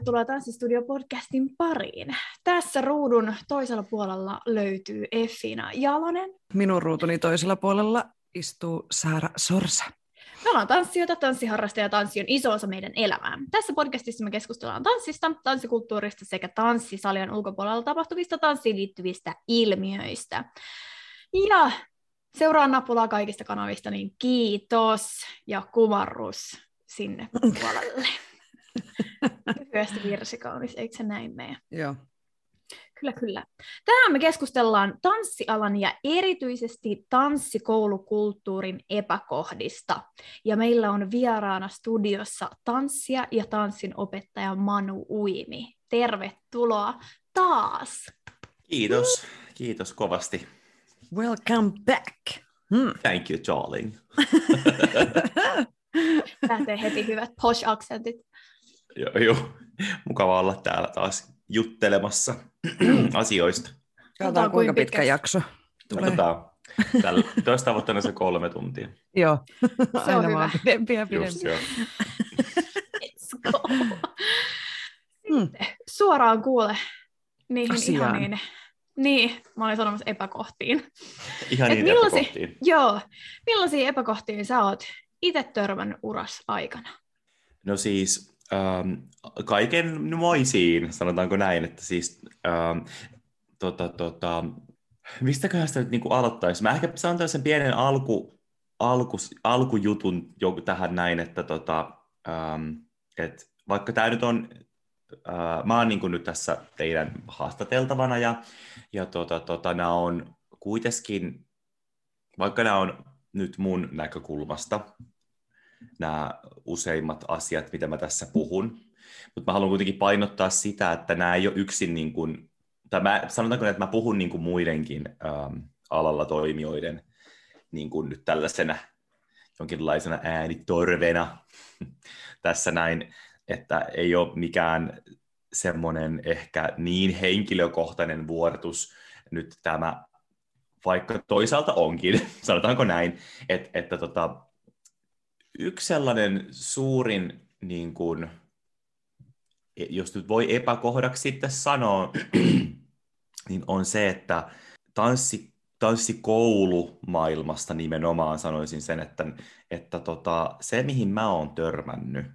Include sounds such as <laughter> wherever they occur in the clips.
tervetuloa Tanssistudio-podcastin pariin. Tässä ruudun toisella puolella löytyy Effina Jalonen. Minun ruutuni toisella puolella istuu Saara Sorsa. Me ollaan tanssijoita, tanssiharrastajia ja tanssi on iso osa meidän elämää. Tässä podcastissa me keskustellaan tanssista, tanssikulttuurista sekä tanssisalien ulkopuolella tapahtuvista tanssiin liittyvistä ilmiöistä. Ja seuraa napulaa kaikista kanavista, niin kiitos ja kumarrus sinne puolelle. Lyhyesti virsi kaunis, eikö se näin mene? Joo. Kyllä, kyllä. Tänään me keskustellaan tanssialan ja erityisesti tanssikoulukulttuurin epäkohdista. Ja meillä on vieraana studiossa tanssia ja tanssin opettaja Manu Uimi. Tervetuloa taas! Kiitos, kiitos kovasti. Welcome back! Hmm. Thank you, darling. <laughs> Lähtee heti hyvät posh-aksentit. Joo, joo, mukava olla täällä taas juttelemassa <clears throat> asioista. Katsotaan kuinka pitkä, pitkä jakso tulee. Katsotaan. Tällä, toista tavoitteena se kolme tuntia. <laughs> Joo, <laughs> Se on hyvä. Just, joo. <laughs> Let's go. Sitten, suoraan kuule niihin Asiaan. ihaniin, niin, mä olin sanomassa epäkohtiin. Ihan Et niin millaisia, epäkohtiin. joo, millaisia epäkohtiin sä oot itse törmännyt uras aikana? No siis ähm, kaikenmoisiin, sanotaanko näin, että siis ähm, tota, tota, mistäköhän sitä nyt niin aloittaisi? Mä ehkä sanon tällaisen pienen alku, alku, alkujutun jo tähän näin, että tota, ähm, et vaikka tämä nyt on, äh, mä oon niin nyt tässä teidän haastateltavana ja, ja tota, tota, nämä on kuitenkin, vaikka nämä on nyt mun näkökulmasta, nämä useimmat asiat, mitä mä tässä puhun. Mutta mä haluan kuitenkin painottaa sitä, että nämä ei ole yksin, niin kuin, tai mä, sanotaanko, että mä puhun niin kuin muidenkin ähm, alalla toimijoiden niin kuin nyt tällaisena jonkinlaisena äänitorvena <laughs> tässä näin, että ei ole mikään semmoinen ehkä niin henkilökohtainen vuorotus nyt tämä, vaikka toisaalta onkin, <laughs> sanotaanko näin, että, että tota, yksi sellainen suurin, niin kuin, jos nyt voi epäkohdaksi sitten sanoa, <clears throat> niin on se, että tanssi, tanssikoulumaailmasta nimenomaan sanoisin sen, että, että tota, se mihin mä oon törmännyt,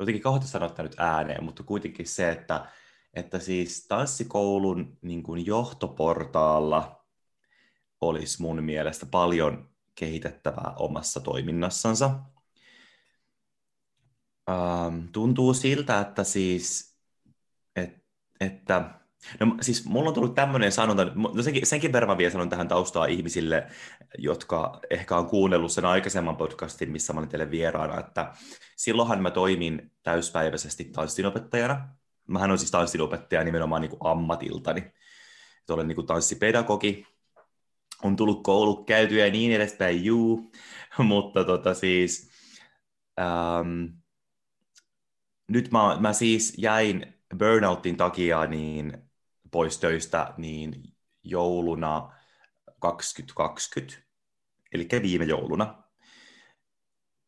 jotenkin sanoa tämä nyt ääneen, mutta kuitenkin se, että, että siis tanssikoulun niin kuin johtoportaalla olisi mun mielestä paljon kehitettävää omassa toiminnassansa. Ähm, tuntuu siltä, että siis, et, että, no siis mulla on tullut tämmöinen sanonta, no senkin, senkin verran vielä sanon tähän taustaa ihmisille, jotka ehkä on kuunnellut sen aikaisemman podcastin, missä mä olin teille vieraana, että silloinhan mä toimin täyspäiväisesti tanssinopettajana. Mähän on siis tanssinopettaja nimenomaan niin kuin ammatiltani. Että olen niin kuin tanssipedagogi, on tullut koulu käytyä ja niin edespäin, juu, <laughs> mutta tota siis, ähm, nyt mä, mä siis jäin burnoutin takia niin pois töistä niin jouluna 2020, eli viime jouluna.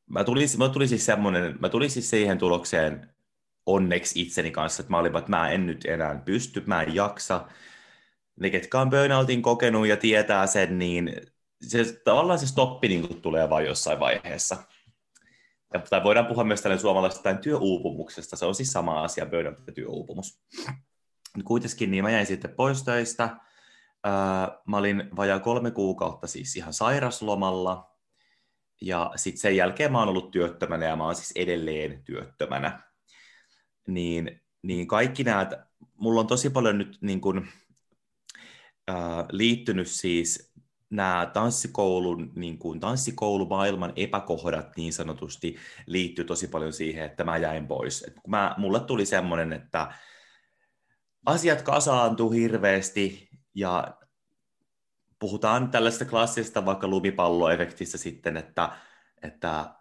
Mä tulin, mä tulin siis semmoinen, mä tulin siis siihen tulokseen onneksi itseni kanssa, että mä olin, että mä en nyt enää pysty, mä en jaksa, ne, ketkä on burnoutin kokenut ja tietää sen, niin se, tavallaan se stoppi niin kuin, tulee vain jossain vaiheessa. Ja, tai voidaan puhua myös tällainen suomalaisesta työuupumuksesta, se on siis sama asia, burnout ja työuupumus. Kuitenkin niin mä jäin sitten pois töistä. Mä olin vajaa kolme kuukautta siis ihan sairaslomalla, ja sitten sen jälkeen mä oon ollut työttömänä, ja mä oon siis edelleen työttömänä. Niin, niin kaikki nämä, mulla on tosi paljon nyt niin kuin, liittynyt siis nämä tanssikoulun, niin kuin, tanssikoulumaailman epäkohdat niin sanotusti liittyy tosi paljon siihen, että mä jäin pois. Et mä, mulle tuli semmoinen, että asiat kasaantuu hirveästi ja puhutaan tällaista klassista vaikka lumipalloefektistä sitten, että, että,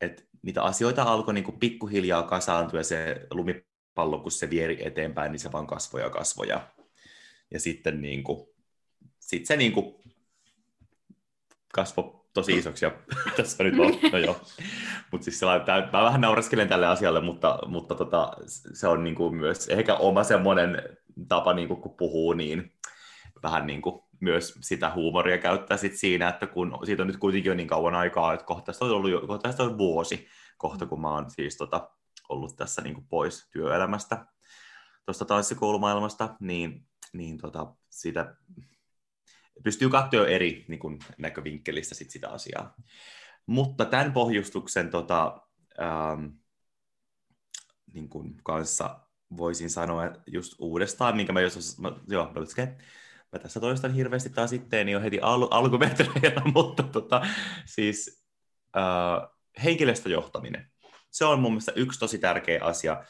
että niitä asioita alkoi niin kuin pikkuhiljaa kasaantua ja se lumipallo, kun se vieri eteenpäin, niin se vaan kasvoja kasvoja. Ja sitten niin kuin, sit se niin kuin kasvo tosi isoksi ja <laughs> tässä nyt on, no joo. Mutta siis sellainen, mä vähän naureskelen tälle asialle, mutta, mutta tota, se on niin kuin myös ehkä oma semmoinen tapa, niin kuin, kun puhuu, niin vähän niin kuin myös sitä huumoria käyttää sit siinä, että kun siitä on nyt kuitenkin jo niin kauan aikaa, että kohta on ollut jo, kohta on vuosi kohta, kun mä oon siis tota, ollut tässä niin kuin pois työelämästä, tuosta tanssikoulumaailmasta, niin, niin tota, sitä pystyy katsoa eri niin kuin, näkövinkkelistä sit sitä asiaa. Mutta tämän pohjustuksen tota, ähm, niin kuin kanssa voisin sanoa just uudestaan, minkä mä jos... Mä, joo, mä, mä tässä toistan hirveästi taas itteeni jo heti al- alkumetreillä, <laughs> mutta tota, siis äh, henkilöstöjohtaminen. Se on mun mielestä yksi tosi tärkeä asia,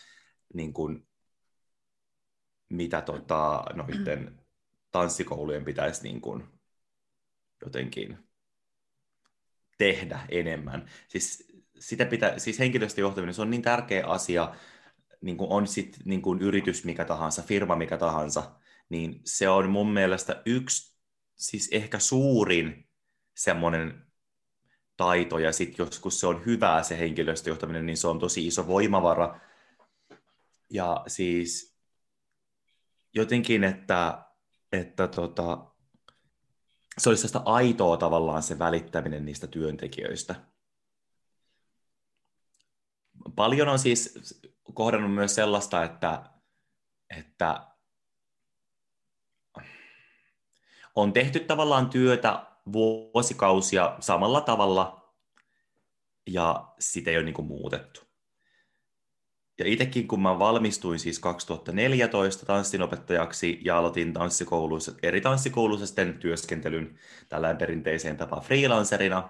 niin kuin, mitä tota, <clears throat> noiden tanssikoulujen pitäisi niin kuin jotenkin tehdä enemmän. Siis, sitä pitää, siis henkilöstöjohtaminen, se on niin tärkeä asia, niin kuin on sitten niin kuin yritys mikä tahansa, firma mikä tahansa, niin se on mun mielestä yksi, siis ehkä suurin semmoinen taito, ja sitten joskus se on hyvää se henkilöstöjohtaminen, niin se on tosi iso voimavara. Ja siis jotenkin, että että tota, se olisi sitä aitoa tavallaan se välittäminen niistä työntekijöistä. Paljon on siis kohdannut myös sellaista, että, että on tehty tavallaan työtä vuosikausia samalla tavalla ja sitä ei ole niin muutettu ja itsekin kun mä valmistuin siis 2014 tanssinopettajaksi ja aloitin tanssikouluissa, eri tanssikouluissa sitten työskentelyn tällä perinteiseen tapaan freelancerina,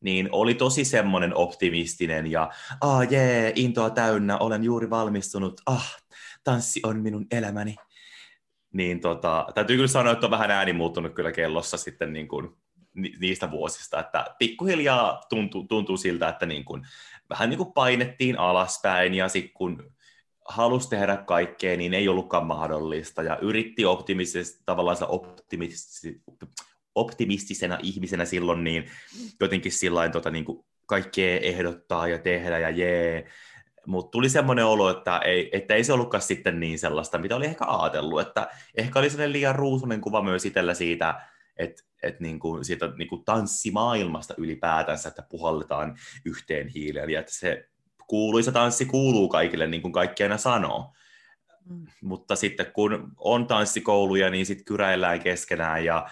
niin oli tosi semmoinen optimistinen ja ah jee, intoa täynnä, olen juuri valmistunut, ah, tanssi on minun elämäni. Niin tota, täytyy kyllä sanoa, että on vähän ääni muuttunut kyllä kellossa sitten niin kuin niistä vuosista, että pikkuhiljaa tuntuu, tuntuu siltä, että niin kuin vähän niin kuin painettiin alaspäin ja sitten kun halusi tehdä kaikkea, niin ei ollutkaan mahdollista. Ja yritti optimistisesti, tavallaan optimisti, optimistisena ihmisenä silloin, niin jotenkin sillä tota, niin kuin kaikkea ehdottaa ja tehdä ja jee, mutta tuli semmoinen olo, että ei, että ei se ollutkaan sitten niin sellaista, mitä oli ehkä ajatellut, että ehkä oli sellainen liian ruusunen kuva myös itsellä siitä, että et niinku siitä niinku tanssimaailmasta ylipäätänsä, että puhalletaan yhteen hiileen ja että se kuuluisa tanssi kuuluu kaikille, niin kuin kaikki aina sanoo. Mm. Mutta sitten kun on tanssikouluja, niin sitten kyräillään keskenään ja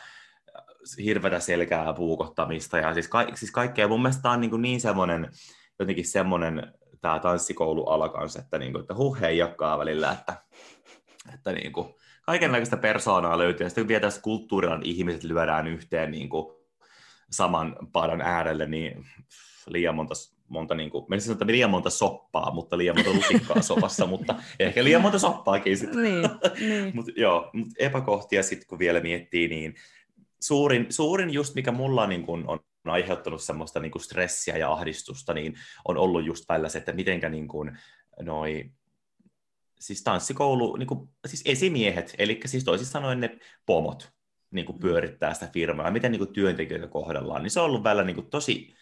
hirvetä selkää puukottamista ja siis, ka- siis kaikkea. Mun mielestä tämä on niin, niin semmoinen, jotenkin semmoinen tämä tanssikouluala kanssa, että, niin kuin, että huh heijakkaa välillä, että, että niin kuin, kaikenlaista persoonaa löytyy, ja sitten kun vielä tässä kulttuurilan ihmiset lyödään yhteen niin kuin saman paidan äärelle, niin liian monta, monta niin kuin, menisin sanoa, että liian monta soppaa, mutta liian monta lusikkaa sopassa, <laughs> mutta ehkä liian monta soppaakin sitten. Niin, <laughs> niin. mut, joo, mut epäkohtia sitten kun vielä miettii, niin suurin, suurin just mikä mulla niin kuin on aiheuttanut semmoista niin kuin stressiä ja ahdistusta, niin on ollut just välillä se, että mitenkä niin kuin noi siis tanssikoulu, niin kuin, siis esimiehet, eli siis toisin sanoen ne pomot niin kuin mm. pyörittää sitä firmaa, ja miten niin kuin työntekijöitä kohdellaan, niin se on ollut välillä niin kuin tosi,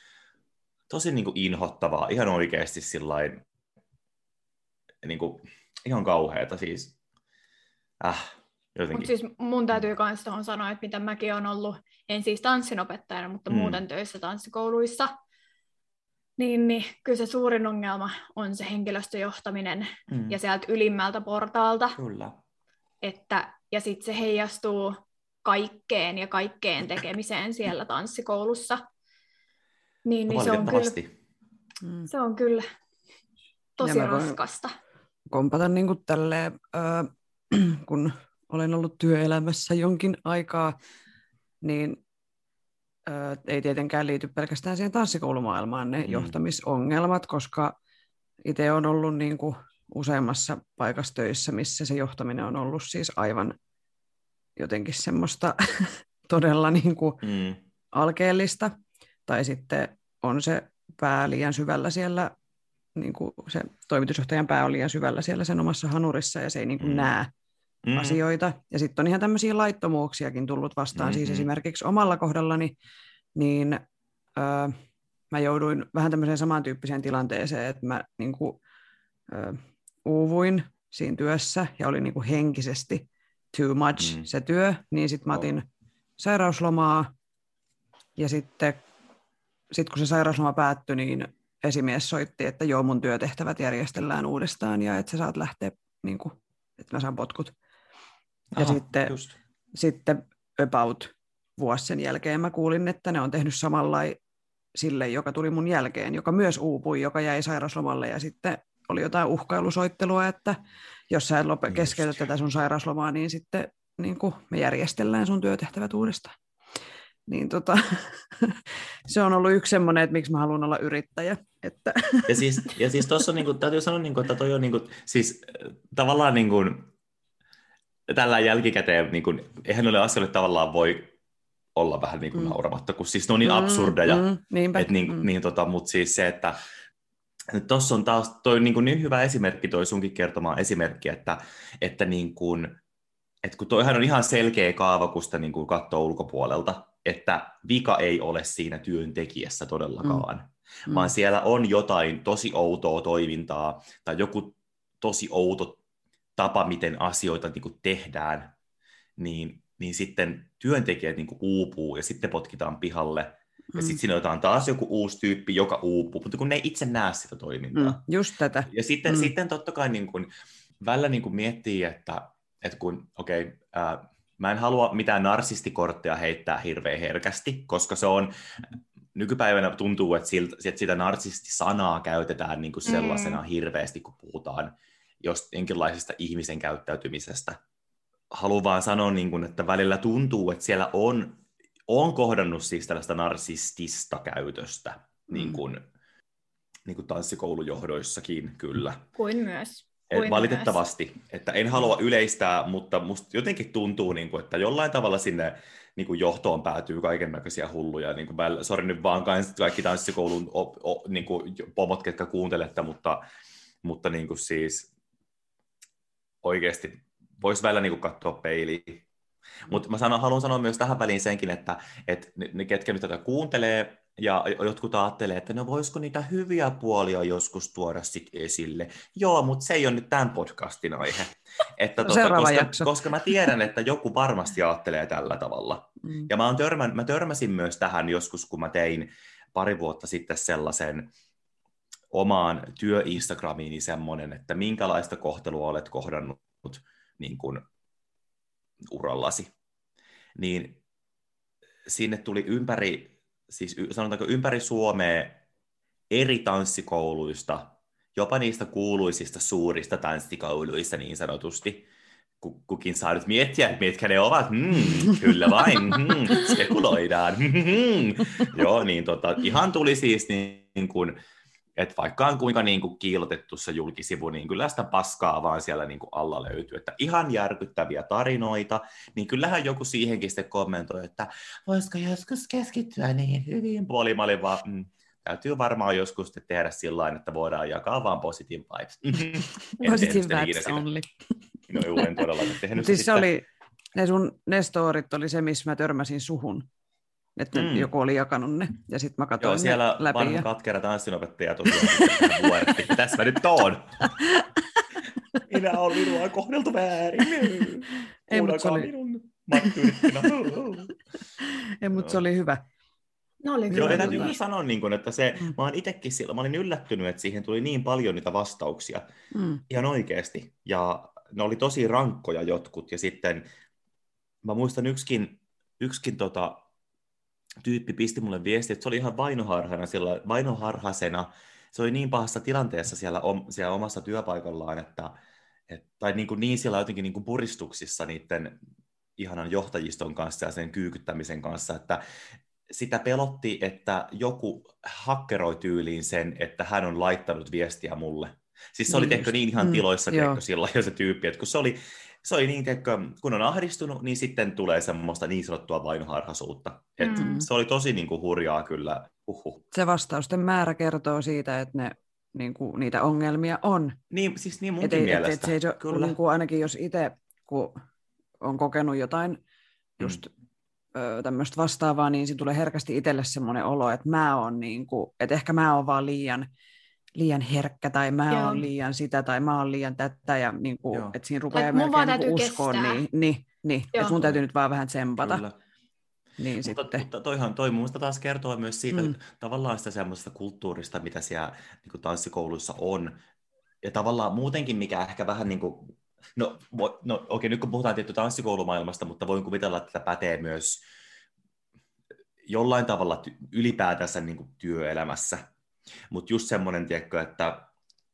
tosi niin kuin inhottavaa, ihan oikeasti sillain, niin kuin, ihan kauheata siis. Äh, Mutta siis mun täytyy myös tuohon sanoa, että mitä mäkin olen ollut, en siis tanssinopettajana, mutta mm. muuten töissä tanssikouluissa, niin, niin kyllä se suurin ongelma on se henkilöstöjohtaminen mm. ja sieltä ylimmältä portaalta. Kyllä. Että, ja sitten se heijastuu kaikkeen ja kaikkeen tekemiseen siellä tanssikoulussa. Niin, niin se, on kyllä, mm. se on kyllä tosi raskasta. Kompata niin kuin tälleen, <clears throat> äh, kun olen ollut työelämässä jonkin aikaa, niin ei tietenkään liity pelkästään siihen tanssikoulumaailmaan ne mm. johtamisongelmat, koska itse on ollut niin kuin useammassa paikassa töissä, missä se johtaminen on ollut siis aivan jotenkin semmoista <laughs> todella niin kuin mm. alkeellista, tai sitten on se pää liian syvällä siellä, niin kuin se toimitusjohtajan pää on liian syvällä siellä sen omassa hanurissa, ja se ei niin kuin mm. näe mm. asioita. Ja sitten on ihan tämmöisiä laittomuuksiakin tullut vastaan, mm-hmm. siis esimerkiksi omalla kohdallani, niin öö, mä jouduin vähän tämmöiseen samantyyppiseen tilanteeseen, että mä niin kuin, öö, uuvuin siinä työssä ja oli niin kuin henkisesti too much mm. se työ, niin sitten mä otin sairauslomaa ja sitten sit kun se sairausloma päättyi, niin esimies soitti, että joo, mun työtehtävät järjestellään uudestaan ja että sä saat lähteä, niin kuin, että mä saan potkut. Ja Aha, sitten, just. sitten about vuosi sen jälkeen mä kuulin, että ne on tehnyt samalla sille, joka tuli mun jälkeen, joka myös uupui, joka jäi sairauslomalle ja sitten oli jotain uhkailusoittelua, että jos sä et lop- keskeytä tätä sun sairauslomaa, niin sitten niin kuin me järjestellään sun työtehtävät uudestaan. Niin tota, <laughs> se on ollut yksi semmoinen, että miksi mä haluan olla yrittäjä. Että. Ja siis, ja siis tuossa niin kuin, täytyy sanoa, niin kuin, että toi on niin kuin, siis tavallaan niin kuin, tällä jälkikäteen, niin kuin, eihän noille asioille tavallaan voi olla vähän niin kuin mm. nauramatta, kun siis ne on niin mm, absurdeja. Mm, niinpä. Et niin, mm. niin, tota, Mutta siis se, että tuossa on taas toi niin, kuin niin hyvä esimerkki, toi sunkin kertoma esimerkki, että, että niin kuin, että kun toihan on ihan selkeä kaava, kun sitä niin kuin katsoo ulkopuolelta, että vika ei ole siinä työntekijässä todellakaan, mm. vaan mm. siellä on jotain tosi outoa toimintaa tai joku tosi outo tapa, miten asioita niin kuin tehdään, niin, niin sitten työntekijät niin kuin uupuu ja sitten potkitaan pihalle. Ja mm. sitten siinä otetaan taas joku uusi tyyppi, joka uupuu, mutta kun ne ei itse näe sitä toimintaa. Mm, just tätä. Ja sitten, mm. sitten totta kai niin kuin, välillä niin kuin miettii, että, että kun, okei, okay, äh, mä en halua mitään narsistikortteja heittää hirveän herkästi, koska se on, nykypäivänä tuntuu, että, siltä, että sitä narsistisanaa käytetään niin kuin sellaisena mm. hirveästi, kun puhutaan jos jonkinlaisesta ihmisen käyttäytymisestä. Haluan vaan sanoa, niin kuin, että välillä tuntuu, että siellä on, on kohdannut siis tällaista narsistista käytöstä, mm. niin kuin, niin kuin tanssikoulujohdoissakin, kyllä. Kuin myös. Kuin valitettavasti, myös. että en halua yleistää, mutta musta jotenkin tuntuu, niin kuin, että jollain tavalla sinne niin kuin johtoon päätyy kaiken näköisiä hulluja. Niin kuin, sori nyt vaan kaikki tanssikoulun o, o, niin kuin pomot, ketkä kuuntelette, mutta, mutta niin kuin siis oikeasti voisi välillä niin katsoa peiliin. Mutta mä sanon, haluan sanoa myös tähän väliin senkin, että, että ne, ketkä nyt tätä kuuntelee, ja jotkut ajattelee, että no voisiko niitä hyviä puolia joskus tuoda sit esille. Joo, mutta se ei ole nyt tämän podcastin aihe. <laughs> Että tuota, Seuraava koska, jakso. koska mä tiedän, että joku varmasti ajattelee tällä tavalla. Mm. Ja mä, on törmän, mä törmäsin myös tähän joskus, kun mä tein pari vuotta sitten sellaisen omaan työ-Instagramiini semmoinen, että minkälaista kohtelua olet kohdannut niin kuin urallasi. Niin sinne tuli ympäri, siis sanotaanko ympäri Suomea eri tanssikouluista, jopa niistä kuuluisista suurista tanssikouluista niin sanotusti, kukin saa nyt miettiä, mitkä ne ovat. Hmm, kyllä vain, hmm, spekuloidaan. Hmm, Joo, niin tota, ihan tuli siis niin kuin, että vaikka on kuinka niin kuin kiilotettu se julkisivu, niin kyllä sitä paskaa vaan siellä niin kuin alla löytyy. Että ihan järkyttäviä tarinoita, niin kyllähän joku siihenkin sitten kommentoi, että voisiko joskus keskittyä niin hyvin puolimalin vaan, mm, täytyy varmaan joskus tehdä sillä että voidaan jakaa vaan positive vibes. <laughs> positive vibes only. No juu, en todellakaan tehnyt siis se oli, ne sun ne storit oli se, missä mä törmäsin suhun että mm. joku oli jakanut ne, ja sitten mä katsoin Joo, siellä läpi. vanha ja... katkera tanssinopettaja tosiaan tässä mä nyt oon. <laughs> Minä olen minua kohdeltu väärin. <laughs> Ei, mutta se oli... minun <laughs> Ei, mutta se oli hyvä. No oli Joo, ja täytyy sanoa, niin kun, että se, mm. mä olen itsekin sillä, mä olin yllättynyt, että siihen tuli niin paljon niitä vastauksia. Mm. Ihan oikeasti. Ja ne oli tosi rankkoja jotkut. Ja sitten mä muistan yksikin, yksikin tota, tyyppi pisti mulle viesti, että se oli ihan vainoharhana, sillä vainoharhasena. Se oli niin pahassa tilanteessa siellä, om, siellä omassa työpaikallaan, että, et, tai niin, kuin niin siellä jotenkin niin kuin puristuksissa niiden ihanan johtajiston kanssa ja sen kyykyttämisen kanssa, että sitä pelotti, että joku hakkeroi tyyliin sen, että hän on laittanut viestiä mulle. Siis se oli niin, niin ihan mm, tiloissa mm, sillä jo se tyyppi, että kun se oli, se oli niin, teikö, kun on ahdistunut, niin sitten tulee semmoista niin sanottua vainoharhaisuutta. Et mm. Se oli tosi niin kuin, hurjaa kyllä. Uhuh. Se vastausten määrä kertoo siitä, että ne, niin kuin, niitä ongelmia on. Niin, siis niin munkin et, mielestä. Et, et se, kyllä. Niin kuin ainakin jos itse, kun on kokenut jotain just mm tämmöistä vastaavaa, niin siinä tulee herkästi itselle semmoinen olo, että mä oon niin kuin, että ehkä mä oon vaan liian, liian herkkä tai mä oon liian sitä tai mä oon liian tätä ja niin kuin, että siinä rupeaa melkein niin uskoa niin, niin, niin että mun täytyy nyt vaan vähän tsempata. Kyllä. Niin mutta, sitten. mutta toihan, toi mun taas kertoo myös siitä mm. tavallaan sitä semmoista kulttuurista, mitä siellä niin kuin tanssikouluissa on. Ja tavallaan muutenkin, mikä ehkä vähän niin kuin, no, no okei, nyt kun puhutaan tietty tanssikoulumaailmasta, mutta voin kuvitella, että tätä pätee myös jollain tavalla ylipäätänsä niin kuin työelämässä. Mutta just semmoinen, tiedätkö, että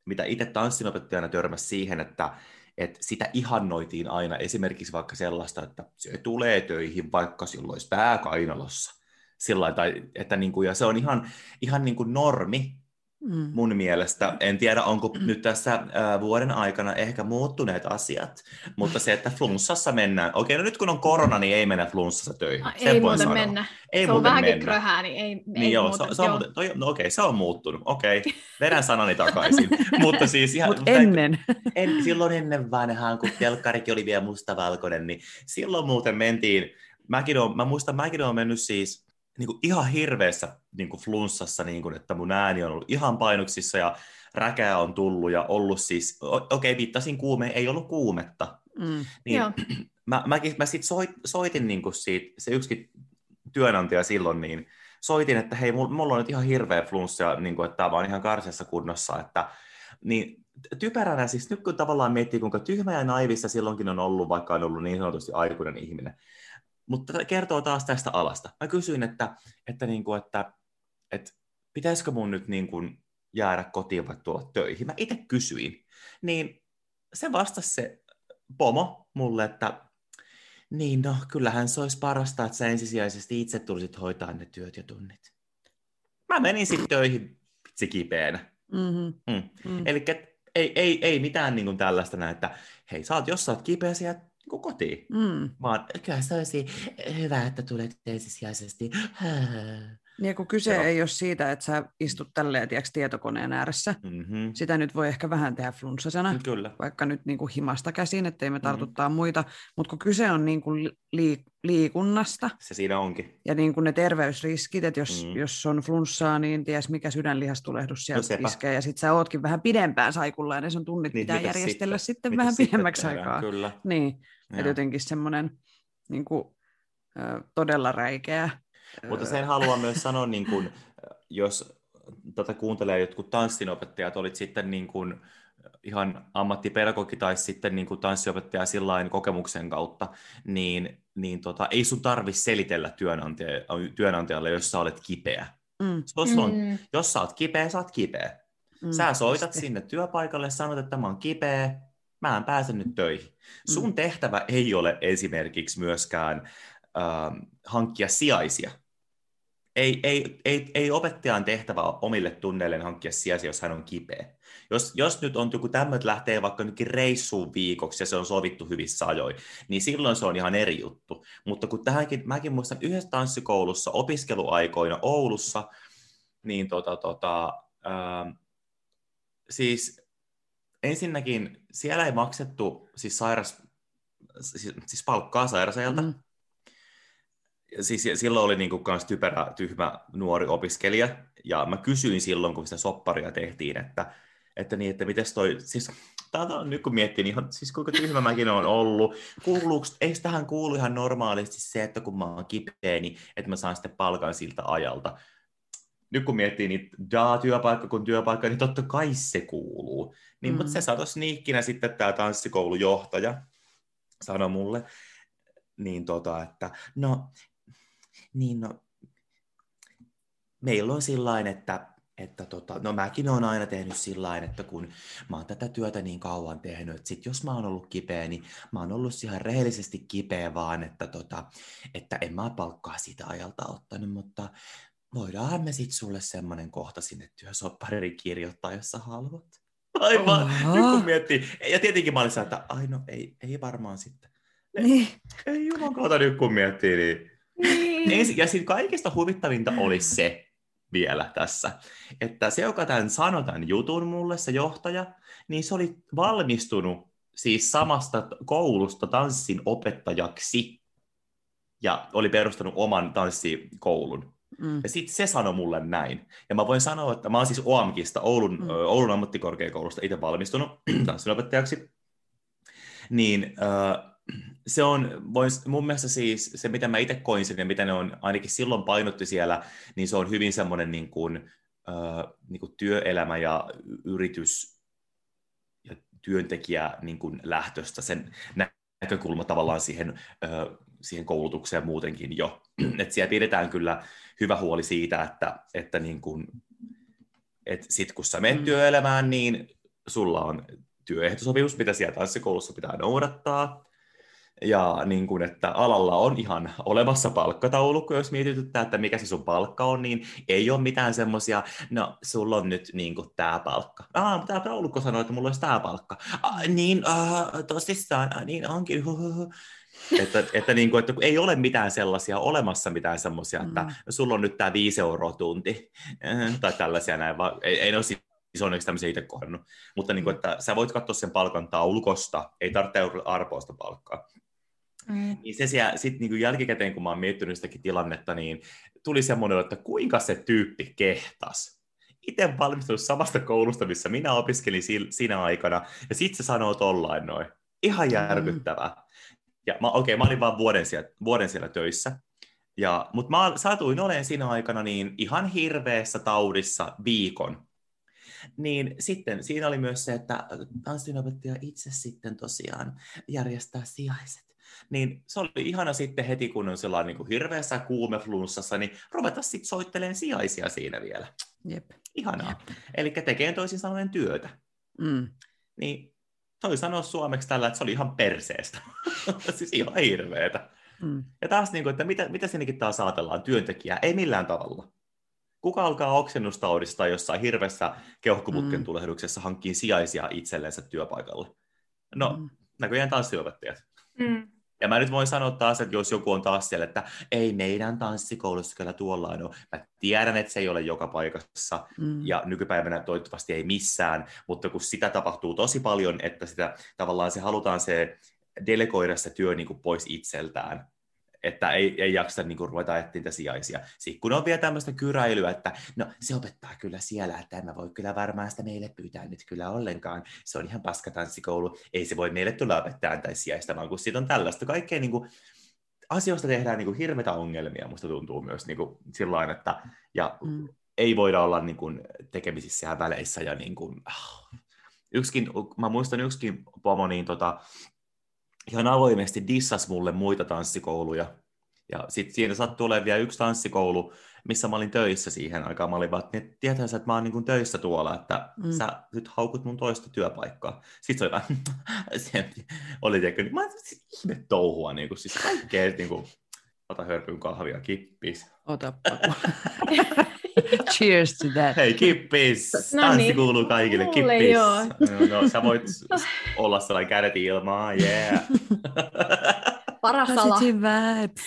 mitä itse tanssinopettajana törmäsi siihen, että, että sitä ihannoitiin aina esimerkiksi vaikka sellaista, että se tulee töihin, vaikka silloin olisi pää kainalossa. Sillä tai, että niin kuin, ja se on ihan, ihan niin kuin normi, Mm. mun mielestä. En tiedä, onko mm. nyt tässä äh, vuoden aikana ehkä muuttuneet asiat, mutta se, että flunssassa mennään. Okei, no nyt kun on korona, niin ei mennä flunssassa töihin. No, ei muuten sanoa. mennä. Ei se on vähänkin kröhää, niin ei, niin ei joo, se, se on, joo. Toi, no okei, se on muuttunut. Okei, vedän sanani takaisin. <laughs> mutta siis ihan... Mut ennen. En, silloin ennen vanhaan, kun telkkarikin oli vielä mustavalkoinen, niin silloin muuten mentiin, mäkin on, mä muistan, mäkin olen mennyt siis niin kuin ihan hirveässä niin kuin flunssassa, niin kuin, että mun ääni on ollut ihan painuksissa ja räkää on tullut ja ollut siis, okei, okay, viittasin kuumeen, ei ollut kuumetta. Mm. Niin, <clears throat> mä, mä, mä sit soit, soitin niin kuin siitä, se yksikin työnantaja silloin, niin soitin, että hei, mulla on nyt ihan hirveä flunssa, niin kuin, että tämä on ihan karsessa kunnossa, että niin typeränä siis nyt kun tavallaan miettii, kuinka tyhmä ja naivissa silloinkin on ollut, vaikka on ollut niin sanotusti aikuinen ihminen, mutta kertoo taas tästä alasta. Mä kysyin, että, että, niin kuin, että, että pitäisikö mun nyt niin kuin jäädä kotiin vai tulla töihin. Mä itse kysyin. Niin se vastasi se pomo mulle, että niin no, kyllähän se olisi parasta, että sä ensisijaisesti itse tulisit hoitaa ne työt ja tunnit. Mä menin sitten töihin vitsi kipeänä. Mm-hmm. Mm. Mm. Eli ei, ei, ei mitään niin kuin tällaista että hei, sä oot, jos sä oot kipeä, sä niin kotiin. Mm. Vaan kyllä se olisi hyvä, että tulet ensisijaisesti. Niin kun kyse Joo. ei ole siitä, että sä istut tälleen tiiäks, tietokoneen ääressä. Mm-hmm. Sitä nyt voi ehkä vähän tehdä flunssasena, Kyllä. vaikka nyt niin kuin himasta käsin, ettei me mm-hmm. tartuttaa mm-hmm. muita. Mutta kun kyse on niin kuin li- liikunnasta. Se siinä onkin. Ja niin kuin ne terveysriskit, että jos, mm-hmm. jos on flunssaa, niin ties mikä sydänlihastulehdus sieltä no iskee. Ja sit sä ootkin vähän pidempään saikulla, ja ne sun tunnit niin, pitää järjestellä sitten, sitten vähän pidemmäksi aikaa. Kyllä. Niin, että jotenkin semmoinen niin kuin, todella räikeä mutta sen haluan myös sanoa, niin kun, jos tätä kuuntelee jotkut tanssinopettajat, olit sitten niin kun, ihan ammattipedagogi tai sitten niin kuin tanssiopettaja sillain kokemuksen kautta, niin, niin tota, ei sun tarvi selitellä työnantajalle, työnantajalle, jos sä olet kipeä. Mm. Jos, on, mm. jos sä oot kipeä, sä oot kipeä. Mm, sä soitat just. sinne työpaikalle, sanot, että mä oon kipeä, mä en pääse nyt töihin. Mm. Sun tehtävä ei ole esimerkiksi myöskään äh, hankkia sijaisia ei, ei, ei, ei opettajan tehtävä omille tunneilleen hankkia sijaisia, jos hän on kipeä. Jos, jos nyt on joku tämmöinen, lähtee vaikka nytkin reissuun viikoksi ja se on sovittu hyvissä ajoin, niin silloin se on ihan eri juttu. Mutta kun tähänkin, mäkin muistan yhdessä tanssikoulussa opiskeluaikoina Oulussa, niin tota, tota, ää, siis ensinnäkin siellä ei maksettu siis, sairas, siis, siis palkkaa sairasajalta, mm siis silloin oli niinku kans typerä, tyhmä nuori opiskelija, ja mä kysyin silloin, kun sitä sopparia tehtiin, että, että niin, että mites toi, siis tää on nyt kun miettii, niin ihan, siis kuinka tyhmä mäkin on ollut, kuuluuko, eikö tähän kuulu ihan normaalisti se, että kun mä oon kipeä, niin että mä saan sitten palkan siltä ajalta. Nyt kun miettii, niin daa työpaikka kun työpaikka, niin totta kai se kuuluu. Niin, mm. mutta se satoi sniikkinä sitten tämä tanssikoulujohtaja sanoi mulle, niin tota, että no niin no, meillä on sillain, että että tota, no mäkin olen aina tehnyt sillä että kun mä oon tätä työtä niin kauan tehnyt, että sit jos mä oon ollut kipeä, niin mä oon ollut ihan rehellisesti kipeä vaan, että, tota, että en mä palkkaa siitä ajalta ottanut, mutta voidaan me sitten sulle semmoinen kohta sinne työsoppariin kirjoittaa, jos sä haluat. Aivan, nyt kun miettii. Ja tietenkin mä olin että ai no ei, ei varmaan sitten. Niin. Ei, ei juman nyt kun miettii, niin... niin. Ja sitten kaikista huvittavinta oli se, vielä tässä. Että se, joka tämän sanoi tämän jutun mulle, se johtaja, niin se oli valmistunut siis samasta koulusta tanssin opettajaksi ja oli perustanut oman tanssikoulun. Mm. Ja sitten se sanoi mulle näin. Ja mä voin sanoa, että mä oon siis OAMKista, Oulun, mm. Oulun ammattikorkeakoulusta itse valmistunut <clears throat> tanssinopettajaksi. Niin äh, se on, vois, mun mielestä siis se, mitä mä itse koin sen ja mitä ne on ainakin silloin painotti siellä, niin se on hyvin semmoinen niin kuin, äh, niin kuin työelämä ja yritys ja työntekijä niin kuin lähtöstä sen näkökulma tavallaan siihen, äh, siihen koulutukseen muutenkin jo. <clears throat> Et siellä pidetään kyllä hyvä huoli siitä, että, että niin kuin, et sit kun sä menet mm. työelämään, niin sulla on työehtosopimus, mitä siellä tanssikoulussa pitää noudattaa, ja niin kuin, että alalla on ihan olemassa palkkataulukko, jos mietityttää, että mikä se sun palkka on, niin ei ole mitään semmoisia, no sulla on nyt niin kuin tämä palkka. Ah, tämä taulukko sanoo, että mulla olisi tämä palkka. Ah, niin, ah, tosissaan, ah, niin onkin. <laughs> että, että, niin kuin, että ei ole mitään sellaisia olemassa mitään semmoisia, mm. että sulla on nyt tämä viisi euroa tunti <laughs> tai tällaisia näin, vaan ei, ei ole siis onneksi tämmöisiä itse kohdannut. Mutta niin kuin, että sä voit katsoa sen palkan taulukosta, ei tarvitse arpoista palkkaa. Mm. Niin se sitten niin jälkikäteen, kun mä oon miettinyt sitäkin tilannetta, niin tuli semmoinen, että kuinka se tyyppi kehtas. Itse valmistunut samasta koulusta, missä minä opiskelin si- siinä aikana, ja sitten se sanoo tollain noin. Ihan mm. järkyttävää. Mm. Ja mä, okei, okay, mä olin vaan vuoden siellä, vuoden siellä töissä, ja, mutta mä saatuin olen siinä aikana niin ihan hirveässä taudissa viikon. Niin sitten siinä oli myös se, että tanssinopettaja itse sitten tosiaan järjestää sijaiset niin se oli ihana sitten heti, kun on sellainen niin kuin hirveässä kuumeflunssassa, niin ruveta sitten soittelemaan sijaisia siinä vielä. Jep. Ihanaa. Jep. Eli tekee toisin sanoen työtä. Mm. Niin toi sanoa suomeksi tällä, että se oli ihan perseestä. <laughs> siis ihan hirveetä. Mm. Ja taas, niin kuin, että mitä, mitä sinnekin taas ajatellaan, työntekijää, ei millään tavalla. Kuka alkaa oksennustaudista jossain hirveässä keuhkoputken mm. tulehduksessa hankkii sijaisia itsellensä työpaikalle? No, mm. näköjään tanssiopettajat. Mm. Ja mä nyt voin sanoa taas, että jos joku on taas siellä, että ei meidän tanssikoulussa kyllä tuolla on. Mä tiedän, että se ei ole joka paikassa mm. ja nykypäivänä toivottavasti ei missään, mutta kun sitä tapahtuu tosi paljon, että sitä tavallaan se halutaan se delegoida se työ niin kuin pois itseltään, että ei, ei jaksa niin kuin, ruveta etsiä niitä sijaisia. Sitten kun on vielä tämmöistä kyräilyä, että no se opettaa kyllä siellä, että en mä voi kyllä varmaan sitä meille pyytää nyt kyllä ollenkaan. Se on ihan paska tanssikoulu, ei se voi meille tulla opettamaan tai sijaistamaan, kun siitä on tällaista kaikkea niin kuin, asioista tehdään niin kuin hirveitä ongelmia, musta tuntuu myös niin kuin, sillä että ja mm. ei voida olla niin kuin, tekemisissä ja väleissä ja niin kuin, ah. yksikin, mä muistan yksikin pomo, niin tota, ihan avoimesti dissas mulle muita tanssikouluja. Ja sitten siinä sattui olemaan vielä yksi tanssikoulu, missä mä olin töissä siihen aikaan. Mä olin vaan, että tietää sä, että mä oon niin töissä tuolla, että mm. sä nyt haukut mun toista työpaikkaa. Sitten se oli vähän, <laughs> se oli tiedätkö, niin mä siis ihme touhua, niin kuin, siis kaikkea, niin kuin, ota hörpyn kahvia, kippis. Ota <laughs> <laughs> Cheers to that. Hei, kippis! No Tanssi niin. kuuluu kaikille, Mulle kippis! Joo. No, sä voit olla sellainen kädet ilmaa, yeah! <laughs> Paras ala. vibes.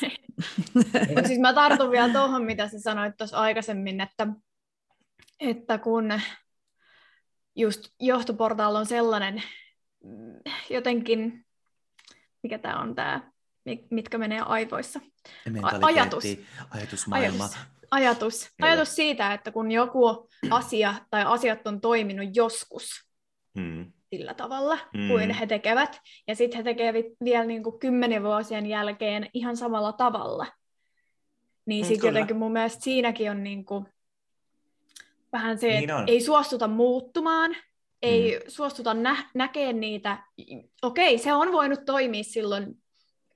<laughs> siis mä tartun vielä tuohon, mitä sä sanoit tuossa aikaisemmin, että, että kun just johtoportaalla on sellainen mm, jotenkin, mikä tämä on tämä, mitkä menee aivoissa. Ajatus. Ajatusmaailma. Ajatus ajatus, ajatus siitä, että kun joku asia tai asiat on toiminut joskus hmm. sillä tavalla hmm. kuin he tekevät, ja sitten he tekevät vielä niin kuin kymmenen vuosien jälkeen ihan samalla tavalla, niin mm, sitten jotenkin mun mielestä siinäkin on niin kuin vähän se, niin että ei suostuta muuttumaan, ei hmm. suostuta nä- näkemään niitä. Okei, se on voinut toimia silloin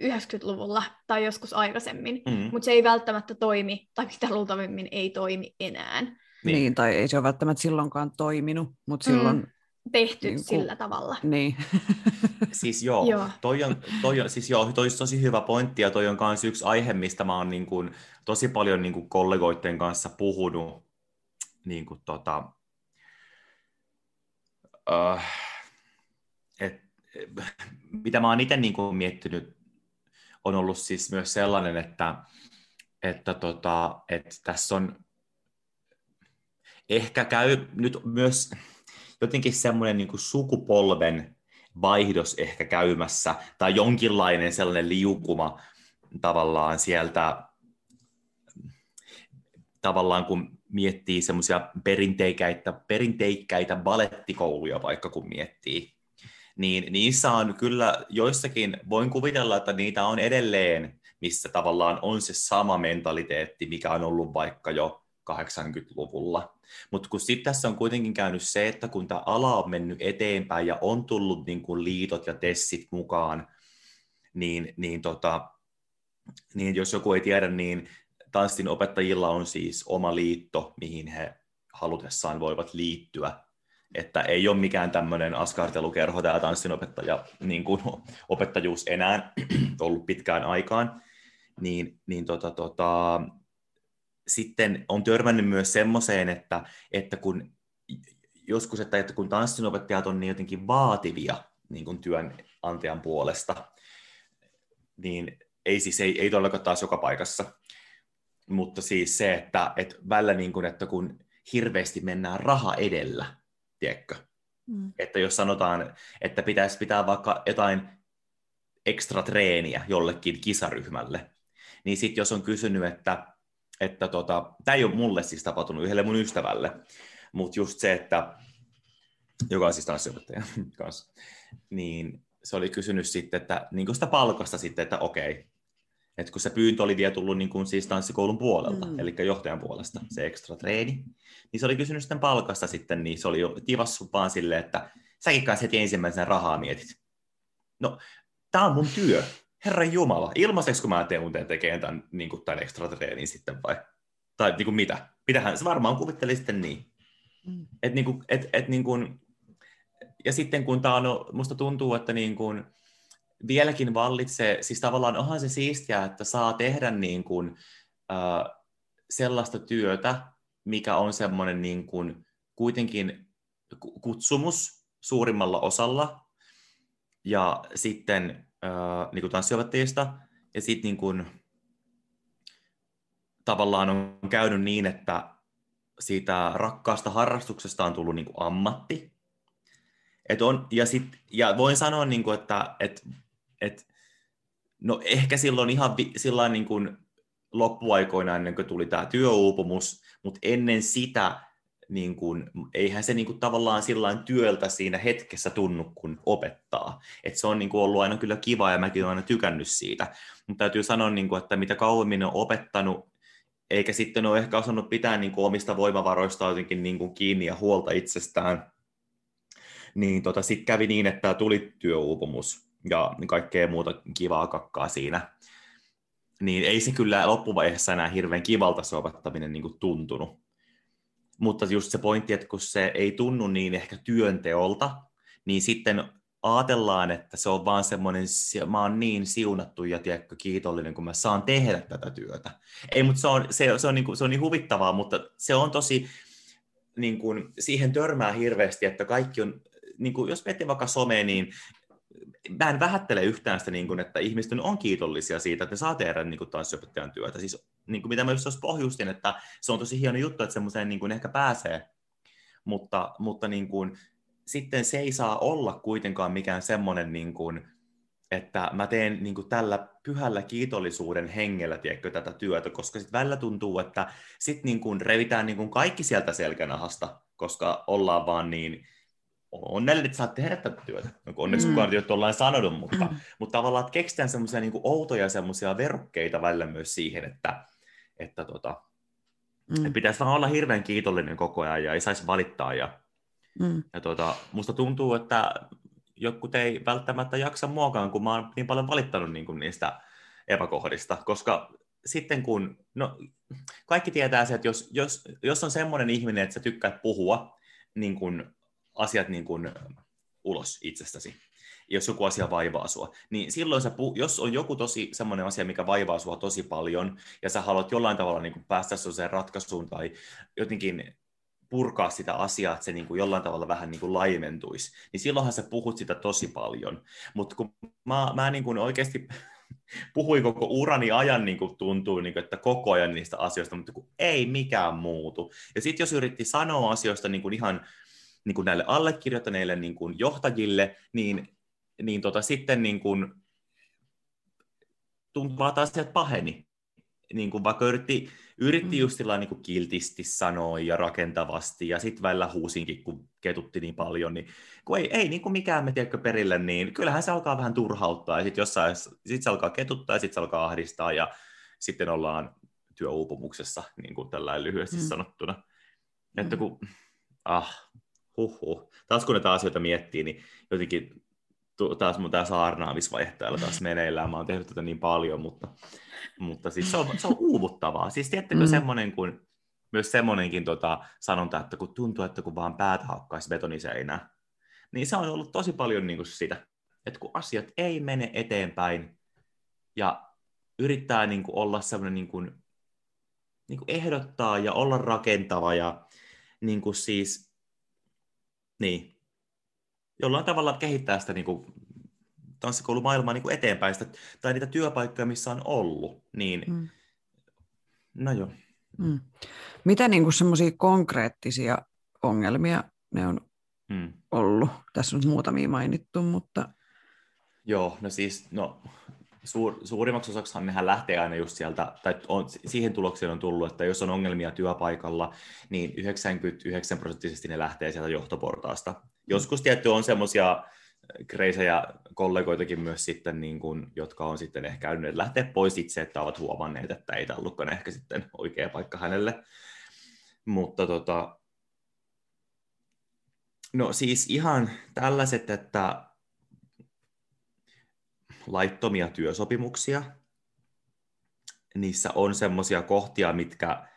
90-luvulla tai joskus aikaisemmin, mm. mutta se ei välttämättä toimi, tai mitä luultavimmin ei toimi enää. Niin. niin, tai ei se ole välttämättä silloinkaan toiminut, mutta silloin... Mm. Tehty niin, sillä tavalla. Niin. <laughs> siis joo, joo. Toi, on, toi, on, siis joo, toi on tosi hyvä pointti, ja toi on myös yksi aihe, mistä mä oon niin kuin, tosi paljon niin kuin kollegoiden kanssa puhunut, niin kuin, tota, uh, et, mitä mä oon itse niin kuin miettinyt, on ollut siis myös sellainen, että, että, tota, että tässä on ehkä käy nyt myös jotenkin semmoinen niin sukupolven vaihdos ehkä käymässä, tai jonkinlainen sellainen liukuma tavallaan sieltä, tavallaan kun miettii semmoisia perinteikkäitä, perinteikkäitä balettikouluja vaikka kun miettii, niin niissä on kyllä joissakin, voin kuvitella, että niitä on edelleen, missä tavallaan on se sama mentaliteetti, mikä on ollut vaikka jo 80-luvulla. Mutta kun sitten tässä on kuitenkin käynyt se, että kun tämä ala on mennyt eteenpäin ja on tullut niin kuin liitot ja tessit mukaan, niin, niin, tota, niin jos joku ei tiedä, niin tanssin opettajilla on siis oma liitto, mihin he halutessaan voivat liittyä. Että ei ole mikään tämmöinen askartelukerho tämä tanssinopettaja, niin kuin opettajuus enää <clears throat> ollut pitkään aikaan. Niin, niin tota, tota, sitten on törmännyt myös semmoiseen, että, että kun joskus, että, että kun tanssinopettajat on niin jotenkin vaativia niin kuin työnantajan puolesta, niin ei siis ei, ei todellakaan taas joka paikassa, mutta siis se, että, että välillä niin kuin, että kun hirveästi mennään raha edellä, tiedätkö? Mm. Että jos sanotaan, että pitäisi pitää vaikka jotain ekstra treeniä jollekin kisaryhmälle, niin sitten jos on kysynyt, että että tota, tämä ei ole mulle siis tapahtunut yhdelle mun ystävälle, mutta just se, että joka on siis tanssiopettaja <laughs> kanssa, niin se oli kysynyt sitten, että niin sitä palkasta sitten, että okei, että kun se pyyntö oli vielä tullut niin kuin siis tanssikoulun puolelta, mm. eli johtajan puolesta, se ekstra treeni, niin se oli kysynyt sitten palkasta sitten, niin se oli jo tivassut vaan silleen, että säkin kanssa heti ensimmäisenä rahaa mietit. No, tämä on mun työ. Herran Jumala, ilmaiseksi kun mä teen tekemään tämän, niin kuin tämän ekstra treenin sitten vai? Tai niin kuin mitä? Mitähän se varmaan kuvitteli sitten niin. Mm. Et, niin kuin, et, et, niin kuin, ja sitten kun tämä on, musta tuntuu, että niin kuin, vieläkin vallitsee, siis tavallaan onhan se siistiä, että saa tehdä niin kuin, äh, sellaista työtä, mikä on semmoinen niin kuin, kuitenkin kutsumus suurimmalla osalla, ja sitten äh, niin kuin ja sitten niin kuin, tavallaan on käynyt niin, että siitä rakkaasta harrastuksesta on tullut niin kuin ammatti. Et on, ja, sit, ja voin sanoa, niin kuin, että et, et, no ehkä silloin ihan vi, sillain niin kuin loppuaikoina ennen kuin tuli tämä työuupumus, mutta ennen sitä niin kuin, eihän se niin kuin, tavallaan sillä työltä siinä hetkessä tunnu, kun opettaa. Et se on niin kuin, ollut aina kyllä kiva ja mäkin olen aina tykännyt siitä. Mutta täytyy sanoa, niin kuin, että mitä kauemmin on opettanut, eikä sitten ole ehkä osannut pitää niin kuin, omista voimavaroista jotenkin niin kuin, kiinni ja huolta itsestään, niin tota, sitten kävi niin, että tuli työuupumus ja kaikkea muuta kivaa kakkaa siinä. Niin ei se kyllä loppuvaiheessa enää hirveän kivalta se opettaminen niin kuin, tuntunut mutta just se pointti, että kun se ei tunnu niin ehkä työnteolta, niin sitten ajatellaan, että se on vaan semmoinen, mä oon niin siunattu ja tiedätkö, kiitollinen, kun mä saan tehdä tätä työtä. Ei, mutta se on, se, se on, niin kuin, se on niin huvittavaa, mutta se on tosi, niin kuin, siihen törmää hirveästi, että kaikki on, niin kuin, jos miettii vaikka some, niin mä en vähättele yhtään sitä, niin kuin, että ihmiset on kiitollisia siitä, että ne saa tehdä niin tanssiopettajan työtä. Siis, niin kuin mitä mä just pohjustin, että se on tosi hieno juttu, että semmoiseen niin kuin ehkä pääsee, mutta, mutta niin kuin, sitten se ei saa olla kuitenkaan mikään semmoinen, niin kuin, että mä teen niin kuin tällä pyhällä kiitollisuuden hengellä tiedätkö, tätä työtä, koska sitten välillä tuntuu, että sitten niin revitään niin kuin kaikki sieltä selkänahasta, koska ollaan vaan niin onnellinen, että saat tehdä tätä työtä. No, onneksi mm. kukaan ei ole sanonut, mutta, mm. mutta tavallaan, että keksitään semmoisia niin outoja semmoisia verukkeita välillä myös siihen, että, että, tota, mm. että pitäisi vaan olla hirveän kiitollinen koko ajan ja ei saisi valittaa. Ja, mm. ja tota, musta tuntuu, että jotkut ei välttämättä jaksa muokaan, kun mä oon niin paljon valittanut niin kuin niistä epäkohdista, koska sitten kun, no kaikki tietää se, että jos, jos, jos on semmoinen ihminen, että sä tykkäät puhua niin kun, asiat niin kun, ulos itsestäsi, jos joku asia vaivaa sua, niin silloin sä, jos on joku tosi semmoinen asia, mikä vaivaa sua tosi paljon, ja sä haluat jollain tavalla niin kuin päästä sellaiseen ratkaisuun tai jotenkin purkaa sitä asiaa, että se niin kuin jollain tavalla vähän niin kuin laimentuisi, niin silloinhan sä puhut sitä tosi paljon. Mutta kun mä, mä niin kuin oikeasti <laughs> puhuin koko urani ajan, niin kuin tuntuu, niin kuin, että koko ajan niistä asioista, mutta kun ei mikään muutu. Ja sitten jos yritti sanoa asioista niin kuin ihan niin kuin näille allekirjoittaneille niin kuin johtajille, niin niin tota, sitten niin kuin, tuntuu, että asiat paheni. Niin kuin vaikka yritti, yritti mm. just sillä niin kuin kiltisti sanoa ja rakentavasti, ja sitten välillä huusinkin, kun ketutti niin paljon, niin kun ei, ei niin kuin mikään me tiedätkö perille, niin kyllähän se alkaa vähän turhauttaa, ja sitten jossain, sit se alkaa ketuttaa, ja sitten se alkaa ahdistaa, ja sitten ollaan työuupumuksessa, niin kuin tällä lyhyesti mm. sanottuna. Mm. Että kun, ah, huhhuh. Taas kun näitä asioita miettii, niin jotenkin taas mun tämä saarnaamisvaihteella taas meneillään. Mä oon tehnyt tätä niin paljon, mutta, mutta siis se on, se on uuvuttavaa. Siis tiedättekö mm. semmoinen kuin, myös semmoinenkin tota, sanonta, että kun tuntuu, että kun vaan päätä hakkaisi betoniseinää, niin se on ollut tosi paljon niin kuin sitä, että kun asiat ei mene eteenpäin ja yrittää niin kuin olla semmoinen niin kuin, niin kuin ehdottaa ja olla rakentava ja niin kuin siis, niin, jollain tavalla kehittää sitä niin kuin, tanssikoulumaailmaa niin kuin eteenpäin, sitä, tai niitä työpaikkoja, missä on ollut, niin mm. no joo. Mm. Mitä niin semmoisia konkreettisia ongelmia ne on mm. ollut? Tässä on muutamia mainittu, mutta... Joo, no siis, no, suur, suurimmaksi osaksihan nehän lähtee aina just sieltä, tai on, siihen tulokseen on tullut, että jos on ongelmia työpaikalla, niin 99 prosenttisesti ne lähtee sieltä johtoportaasta. Joskus tietty on semmoisia kreisejä kollegoitakin myös sitten, niin kuin, jotka on sitten ehkä käynyt lähteä pois itse, että ovat huomanneet, että ei tämä ehkä sitten oikea paikka hänelle. Mutta tota, no siis ihan tällaiset, että laittomia työsopimuksia, niissä on semmoisia kohtia, mitkä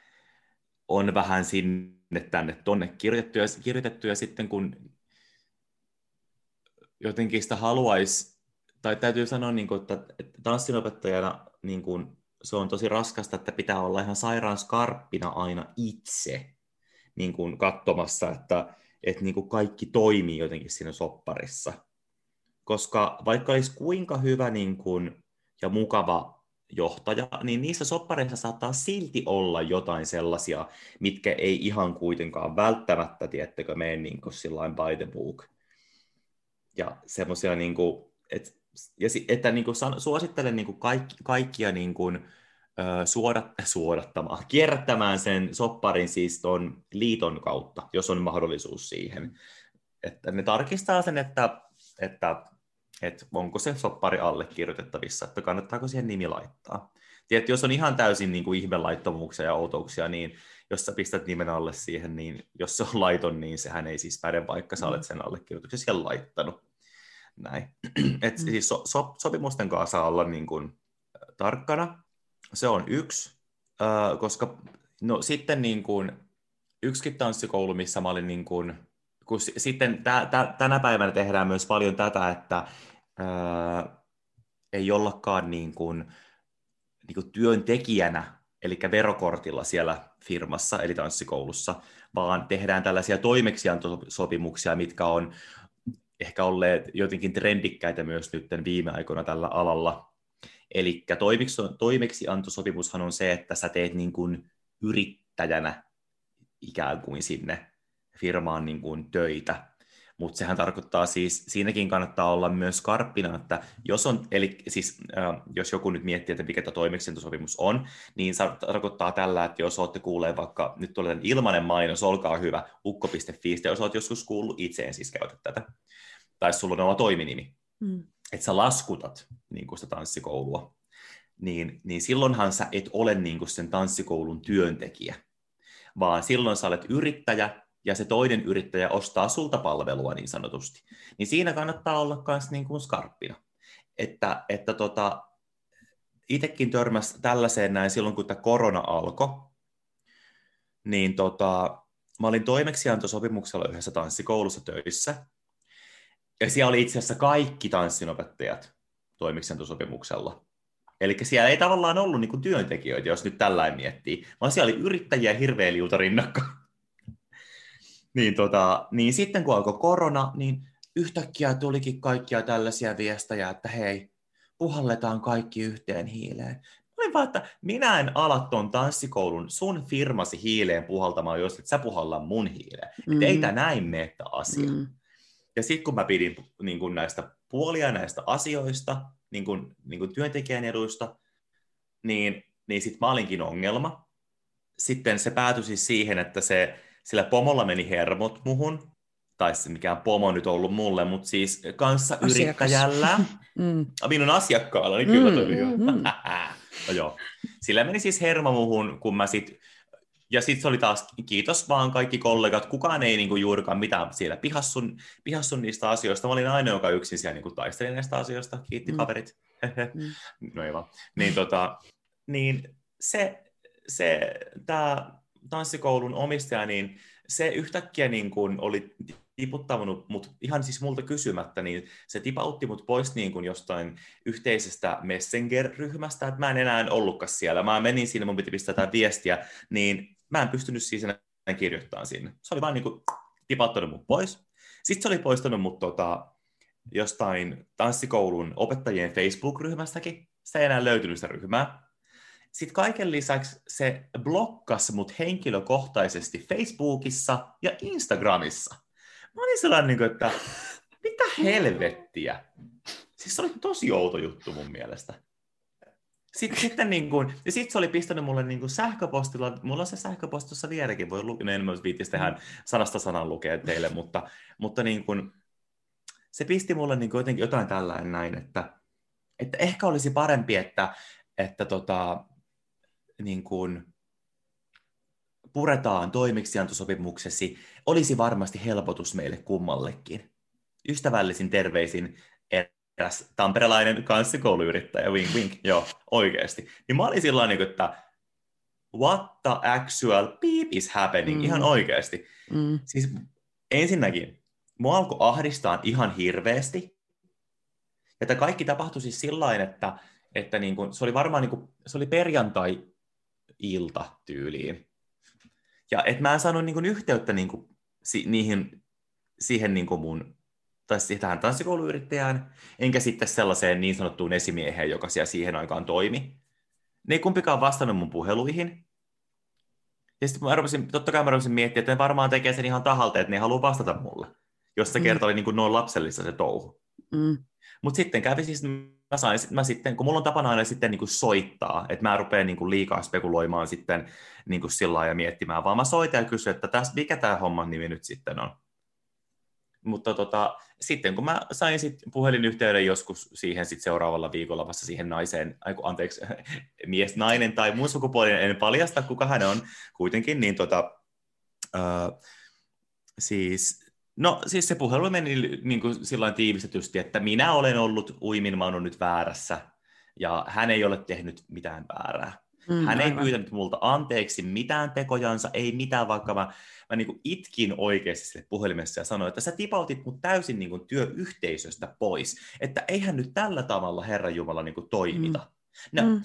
on vähän sinne tänne tonne kirjoitettu ja, kirjoitettu, ja sitten kun jotenkin sitä haluaisi, tai täytyy sanoa, niin kuin, että, tanssinopettajana niin kuin, se on tosi raskasta, että pitää olla ihan sairaan skarppina aina itse niin kuin, katsomassa, että, että niin kuin kaikki toimii jotenkin siinä sopparissa. Koska vaikka olisi kuinka hyvä niin kuin, ja mukava johtaja, niin niissä soppareissa saattaa silti olla jotain sellaisia, mitkä ei ihan kuitenkaan välttämättä, tiettekö, mene niin kuin by the book ja semmoisia, niin kuin, et, että niin kuin, suosittelen niin kuin kaikki, kaikkia niin kuin, suodat, <laughs> suodattamaan, kierrättämään sen sopparin siis tuon liiton kautta, jos on mahdollisuus siihen. Että ne tarkistaa sen, että, että, että onko se soppari allekirjoitettavissa, että kannattaako siihen nimi laittaa. Tiedät, jos on ihan täysin niin kuin ihmelaittomuuksia ja outouksia, niin jos sä pistät nimen alle siihen, niin jos se on laiton, niin sehän ei siis päde, vaikka sä olet mm. sen allekirjoituksen siellä laittanut. Näin. <clears throat> Et mm. siis so, so, sopimusten kanssa saa olla niin kuin, tarkkana. Se on yksi, äh, koska no, sitten niin kuin, yksikin tanssikoulu, missä mä olin niin kuin, kun sitten tä, tä, tänä päivänä tehdään myös paljon tätä, että ää, ei ollakaan niin kuin, niin kuin työntekijänä, eli verokortilla siellä firmassa, eli tanssikoulussa, vaan tehdään tällaisia toimeksiantosopimuksia, mitkä on ehkä olleet jotenkin trendikkäitä myös nyt viime aikoina tällä alalla. Eli toimeksiantosopimushan on se, että sä teet niin kuin yrittäjänä ikään kuin sinne firmaan niin kuin töitä. Mutta sehän tarkoittaa siis, siinäkin kannattaa olla myös karppina, että jos on, eli siis äh, jos joku nyt miettii, että mikä tämä toimeksiantosopimus on, niin se tarkoittaa tällä, että jos olette kuulleet vaikka, nyt tulee ilmainen mainos, olkaa hyvä, ukko.fi, jos olet joskus kuullut itse en siis käytä tätä, tai sulla on oma toiminimi, mm. että sä laskutat niin kuin sitä tanssikoulua, niin, niin silloinhan sä et ole niin kuin sen tanssikoulun työntekijä, vaan silloin sä olet yrittäjä, ja se toinen yrittäjä ostaa sulta palvelua niin sanotusti, niin siinä kannattaa olla myös niin kuin skarppina. Että, että tota, itsekin törmäsi tällaiseen näin silloin, kun tämä korona alkoi. Niin tota, mä olin toimeksiantosopimuksella yhdessä tanssikoulussa töissä. Ja siellä oli itse asiassa kaikki tanssinopettajat toimeksiantosopimuksella. Eli siellä ei tavallaan ollut niin työntekijöitä, jos nyt tällainen miettii, vaan siellä oli yrittäjiä hirveä liuta rinnakkain. Niin, tota, niin sitten kun alkoi korona, niin yhtäkkiä tulikin kaikkia tällaisia viestejä, että hei, puhalletaan kaikki yhteen hiileen. Mä olin vaan, että minä en ala tuon tanssikoulun sun firmasi hiileen puhaltamaan, jos et sä puhalla mun hiileen. Mm. Että ei tämä näin mene asia. Mm. Ja sitten kun mä pidin niin kun näistä puolia näistä asioista, niin kun, niin kun työntekijän eduista, niin, niin sitten mä olinkin ongelma. Sitten se päätyi siis siihen, että se, sillä pomolla meni hermot muhun, tai se mikään pomo nyt ollut mulle, mutta siis kanssa yrittäjällä, <laughs> mm. minun asiakkaalla, niin kyllä mm, mm. <laughs> no joo. Sillä meni siis hermo muhun, kun mä sit, ja sitten se oli taas, kiitos vaan kaikki kollegat, kukaan ei niinku juurikaan mitään siellä pihassun, pihassun niistä asioista. Mä olin ainoa, joka yksin siellä niinku taisteli näistä asioista, kiitti mm. kaverit. mm. No ei vaan. Niin, tota, niin se, se tämä tanssikoulun omistaja, niin se yhtäkkiä niin kuin oli tiputtanut mut ihan siis multa kysymättä, niin se tipautti mut pois niin kuin jostain yhteisestä Messenger-ryhmästä, että mä en enää ollutkaan siellä. Mä menin sinne, mun piti pistää jotain viestiä, niin mä en pystynyt siis enää kirjoittamaan sinne. Se oli vaan niin kuin tipauttanut mut pois. Sitten se oli poistanut mut tota, jostain tanssikoulun opettajien Facebook-ryhmästäkin. Se ei enää löytynyt sitä ryhmää. Sitten kaiken lisäksi se blokkasi mut henkilökohtaisesti Facebookissa ja Instagramissa. Mä olin sellainen, niin että mitä helvettiä? Siis se oli tosi outo juttu mun mielestä. Sitten, sitten niin kuin, ja sitten se oli pistänyt mulle niin kuin sähköpostilla, mulla on se sähköposti tuossa vieläkin, voi lukea, no en mä viittisi tehdä sanasta sanan lukea teille, mutta, mutta niin kuin, se pisti mulle niin kuin jotenkin jotain tällainen näin, että, että ehkä olisi parempi, että, että tota, niin kuin, puretaan toimeksiantosopimuksesi, olisi varmasti helpotus meille kummallekin. Ystävällisin terveisin eräs tamperelainen kanssikouluyrittäjä, wink wink, joo, oikeasti. Niin mä olin silloin, niin että what the actual beep is happening, mm. ihan oikeasti. Mm. Siis ensinnäkin, mua alkoi ahdistaa ihan hirveästi. Että kaikki tapahtui siis sillä että, että niin kuin, se oli varmaan niin kuin, se oli perjantai-ilta tyyliin. Ja et mä en saanut niin kuin, yhteyttä niin kuin, si, niihin, siihen niin kuin mun, tai siis tähän tanssikouluyrittäjään, enkä sitten sellaiseen niin sanottuun esimieheen, joka siellä siihen aikaan toimi. Ne ei kumpikaan vastannut mun puheluihin. Ja sitten mä rupesin, totta kai mä rupesin miettiä, että ne varmaan tekee sen ihan tahalta, että ne haluaa vastata mulle. Jos se mm. kerta oli niin kuin noin lapsellista se touhu. Mm. Mutta sitten kävi siis mä sain, mä sitten, kun mulla on tapana aina sitten niin kuin soittaa, että mä rupean niin kuin liikaa spekuloimaan sitten niin kuin sillä ja miettimään, vaan mä soitan ja kysyn, että täs, mikä tämä homman nimi nyt sitten on. Mutta tota, sitten kun mä sain sit puhelinyhteyden joskus siihen sit seuraavalla viikolla vasta siihen naiseen, aiku, anteeksi, <laughs> mies, nainen tai muun sukupuolinen, en paljasta kuka hän on kuitenkin, niin tota, uh, siis No siis se puhelu meni niin kuin silloin tiivistetysti, että minä olen ollut uimin, mä nyt väärässä ja hän ei ole tehnyt mitään väärää. Mm, hän aivan. ei pyytänyt multa anteeksi mitään tekojansa, ei mitään, vaikka mä, mä niin kuin itkin oikeasti sille puhelimessa ja sanoin, että sä tipautit mut täysin niin kuin työyhteisöstä pois, että eihän nyt tällä tavalla Herran Jumala niin kuin toimita. Mm. No, mm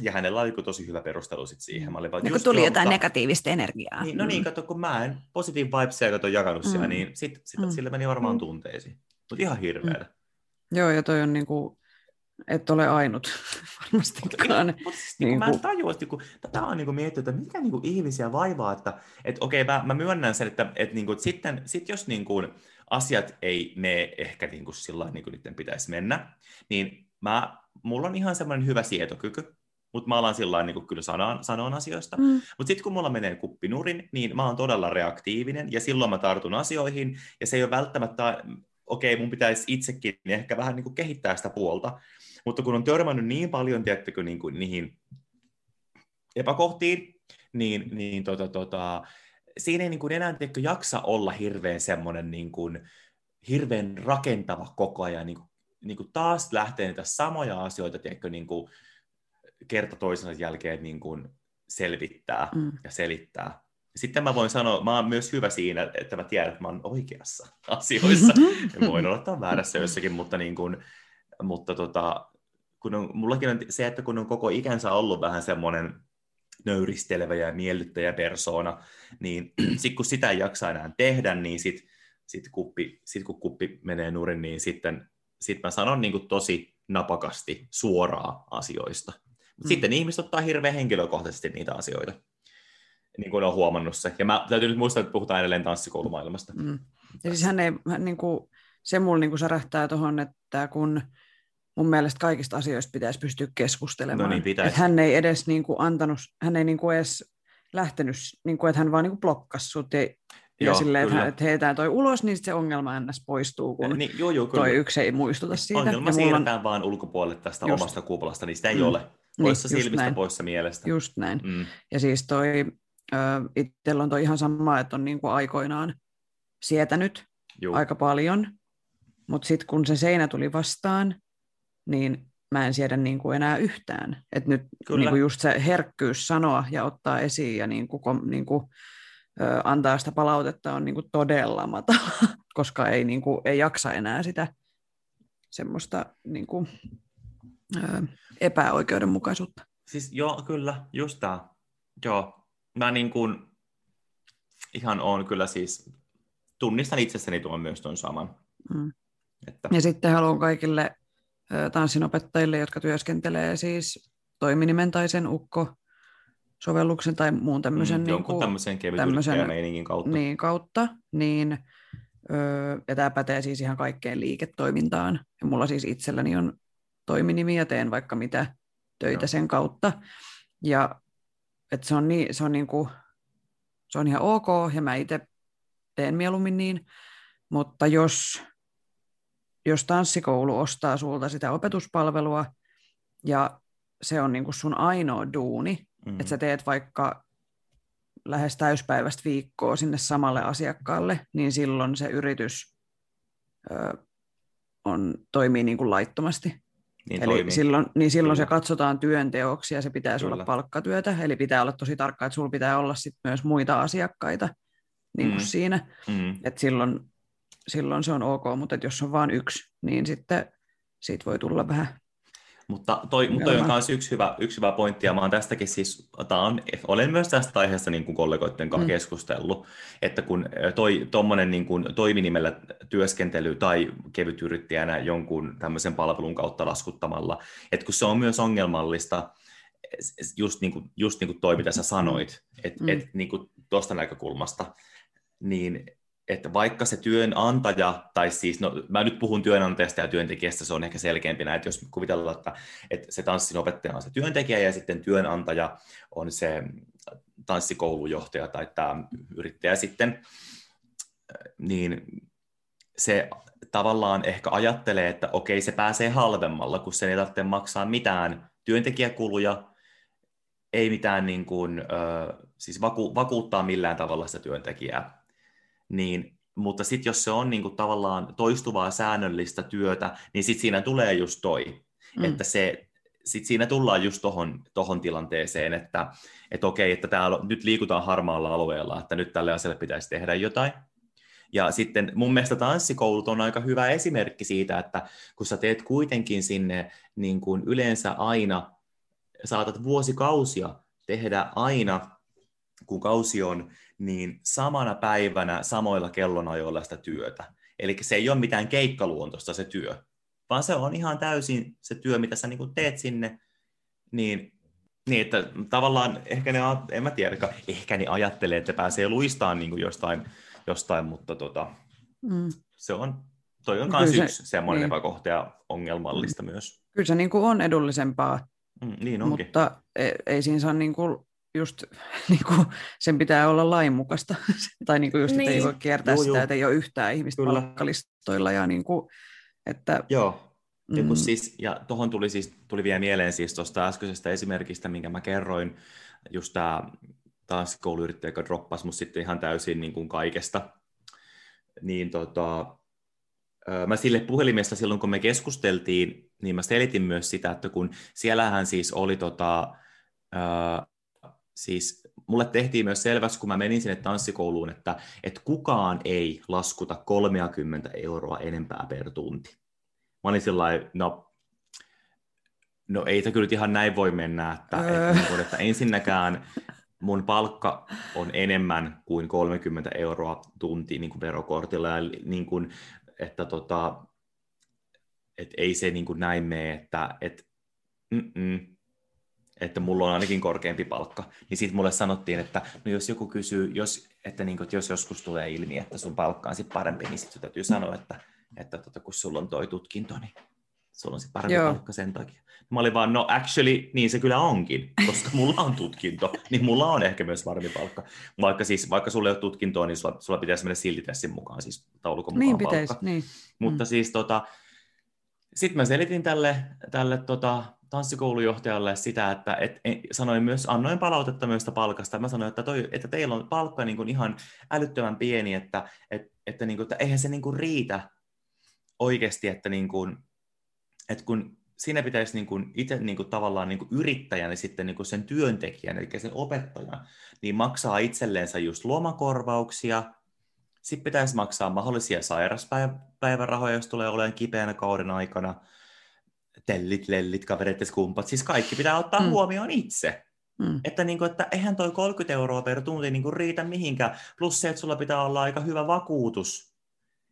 ja hänellä oli tosi hyvä perustelu sit siihen. Mä olin vaan, niin kun tuli jotain mutta... negatiivista energiaa. Niin, no niin, mm. kato, kun mä en positiivinen vibesia kato jakanut mm. siellä, niin sit, sit, mm. sille meni varmaan mm. tunteisiin. Mutta ihan hirveä. Mm. Joo, ja toi on niinku, et ole ainut <laughs> varmastikaan. Mutta mut siis, niin, mä en tajua, että kun, tätä on niinku miettinyt, että mikä niinku ihmisiä vaivaa, että et, okei, mä, mä myönnän sen, että et, niinku, et sitten sit jos niinku, asiat ei mene ehkä niinku, sillä niin kuin niiden pitäisi mennä, niin mä, mulla on ihan semmoinen hyvä sietokyky, mutta mä alan sillä niin kyllä sanon, sanon asioista. Mm. Mutta sitten kun mulla menee kuppinurin, niin mä oon todella reaktiivinen, ja silloin mä tartun asioihin, ja se ei ole välttämättä, okei, okay, mun pitäisi itsekin ehkä vähän niin kuin kehittää sitä puolta, mutta kun on törmännyt niin paljon, tiedättekö, niin kuin niihin epäkohtiin, niin, niin tota, tota, siinä ei niin kuin enää tiedätkö, jaksa olla hirveän semmoinen niin kuin, hirveän rakentava koko ajan, niin kuin, niin kuin taas lähtee niitä samoja asioita, tiedätkö, niin kuin, kerta toisensa jälkeen niin kuin selvittää Mm. ja selittää. Sitten mä voin sanoa, mä oon myös hyvä siinä, että mä tiedän, että mä oon oikeassa <laughs> asioissa. Ja voin olla että on väärässä jossakin, mutta, niin kuin, mutta tota, kun on, mullakin on se, että kun on koko ikänsä ollut vähän semmoinen nöyristelevä ja miellyttäjä persoona, niin <clears throat> sit kun sitä ei jaksa enää tehdä, niin sit, sit, kuppi, sit kun kuppi menee nurin, niin sitten sit mä sanon niin kuin tosi napakasti suoraa asioista. Mm. Sitten ihmiset ottaa hirveän henkilökohtaisesti niitä asioita, niin kuin on huomannut se. Ja mä täytyy nyt muistaa, että puhutaan edelleen tanssikoulumaailmasta. Mm. Ja siis hän ei, hän niin kuin, se mulla niin kuin särähtää tuohon, että kun mun mielestä kaikista asioista pitäisi pystyä keskustelemaan. No niin, pitäisi. että hän ei edes niin kuin antanut, hän ei niin kuin edes lähtenyt, niin kuin, että hän vaan niin kuin blokkasi sut ja, ja Joo, silleen, että, että heitään toi ulos, niin se ongelma ns. poistuu, kun Niin, joo, joo, kyllä. toi yksi ei muistuta siitä. Ongelma ja mulla on, siirretään vaan ulkopuolelle tästä Just. omasta kuplasta, niin sitä ei Mm. ole. Poissa just silmistä, näin. poissa mielestä. just näin. Mm. Ja siis toi, itsellä on toi ihan sama, että on niin kuin aikoinaan sietänyt Juu. aika paljon, mutta sitten kun se seinä tuli vastaan, niin mä en siedä niin kuin enää yhtään. Et nyt Kyllä. niin kuin just se herkkyys sanoa ja ottaa esiin ja niin kuin, niin kuin, ö, antaa sitä palautetta on niin kuin todella matala, <laughs> koska ei, niin kuin, ei jaksa enää sitä semmoista niin kuin, ö, epäoikeudenmukaisuutta. Siis joo, kyllä, just tää. Joo, mä niin kuin ihan on kyllä siis, tunnistan itsessäni tuon myös tuon saman. Mm. Että, Ja sitten haluan kaikille ö, tanssinopettajille, jotka työskentelee siis toiminimen tai sen ukko-sovelluksen tai muun tämmöisen, mm, niin jonkun kuin, tämmöisen kevyt tämmöisen- meiningin kautta. niin, kautta, niin, öö, ja tämä pätee siis ihan kaikkeen liiketoimintaan. Ja mulla siis itselläni on toiminimi ja teen vaikka mitä töitä Joo. sen kautta. Ja et se on, niin, se, on niinku, se on ihan ok, ja mä itse teen mieluummin niin, mutta jos, jos tanssikoulu ostaa sulta sitä opetuspalvelua, ja se on niinku sun ainoa duuni, Mm. että sä teet vaikka lähes täyspäiväistä viikkoa sinne samalle asiakkaalle, niin silloin se yritys ö, on, toimii niin kuin laittomasti. Niin Eli toimii. silloin, niin silloin se Kyllä. katsotaan työnteoksi ja se pitäisi Kyllä. olla palkkatyötä, eli pitää olla tosi tarkka, että sulla pitää olla sit myös muita asiakkaita niin kuin Mm. siinä, Mm. että silloin, silloin se on ok, mutta et jos on vain yksi, niin sitten siitä voi tulla vähän Mutta toi, mutta toi on myös yksi hyvä, yksi hyvä pointti, ja mä oon tästäkin siis, tää on, olen myös tästä aiheesta niin kuin kollegoiden kanssa Mm. keskustellut, että kun toi, tommonen niin kuin toiminimellä työskentely tai kevytyrittäjänä jonkun tämmöisen palvelun kautta laskuttamalla, että kun se on myös ongelmallista, just niin kuin, just niin kuin toi, mitä sä sanoit, että Mm. mm. et, niin kuin tuosta näkökulmasta, niin että vaikka se työnantaja, tai siis, no mä nyt puhun työnantajasta ja työntekijästä, se on ehkä selkeämpi että jos kuvitellaan, että, että se tanssinopettaja on se työntekijä ja sitten työnantaja on se tanssikoulujohtaja tai tämä yrittäjä sitten, niin se tavallaan ehkä ajattelee, että okei, se pääsee halvemmalla, kun sen ei tarvitse maksaa mitään työntekijäkuluja, ei mitään niin kuin, siis vaku, vakuuttaa millään tavalla sitä työntekijää. Niin, mutta sitten jos se on niin kuin tavallaan toistuvaa säännöllistä työtä, niin sitten siinä tulee just toi, mm. että se, sit siinä tullaan just tohon, tohon tilanteeseen, että et okei, että täällä, nyt liikutaan harmaalla alueella, että nyt tälle asialle pitäisi tehdä jotain. Ja sitten mun mielestä tanssikoulut on aika hyvä esimerkki siitä, että kun sä teet kuitenkin sinne niin kuin yleensä aina, saatat vuosikausia tehdä aina, kun kausi on, niin samana päivänä samoilla kellonajoilla sitä työtä. Eli se ei ole mitään keikkaluontoista se työ, vaan se on ihan täysin se työ, mitä sä niin kuin teet sinne, niin, niin että tavallaan ehkä ne, en mä tiedä, ehkä ne ajattelee, että pääsee luistaan niin kuin jostain, jostain, mutta tota, Mm. se on, toi on No myös kyllä se- yksi semmoinen niin. epäkohta ja ongelmallista myös. Kyllä se niin kuin on edullisempaa, Mm, niin onkin. mutta ei, ei siinä saa niin kuin just, <laughs> niin kuin, sen pitää olla lainmukaista. <laughs> tai niin kuin just, että ei Niin. voi kiertää Joo, sitä, joo. että ei ole yhtään ihmistä Kyllä. palkkalistoilla. Ja niin kuin, että, Joo, ja, mm, siis, ja tuohon tuli, siis, tuli vielä mieleen siis tuosta äskeisestä esimerkistä, minkä mä kerroin, just tämä taas kouluyrittäjä, joka droppasi mut sitten ihan täysin niin kuin kaikesta, niin tota, mä sille puhelimessa silloin, kun me keskusteltiin, niin mä selitin myös sitä, että kun siellähän siis oli tota, siis mulle tehtiin myös selväksi, kun mä menin sinne tanssikouluun, että, että kukaan ei laskuta 30 euroa enempää per tunti. Mä olin sillä no, no ei se kyllä ihan näin voi mennä, että, että, että ensinnäkään mun palkka on enemmän kuin 30 euroa tunti niin kuin verokortilla, ja niin kuin, että tota, et ei se niin kuin näin mene, että et, että mulla on ainakin korkeampi palkka. Niin sitten mulle sanottiin, että no jos joku kysyy, jos, että, niin kuin, että jos joskus tulee ilmi, että sun palkka on sit parempi, niin sitten täytyy sanoa, että, että tota, kun sulla on toi tutkinto, niin sulla on sitten parempi Joo. palkka sen takia. Mä olin vaan, no actually, niin se kyllä onkin, koska mulla on tutkinto, <laughs> niin mulla on ehkä myös varmi palkka. Vaikka, siis, vaikka sulla ei ole tutkintoa, niin sulla, sulla pitäisi mennä siltitessin mukaan, siis taulukon mukaan niin, pitäisi, palkka. Niin. Mutta mm. siis tota, sitten mä selitin tälle, tälle tota, tanssikoulujohtajalle sitä, että et, et, sanoin myös, annoin palautetta myös palkasta. Mä sanoin, että, toi, että teillä on palkka niin kuin ihan älyttömän pieni, että, et, että, niin kuin, että eihän se niin kuin riitä oikeasti, että, niin kuin, että kun siinä pitäisi niin kuin itse niin kuin tavallaan niin kuin yrittäjän ja sitten niin kuin sen työntekijän, eli sen opettajan, niin maksaa itselleensä just lomakorvauksia, sitten pitäisi maksaa mahdollisia sairaspäivärahoja, jos tulee olemaan kipeänä kauden aikana, tellit, lellit, kaverit ja skumpat, siis kaikki pitää ottaa mm. huomioon itse. Mm. Että, niin kuin, että eihän toi 30 euroa per tunti niin kuin riitä mihinkään, plus se, että sulla pitää olla aika hyvä vakuutus,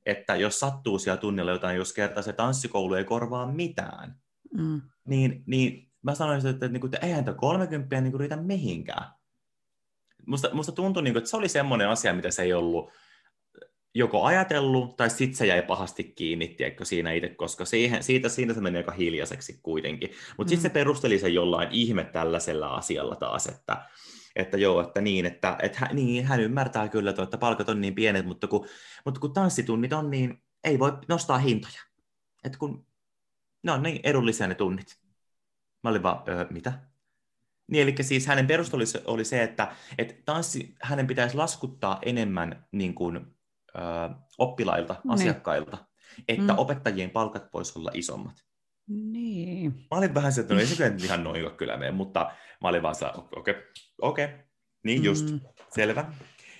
että jos sattuu siellä tunnilla jotain, jos kerta se tanssikoulu ei korvaa mitään, mm. niin, niin mä sanoisin, että, että, että eihän tuo 30 niin kuin riitä mihinkään. Musta, musta tuntui, niin kuin, että se oli semmoinen asia, mitä se ei ollut joko ajatellut, tai sitten se jäi pahasti kiinni, tiedätkö, siinä itse, koska siihen, siitä, siitä se meni aika hiljaiseksi kuitenkin. Mutta mm. sitten se perusteli sen jollain ihme tällaisella asialla taas, että, että joo, että niin, että, että hän, niin, hän ymmärtää kyllä, että palkat on niin pienet, mutta kun, mutta kun tanssitunnit on, niin ei voi nostaa hintoja. Että kun ne on niin edullisia ne tunnit. Mä olin vaan, öö, mitä? Niin, eli siis hänen perustelu oli se, että, että tanssi, hänen pitäisi laskuttaa enemmän niin kuin, oppilailta, niin. asiakkailta, että mm. opettajien palkat voisi olla isommat. Niin. Mä olin vähän se, että no ei se ihan noin kyllä mene, mutta mä olin vaan okei, okei, okay, okay, niin just, mm. selvä.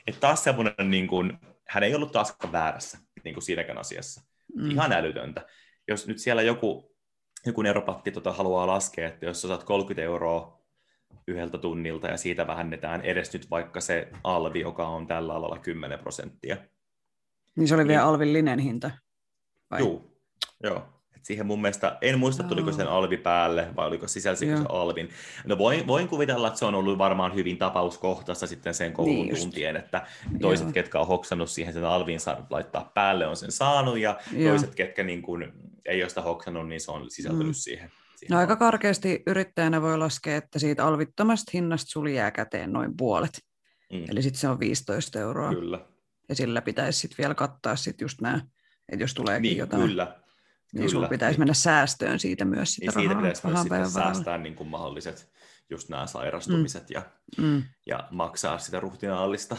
Että taas semmoinen, niin kuin, hän ei ollut taaskaan väärässä niin kuin siinäkään asiassa. Mm. Ihan älytöntä. Jos nyt siellä joku, joku neropatti tota haluaa laskea, että jos sä saat 30 euroa yhdeltä tunnilta ja siitä vähennetään edes nyt vaikka se alvi, joka on tällä alalla 10 prosenttia, niin se oli niin. vielä alvillinen hinta? Vai? Joo, joo. Et siihen mun mielestä, en muista tuliko sen alvi päälle vai oliko sisälsikö se alvin. No voin, voin kuvitella, että se on ollut varmaan hyvin tapauskohtaista sitten sen koulun niin tuntien, että toiset, Joo. ketkä on hoksannut siihen sen alvin saanut laittaa päälle, on sen saanut ja Joo. toiset, ketkä niin kuin, ei ole sitä hoksannut, niin se on sisältynyt mm. siihen. siihen no aika karkeasti yrittäjänä voi laskea, että siitä alvittomasta hinnasta suli jää käteen noin puolet. Mm. Eli sitten se on 15 euroa. Kyllä ja sillä pitäisi sitten vielä kattaa sit just nämä, että jos tuleekin niin, jotain, kyllä. niin kyllä. sulla pitäisi mennä säästöön siitä myös sitä niin rahaa, siitä pitäisi myös sitten säästää niin kuin mahdolliset just nämä sairastumiset mm. Ja, mm. ja maksaa sitä ruhtinaallista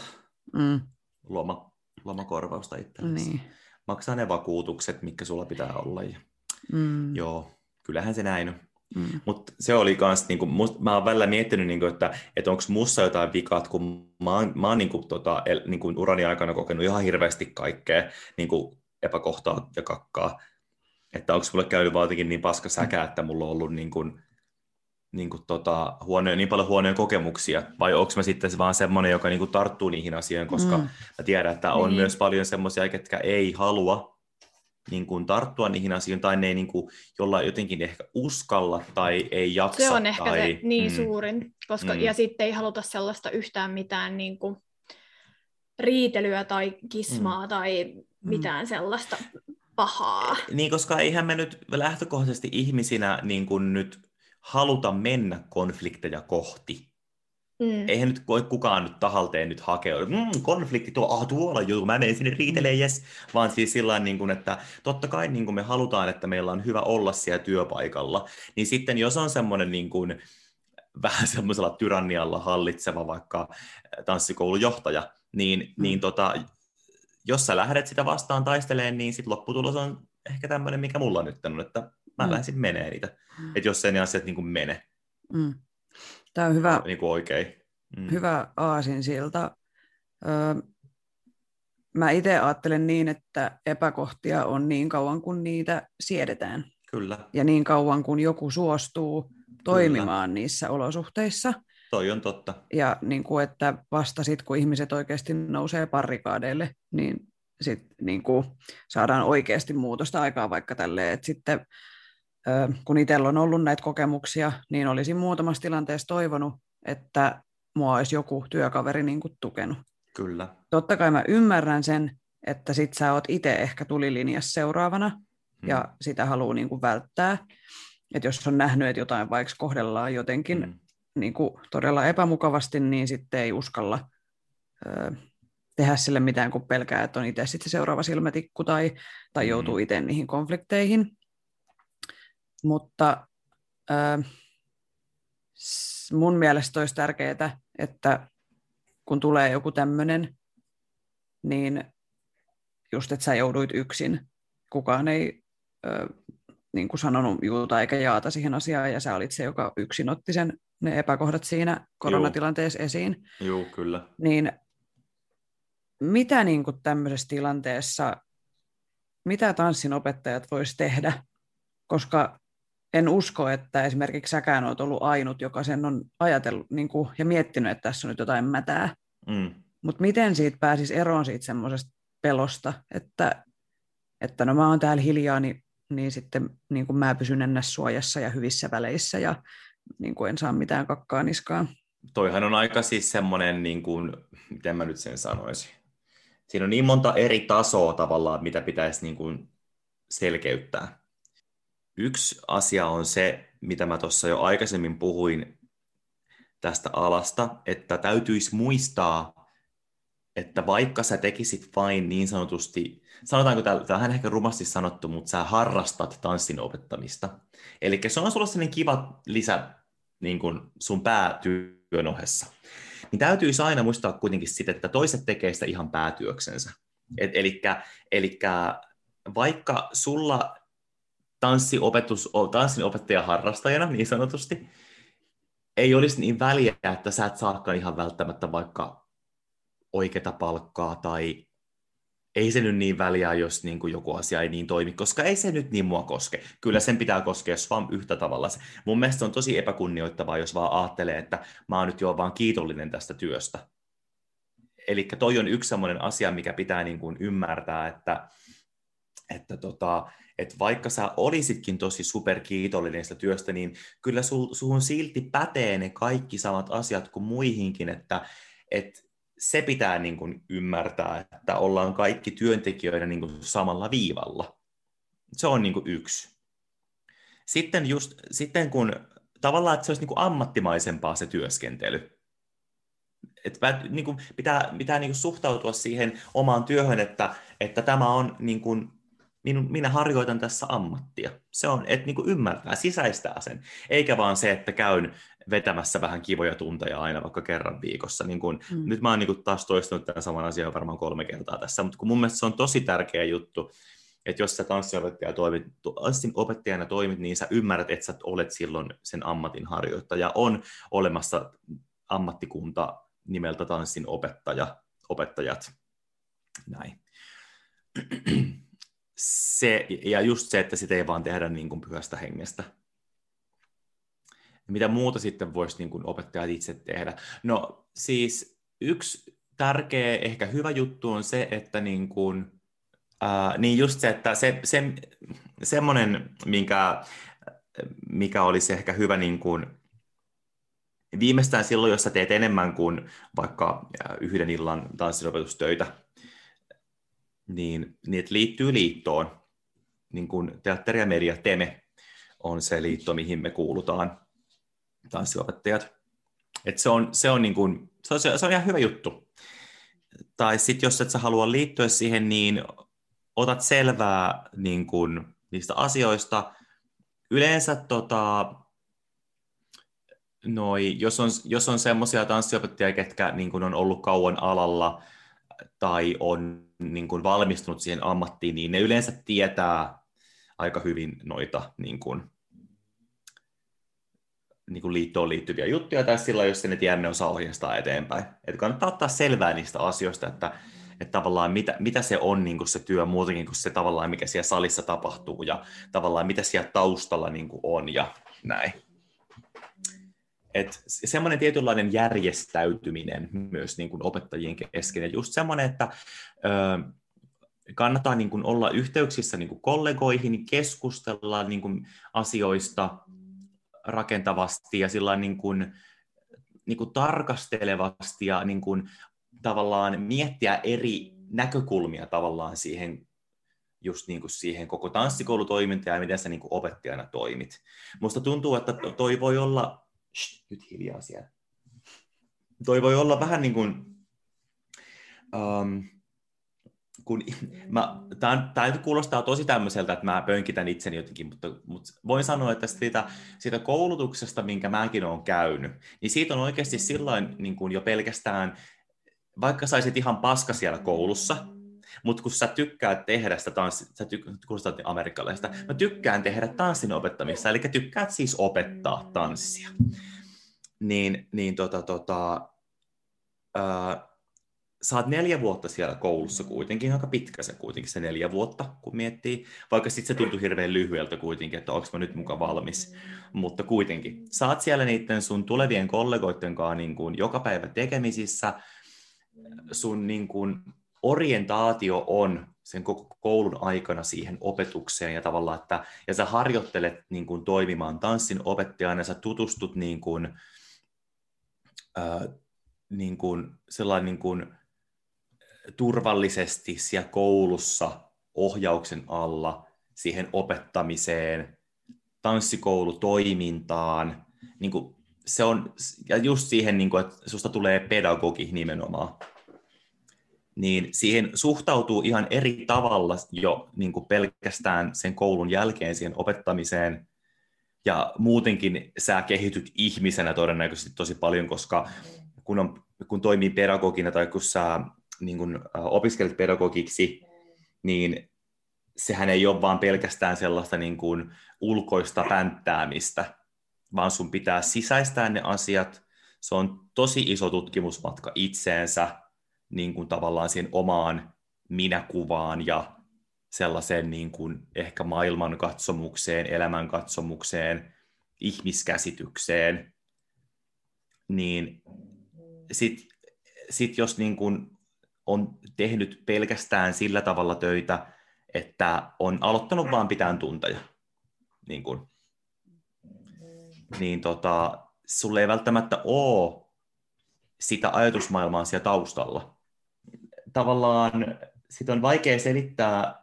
mm. loma, lomakorvausta itsellesi. Niin. Maksaa ne vakuutukset, mitkä sulla pitää olla. Ja, mm. Joo, kyllähän se näin on. Mm. Mutta se oli kans, niinku, must, mä oon välillä miettinyt, niinku, että, että onko mussa jotain vikat, kun mä oon, mä oon niinku, tota, el, niinku, urani aikana kokenut ihan hirveästi kaikkea niinku, epäkohtaa ja kakkaa. Että onko mulle käynyt vaan niin paska säkä, että mulla on ollut niin kuin, niin, kuin tota, huonoja, niin paljon huonoja kokemuksia, vai onko mä sitten vaan semmoinen, joka niin kuin tarttuu niihin asioihin, koska mm. mä tiedän, että on niin. myös paljon semmoisia, ketkä ei halua niin kuin tarttua niihin asioihin, tai ne ei niin kuin jollain jotenkin ehkä uskalla tai ei jaksa. Se on ehkä tai, se niin mm, suurin, koska, mm. ja sitten ei haluta sellaista yhtään mitään niin kuin riitelyä tai kismaa mm. tai mm. mitään mm. sellaista pahaa. Niin, koska eihän me nyt lähtökohtaisesti ihmisinä niin kuin nyt haluta mennä konflikteja kohti. Mm. Eihän nyt voi kukaan nyt tahalteen nyt hakea, mm, konflikti tuo, ah, tuolla juttu, mä menen sinne riitelee, mm. yes. Vaan siis sillä niin kuin, että totta kai niin kuin me halutaan, että meillä on hyvä olla siellä työpaikalla. Niin sitten jos on semmoinen niin kuin, <laughs> vähän semmoisella tyrannialla hallitseva vaikka tanssikoulujohtaja, niin, mm. niin tota, jos sä lähdet sitä vastaan taisteleen, niin sit lopputulos on ehkä tämmöinen, mikä mulla nyt on, että mä mm. lähden menee niitä. Mm. Että jos ei ne asiat niin kuin mene. Mm. Tämä on hyvä, niin kuin oikein. Mm. hyvä aasinsilta. Öö, mä itse ajattelen niin, että epäkohtia on niin kauan kuin niitä siedetään. Kyllä. Ja niin kauan kuin joku suostuu toimimaan Kyllä. niissä olosuhteissa. Toi on totta. Ja niin kuin, että vasta sitten, kun ihmiset oikeasti nousee parrikaadeille, niin sit niin kuin saadaan oikeasti muutosta aikaa vaikka tälleen, että sitten kun itsellä on ollut näitä kokemuksia, niin olisin muutamassa tilanteessa toivonut, että mua olisi joku työkaveri niin kuin tukenut. Kyllä. Totta kai mä ymmärrän sen, että sit sä oot itse ehkä tulilinjassa seuraavana, hmm. ja sitä haluaa niin kuin välttää. Että jos on nähnyt, että jotain vaikka kohdellaan jotenkin hmm. niin kuin todella epämukavasti, niin sitten ei uskalla ö, tehdä sille mitään, kun pelkää, että on itse sitten se seuraava silmätikku tai, tai hmm. joutuu itse niihin konflikteihin. Mutta ö, mun mielestä olisi tärkeää, että kun tulee joku tämmöinen, niin just, että sä jouduit yksin. Kukaan ei ö, niin kuin sanonut juuta eikä jaata siihen asiaan, ja sä olit se, joka yksin otti sen, ne epäkohdat siinä koronatilanteessa Juu. esiin. Joo, kyllä. Niin mitä niin kuin tämmöisessä tilanteessa, mitä tanssin opettajat vois tehdä? Koska en usko, että esimerkiksi säkään olet ollut ainut, joka sen on ajatellut niin kuin, ja miettinyt, että tässä on nyt jotain mätää. Mm. Mutta miten siitä pääsisi eroon siitä semmoisesta pelosta, että, että no mä oon täällä hiljaa, niin, niin sitten niin kuin mä pysyn ennäs suojassa ja hyvissä väleissä ja niin kuin en saa mitään kakkaa niskaan. Toihan on aika siis semmoinen, niin kuin, miten mä nyt sen sanoisin. Siinä on niin monta eri tasoa tavallaan, mitä pitäisi niin kuin selkeyttää. Yksi asia on se, mitä mä tuossa jo aikaisemmin puhuin tästä alasta, että täytyisi muistaa, että vaikka sä tekisit vain niin sanotusti, sanotaanko tähän ehkä rumasti sanottu, mutta sä harrastat tanssin opettamista. Eli se on sulla sellainen kiva lisä niin kuin sun päätyön ohessa. Niin täytyisi aina muistaa kuitenkin sitä, että toiset tekee sitä ihan päätyöksensä. Eli vaikka sulla tanssiopetus, tanssin opettaja harrastajana niin sanotusti, ei olisi niin väliä, että sä et saakaan ihan välttämättä vaikka oikeata palkkaa tai ei se nyt niin väliä, jos niin kuin joku asia ei niin toimi, koska ei se nyt niin mua koske. Kyllä sen pitää koskea vaan yhtä tavalla. Mun mielestä on tosi epäkunnioittavaa, jos vaan ajattelee, että mä oon nyt jo vaan kiitollinen tästä työstä. Eli toi on yksi sellainen asia, mikä pitää niin kuin ymmärtää, että, että tota, että vaikka sä olisitkin tosi superkiitollinen sitä työstä, niin kyllä sul, suhun silti pätee ne kaikki samat asiat kuin muihinkin, että et se pitää niin kuin ymmärtää, että ollaan kaikki työntekijöitä niin kuin samalla viivalla. Se on niin kuin yksi. Sitten, just, sitten kun tavallaan, että se olisi niin kuin ammattimaisempaa se työskentely, että niin kuin pitää, pitää niin suhtautua siihen omaan työhön, että, että tämä on niin minun, minä harjoitan tässä ammattia. Se on, että niin ymmärtää, sisäistää sen, eikä vaan se, että käyn vetämässä vähän kivoja tunteja aina vaikka kerran viikossa. Niin kun, mm. Nyt mä oon niin taas toistanut tämän saman asian varmaan kolme kertaa tässä, mutta kun mun mielestä se on tosi tärkeä juttu, että jos sä tanssiopettaja toimit, opettajana toimit, niin sä ymmärrät, että sä olet silloin sen ammatin harjoittaja. On olemassa ammattikunta nimeltä tanssin opettaja, opettajat. Näin se, ja just se, että sitä ei vaan tehdä niin kuin pyhästä hengestä. Mitä muuta sitten voisi niin kuin opettajat itse tehdä? No siis yksi tärkeä, ehkä hyvä juttu on se, että niin kuin, ää, niin just se, että se, se, semmoinen, minkä, mikä olisi ehkä hyvä niin kuin, viimeistään silloin, jos sä teet enemmän kuin vaikka yhden illan tanssinopetustöitä, niin, että liittyy liittoon. Niin kuin teatteri ja media, TEME on se liitto, mihin me kuulutaan, tanssiopettajat. Et se on, se on, niin kuin, se on, se on ihan hyvä juttu. Tai sitten jos et sä halua liittyä siihen, niin otat selvää niin kuin, niistä asioista. Yleensä tota, noi, jos on, jos on semmoisia tanssiopettajia, ketkä niin kuin on ollut kauan alalla tai on niin kuin valmistunut siihen ammattiin, niin ne yleensä tietää aika hyvin noita niin kuin, niin kuin liittoon liittyviä juttuja, tai silloin, jos ne tiedä, ne osaa ohjastaa eteenpäin. Että kannattaa ottaa selvää niistä asioista, että, että tavallaan mitä, mitä se on niin kuin se työ muutenkin kuin se tavallaan, mikä siellä salissa tapahtuu, ja tavallaan mitä siellä taustalla niin kuin on, ja näin. Et semmoinen tietynlainen järjestäytyminen myös niin kuin opettajien kesken, ja just semmoinen, että ö, kannattaa niin kuin olla yhteyksissä niin kuin kollegoihin, keskustella niin kuin asioista rakentavasti ja sillä niin kuin, niin kuin tarkastelevasti ja niin kuin, tavallaan miettiä eri näkökulmia tavallaan siihen just niin kuin siihen koko tanssikoulutoimintaan ja miten sä niin kuin opettajana toimit. Musta tuntuu, että toi voi olla, Shh, nyt hiljaa siellä, toi voi olla vähän niin kuin, um, kun <laughs> mä, tämä, tämä kuulostaa tosi tämmöiseltä, että mä pönkitän itseni jotenkin, mutta, mutta voin sanoa, että siitä, siitä koulutuksesta, minkä mäkin olen käynyt, niin siitä on oikeasti silloin niin kuin jo pelkästään, vaikka saisit ihan paska siellä koulussa, mutta kun sä tykkäät tehdä sitä tanssia, sä tyk- kuulostaa amerikkalaista, mä tykkään tehdä tanssin opettamista, eli tykkäät siis opettaa tanssia. Niin, niin tota, tota, ää, sä oot neljä vuotta siellä koulussa kuitenkin, aika pitkä se kuitenkin se neljä vuotta, kun miettii, vaikka sitten se tuntui hirveän lyhyeltä kuitenkin, että onko mä nyt mukaan valmis, mutta kuitenkin. Sä oot siellä niiden sun tulevien kollegoiden kanssa niin kuin joka päivä tekemisissä, sun niin kuin orientaatio on sen koko koulun aikana siihen opetukseen ja tavallaan, että ja sä harjoittelet niin kuin toimimaan tanssin opettajana, sä tutustut niin kuin, äh, niin kuin, sellainen niin kuin, turvallisesti siellä koulussa ohjauksen alla siihen opettamiseen, tanssikoulutoimintaan, niin kuin se on, ja just siihen, niin kuin, että susta tulee pedagogi nimenomaan, niin siihen suhtautuu ihan eri tavalla jo niin kuin pelkästään sen koulun jälkeen siihen opettamiseen, ja muutenkin sä kehityt ihmisenä todennäköisesti tosi paljon, koska kun, on, kun toimii pedagogina tai kun sä niin kuin, opiskelet pedagogiksi, niin sehän ei ole vaan pelkästään sellaista niin kuin ulkoista pänttäämistä, vaan sun pitää sisäistää ne asiat. Se on tosi iso tutkimusmatka itseensä, niin kuin tavallaan siihen omaan minäkuvaan ja sellaiseen niin kuin ehkä maailmankatsomukseen, elämänkatsomukseen, ihmiskäsitykseen, niin sitten sit jos niin kuin on tehnyt pelkästään sillä tavalla töitä, että on aloittanut vaan pitään tunteja. Niin, kun, niin tota, sulle ei välttämättä ole sitä ajatusmaailmaa siellä taustalla. Tavallaan sitä on vaikea selittää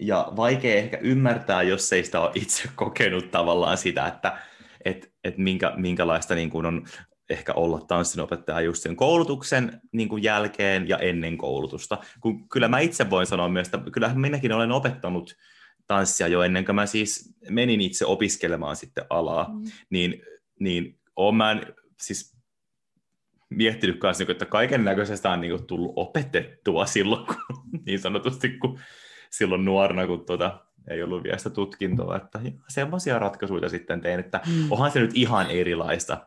ja vaikea ehkä ymmärtää, jos ei sitä ole itse <laughs> kokenut tavallaan sitä, että et, et minkä, minkälaista niin kuin on ehkä olla tanssinopettaja just sen koulutuksen niin kuin jälkeen ja ennen koulutusta. Kun kyllä mä itse voin sanoa myös, että kyllähän minäkin olen opettanut tanssia jo ennen kuin mä siis menin itse opiskelemaan sitten alaa, mm. niin, niin olen mä siis miettinyt kanssa, että kaiken näköisestä on niin tullut opetettua silloin, kun, <laughs> niin sanotusti, kun silloin nuorena, kun tuota, ei ollut vielä sitä tutkintoa, että semmoisia ratkaisuja sitten tein, että mm. onhan se nyt ihan erilaista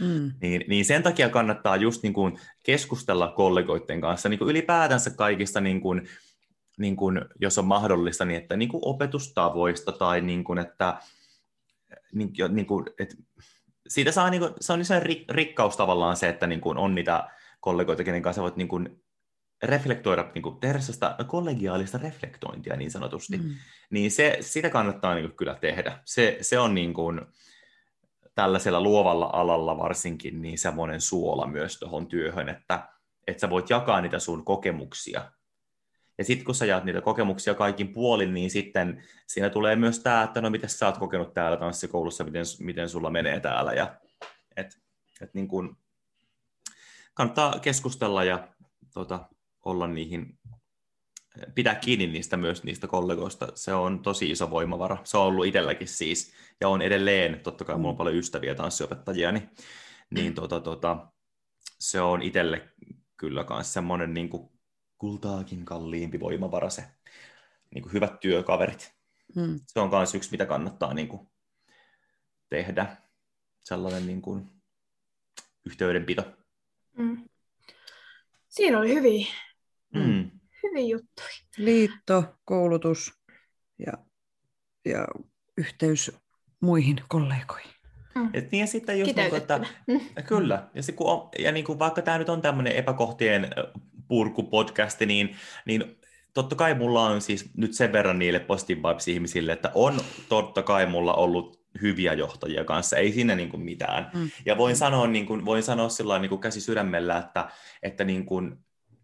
Mm. Niin, niin sen takia kannattaa just niin kuin keskustella kollegoiden kanssa niin kuin ylipäätänsä kaikista, niin kuin, niin kuin, jos on mahdollista, niin että niin kuin opetustavoista tai niin kuin, että, niin, niin kuin, että siitä saa, niin kuin, se on niin rik, rikkaus tavallaan se, että niin kuin on niitä kollegoita, kenen kanssa voit niin kuin reflektoida, niin kuin tehdä sitä kollegiaalista reflektointia niin sanotusti, mm. niin se, sitä kannattaa niin kuin kyllä tehdä. Se, se on niin kuin, tällaisella luovalla alalla varsinkin niin semmoinen suola myös tuohon työhön, että, että sä voit jakaa niitä sun kokemuksia. Ja sitten kun sä jaat niitä kokemuksia kaikin puolin, niin sitten siinä tulee myös tämä, että no miten sä oot kokenut täällä tanssikoulussa, miten, miten sulla menee täällä. Ja, et, et niin kun, kannattaa keskustella ja tota, olla niihin pitää kiinni niistä myös niistä kollegoista. Se on tosi iso voimavara. Se on ollut itselläkin siis, ja on edelleen, totta kai mulla on mm. paljon ystäviä tanssiopettajia, niin, niin tota, tota, se on itselle kyllä myös semmoinen niin kuin kultaakin kalliimpi voimavara se niin kuin hyvät työkaverit. Mm. Se on myös yksi, mitä kannattaa niin kuin tehdä. Sellainen niin kuin yhteydenpito. Mm. Siinä oli hyviä, Mm. hyviä juttuja. Liitto, koulutus ja, ja yhteys muihin kollegoihin. Et niin, ja sitten just niin kuin, että, kyllä, ja, se, kun on, ja niin kuin, vaikka tämä nyt on tämmöinen epäkohtien purkupodcasti, niin, niin totta kai mulla on siis nyt sen verran niille positive ihmisille, että on totta kai mulla ollut hyviä johtajia kanssa, ei siinä niin kuin mitään. Mm. Ja voin sanoa, niin kuin, voin sanoa sillä niin kuin käsi sydämellä, että, että niin kuin,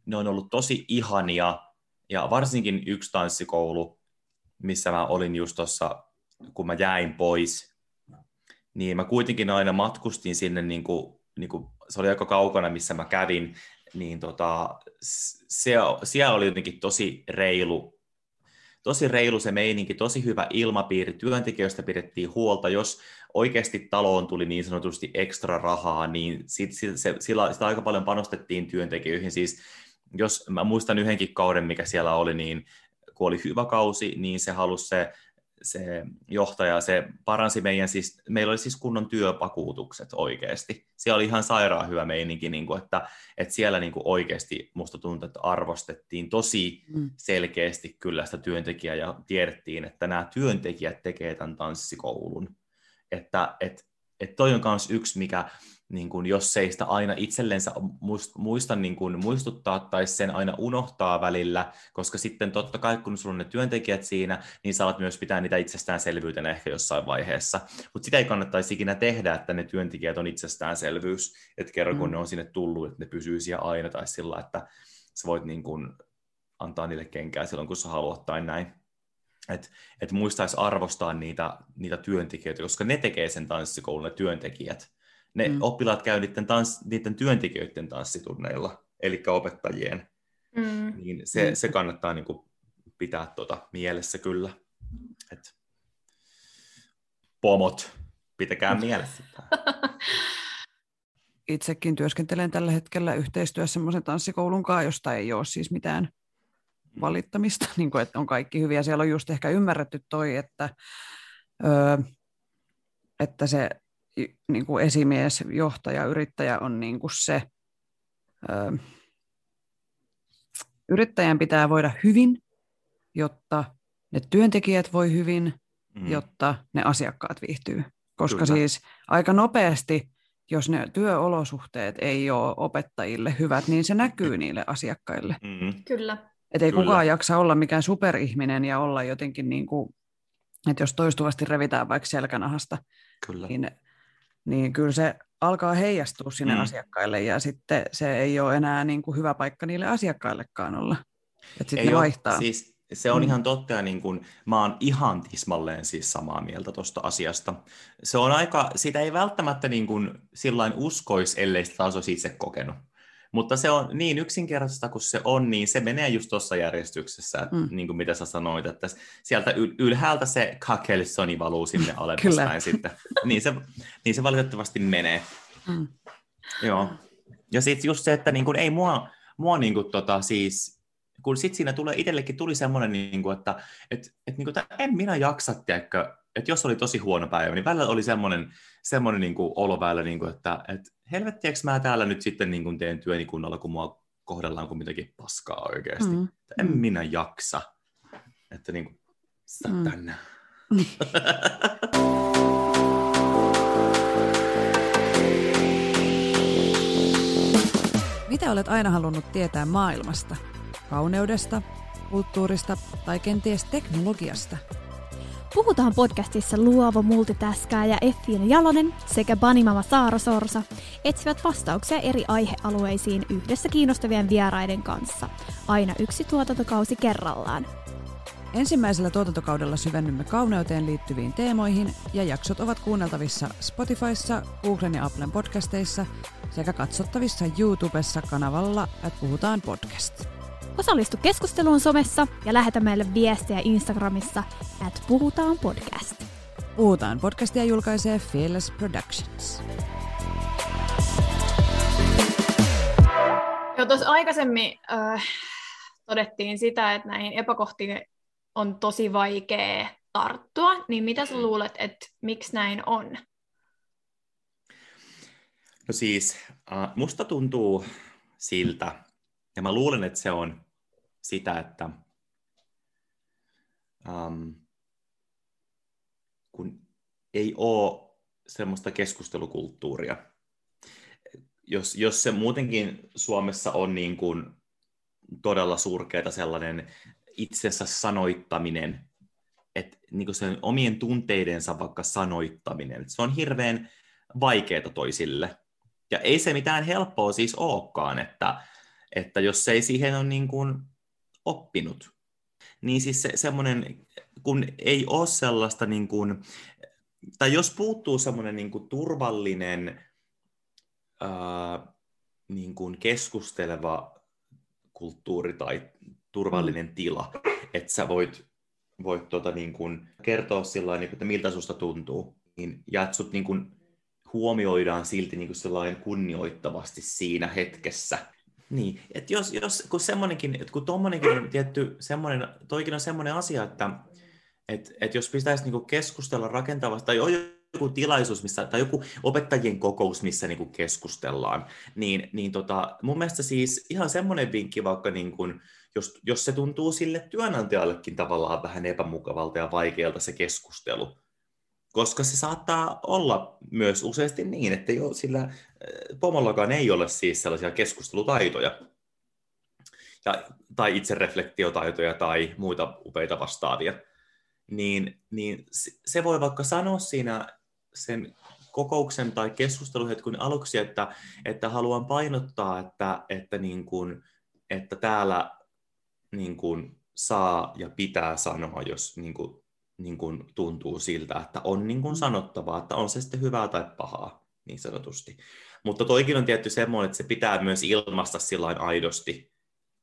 ne on ollut tosi ihania, ja varsinkin yksi tanssikoulu, missä mä olin just tuossa, kun mä jäin pois, niin mä kuitenkin aina matkustin sinne, niin kuin, niin kuin, se oli aika kaukana, missä mä kävin, niin tota, se, siellä oli jotenkin tosi reilu, tosi reilu se meininki, tosi hyvä ilmapiiri, työntekijöistä pidettiin huolta, jos oikeasti taloon tuli niin sanotusti ekstra rahaa, niin sit, sit, se, sillä, sitä aika paljon panostettiin työntekijöihin, siis jos mä muistan yhdenkin kauden, mikä siellä oli, niin kun oli hyvä kausi, niin se halusi se se johtaja, se paransi meidän, siis, meillä oli siis kunnon työpakuutukset oikeasti. Siellä oli ihan sairaan hyvä meininki, niin kuin, että, että siellä niin kuin oikeasti musta tuntui, että arvostettiin tosi Mm. selkeästi kyllä sitä työntekijää ja tiedettiin, että nämä työntekijät tekee tämän tanssikoulun. Että et, et toi on myös yksi, mikä niin kun, jos ei sitä aina itsellensä muist- muista niin kun, muistuttaa tai sen aina unohtaa välillä, koska sitten totta kai kun sulla on ne työntekijät siinä, niin saat myös pitää niitä itsestäänselvyytenä ehkä jossain vaiheessa. Mutta sitä ei kannattaisi ikinä tehdä, että ne työntekijät on itsestäänselvyys, että kerran kun Mm. ne on sinne tullut, että ne pysyy siellä aina tai sillä, että sä voit niin kun, antaa niille kenkää silloin, kun sä haluat tai näin. Että et muistaisi arvostaa niitä, niitä työntekijöitä, koska ne tekee sen tanssikoulun, ne työntekijät. Ne Mm. mm. oppilaat käy niiden, tans, niiden työntekijöiden tanssitunneilla, eli opettajien. Mm. Niin se, Mm. se kannattaa niin kuin pitää tuota mielessä kyllä. Et pomot, pitäkää mielessä. <laughs> Itsekin työskentelen tällä hetkellä yhteistyössä semmoisen tanssikoulun kanssa, josta ei ole siis mitään valittamista, <laughs> niin kuin, että on kaikki hyviä. Siellä on just ehkä ymmärretty toi, että, ö, että se niin kuin esimies, johtaja, yrittäjä on niin kuin se, ö, yrittäjän pitää voida hyvin, jotta ne työntekijät voi hyvin, Mm. jotta ne asiakkaat viihtyy. Koska Kyllä. siis aika nopeasti, jos ne työolosuhteet ei ole opettajille hyvät, niin se näkyy niille asiakkaille. Mm. Kyllä. Että ei Kyllä. kukaan jaksa olla mikään superihminen ja olla jotenkin niin kuin, että jos toistuvasti revitään vaikka selkänahasta, Kyllä. niin, niin kyllä se alkaa heijastua sinne Mm. asiakkaille ja sitten se ei ole enää niin kuin hyvä paikka niille asiakkaillekaan olla. Että sitten vaihtaa. Siis se on Mm. mm. ihan totta ja niin kuin, mä oon ihan tismalleen siis samaa mieltä tuosta asiasta. Se on aika, sitä ei välttämättä niin kuin sillain uskoisi, ellei sitä taas olisi itse kokenut. Mutta se on niin yksinkertaista kuin se on, niin se menee just tuossa järjestyksessä, että, Mm. niin kuin mitä sä sanoit, että sieltä yl- ylhäältä se kakelsoni valuu sinne <laughs> alemmaspäin sitten. Niin se, niin se valitettavasti menee. Mm. Joo. Ja sitten just se, että niin kuin, ei mua, mua niin kuin, tota, siis, kun sitten siinä tulee, itsellekin tuli semmoinen, niin kuin, että et, et, niin kuin, että en minä jaksa, tiedäkö, että jos oli tosi huono päivä, niin välillä oli semmoinen, semmoinen niin kuin, olo välillä, niin kuin, että et, helvettiäks mä täällä nyt sitten niin kuin, teen työni kunnolla, kun mua kohdellaan kuin mitäkin paskaa oikeasti. Mm. Mm. En Mm. minä jaksa. Että niin kuin, Mm. satana. <laughs> Mitä olet aina halunnut tietää maailmasta? Kauneudesta, kulttuurista tai kenties teknologiasta? Puhutaan podcastissa luova multitaskaaja Effiina Jalonen sekä Banimama Saara Sorsa etsivät vastauksia eri aihealueisiin yhdessä kiinnostavien vieraiden kanssa. Aina yksi tuotantokausi kerrallaan. Ensimmäisellä tuotantokaudella syvennymme kauneuteen liittyviin teemoihin ja jaksot ovat kuunneltavissa Spotifyssa, Googlen ja Applen podcasteissa sekä katsottavissa YouTubessa kanavalla että Puhutaan podcast. Osallistu keskusteluun somessa ja lähetä meille viestejä Instagramissa at Puhutaan podcast. Puhutaan podcastia julkaisee Fearless Productions. Joo, tuossa aikaisemmin äh, todettiin sitä, että näihin epäkohtiin on tosi vaikea tarttua, niin mitä sä luulet, että miksi näin on? No siis, äh, musta tuntuu siltä, ja mä luulen, että se on sitä, että um, kun ei ole semmoista keskustelukulttuuria. Jos, jos se muutenkin Suomessa on niin kuin todella surkeata sellainen itsensä sanoittaminen, että niin sen omien tunteidensa vaikka sanoittaminen, se on hirveän vaikeaa toisille. Ja ei se mitään helppoa siis olekaan, että, että jos ei siihen ole niin kuin oppinut, niin siis se, semmoinen, kun ei ole sellaista, niin kuin, tai jos puuttuu semmoinen niin kuin turvallinen, ää, niin kuin keskusteleva kulttuuri tai turvallinen mm. tila, että sä voit, voit tota, niin kuin kertoa sillä niin kuin, että miltä susta tuntuu, niin, ja että sut niin kuin, huomioidaan silti niin kuin kunnioittavasti siinä hetkessä. Niin, että jos, jos kun semmoinenkin, että kun tommonenkin on tietty semmoinen, toikin on semmoinen asia, että et, et jos pitäisi niinku keskustella rakentavasti, tai on joku tilaisuus, missä, tai joku opettajien kokous, missä niinku keskustellaan, niin, niin tota, mun mielestä siis ihan semmoinen vinkki vaikka, niinku, jos, jos se tuntuu sille työnantajallekin tavallaan vähän epämukavalta ja vaikealta se keskustelu, koska se saattaa olla myös useasti niin, että jo sillä äh, pomollakaan ei ole siis sellaisia keskustelutaitoja. Ja, tai itsereflektiotaitoja tai muita upeita vastaavia, niin, niin se voi vaikka sanoa siinä sen kokouksen tai keskusteluhetken aluksi, että, että haluan painottaa, että, että, niin kuin, että täällä niin kuin saa ja pitää sanoa, jos niin kuin niin kuin tuntuu siltä, että on niin kuin mm. sanottavaa, että on se sitten hyvää tai pahaa, niin sanotusti. Mutta toikin on tietty semmoinen, että se pitää myös ilmaista sillä aidosti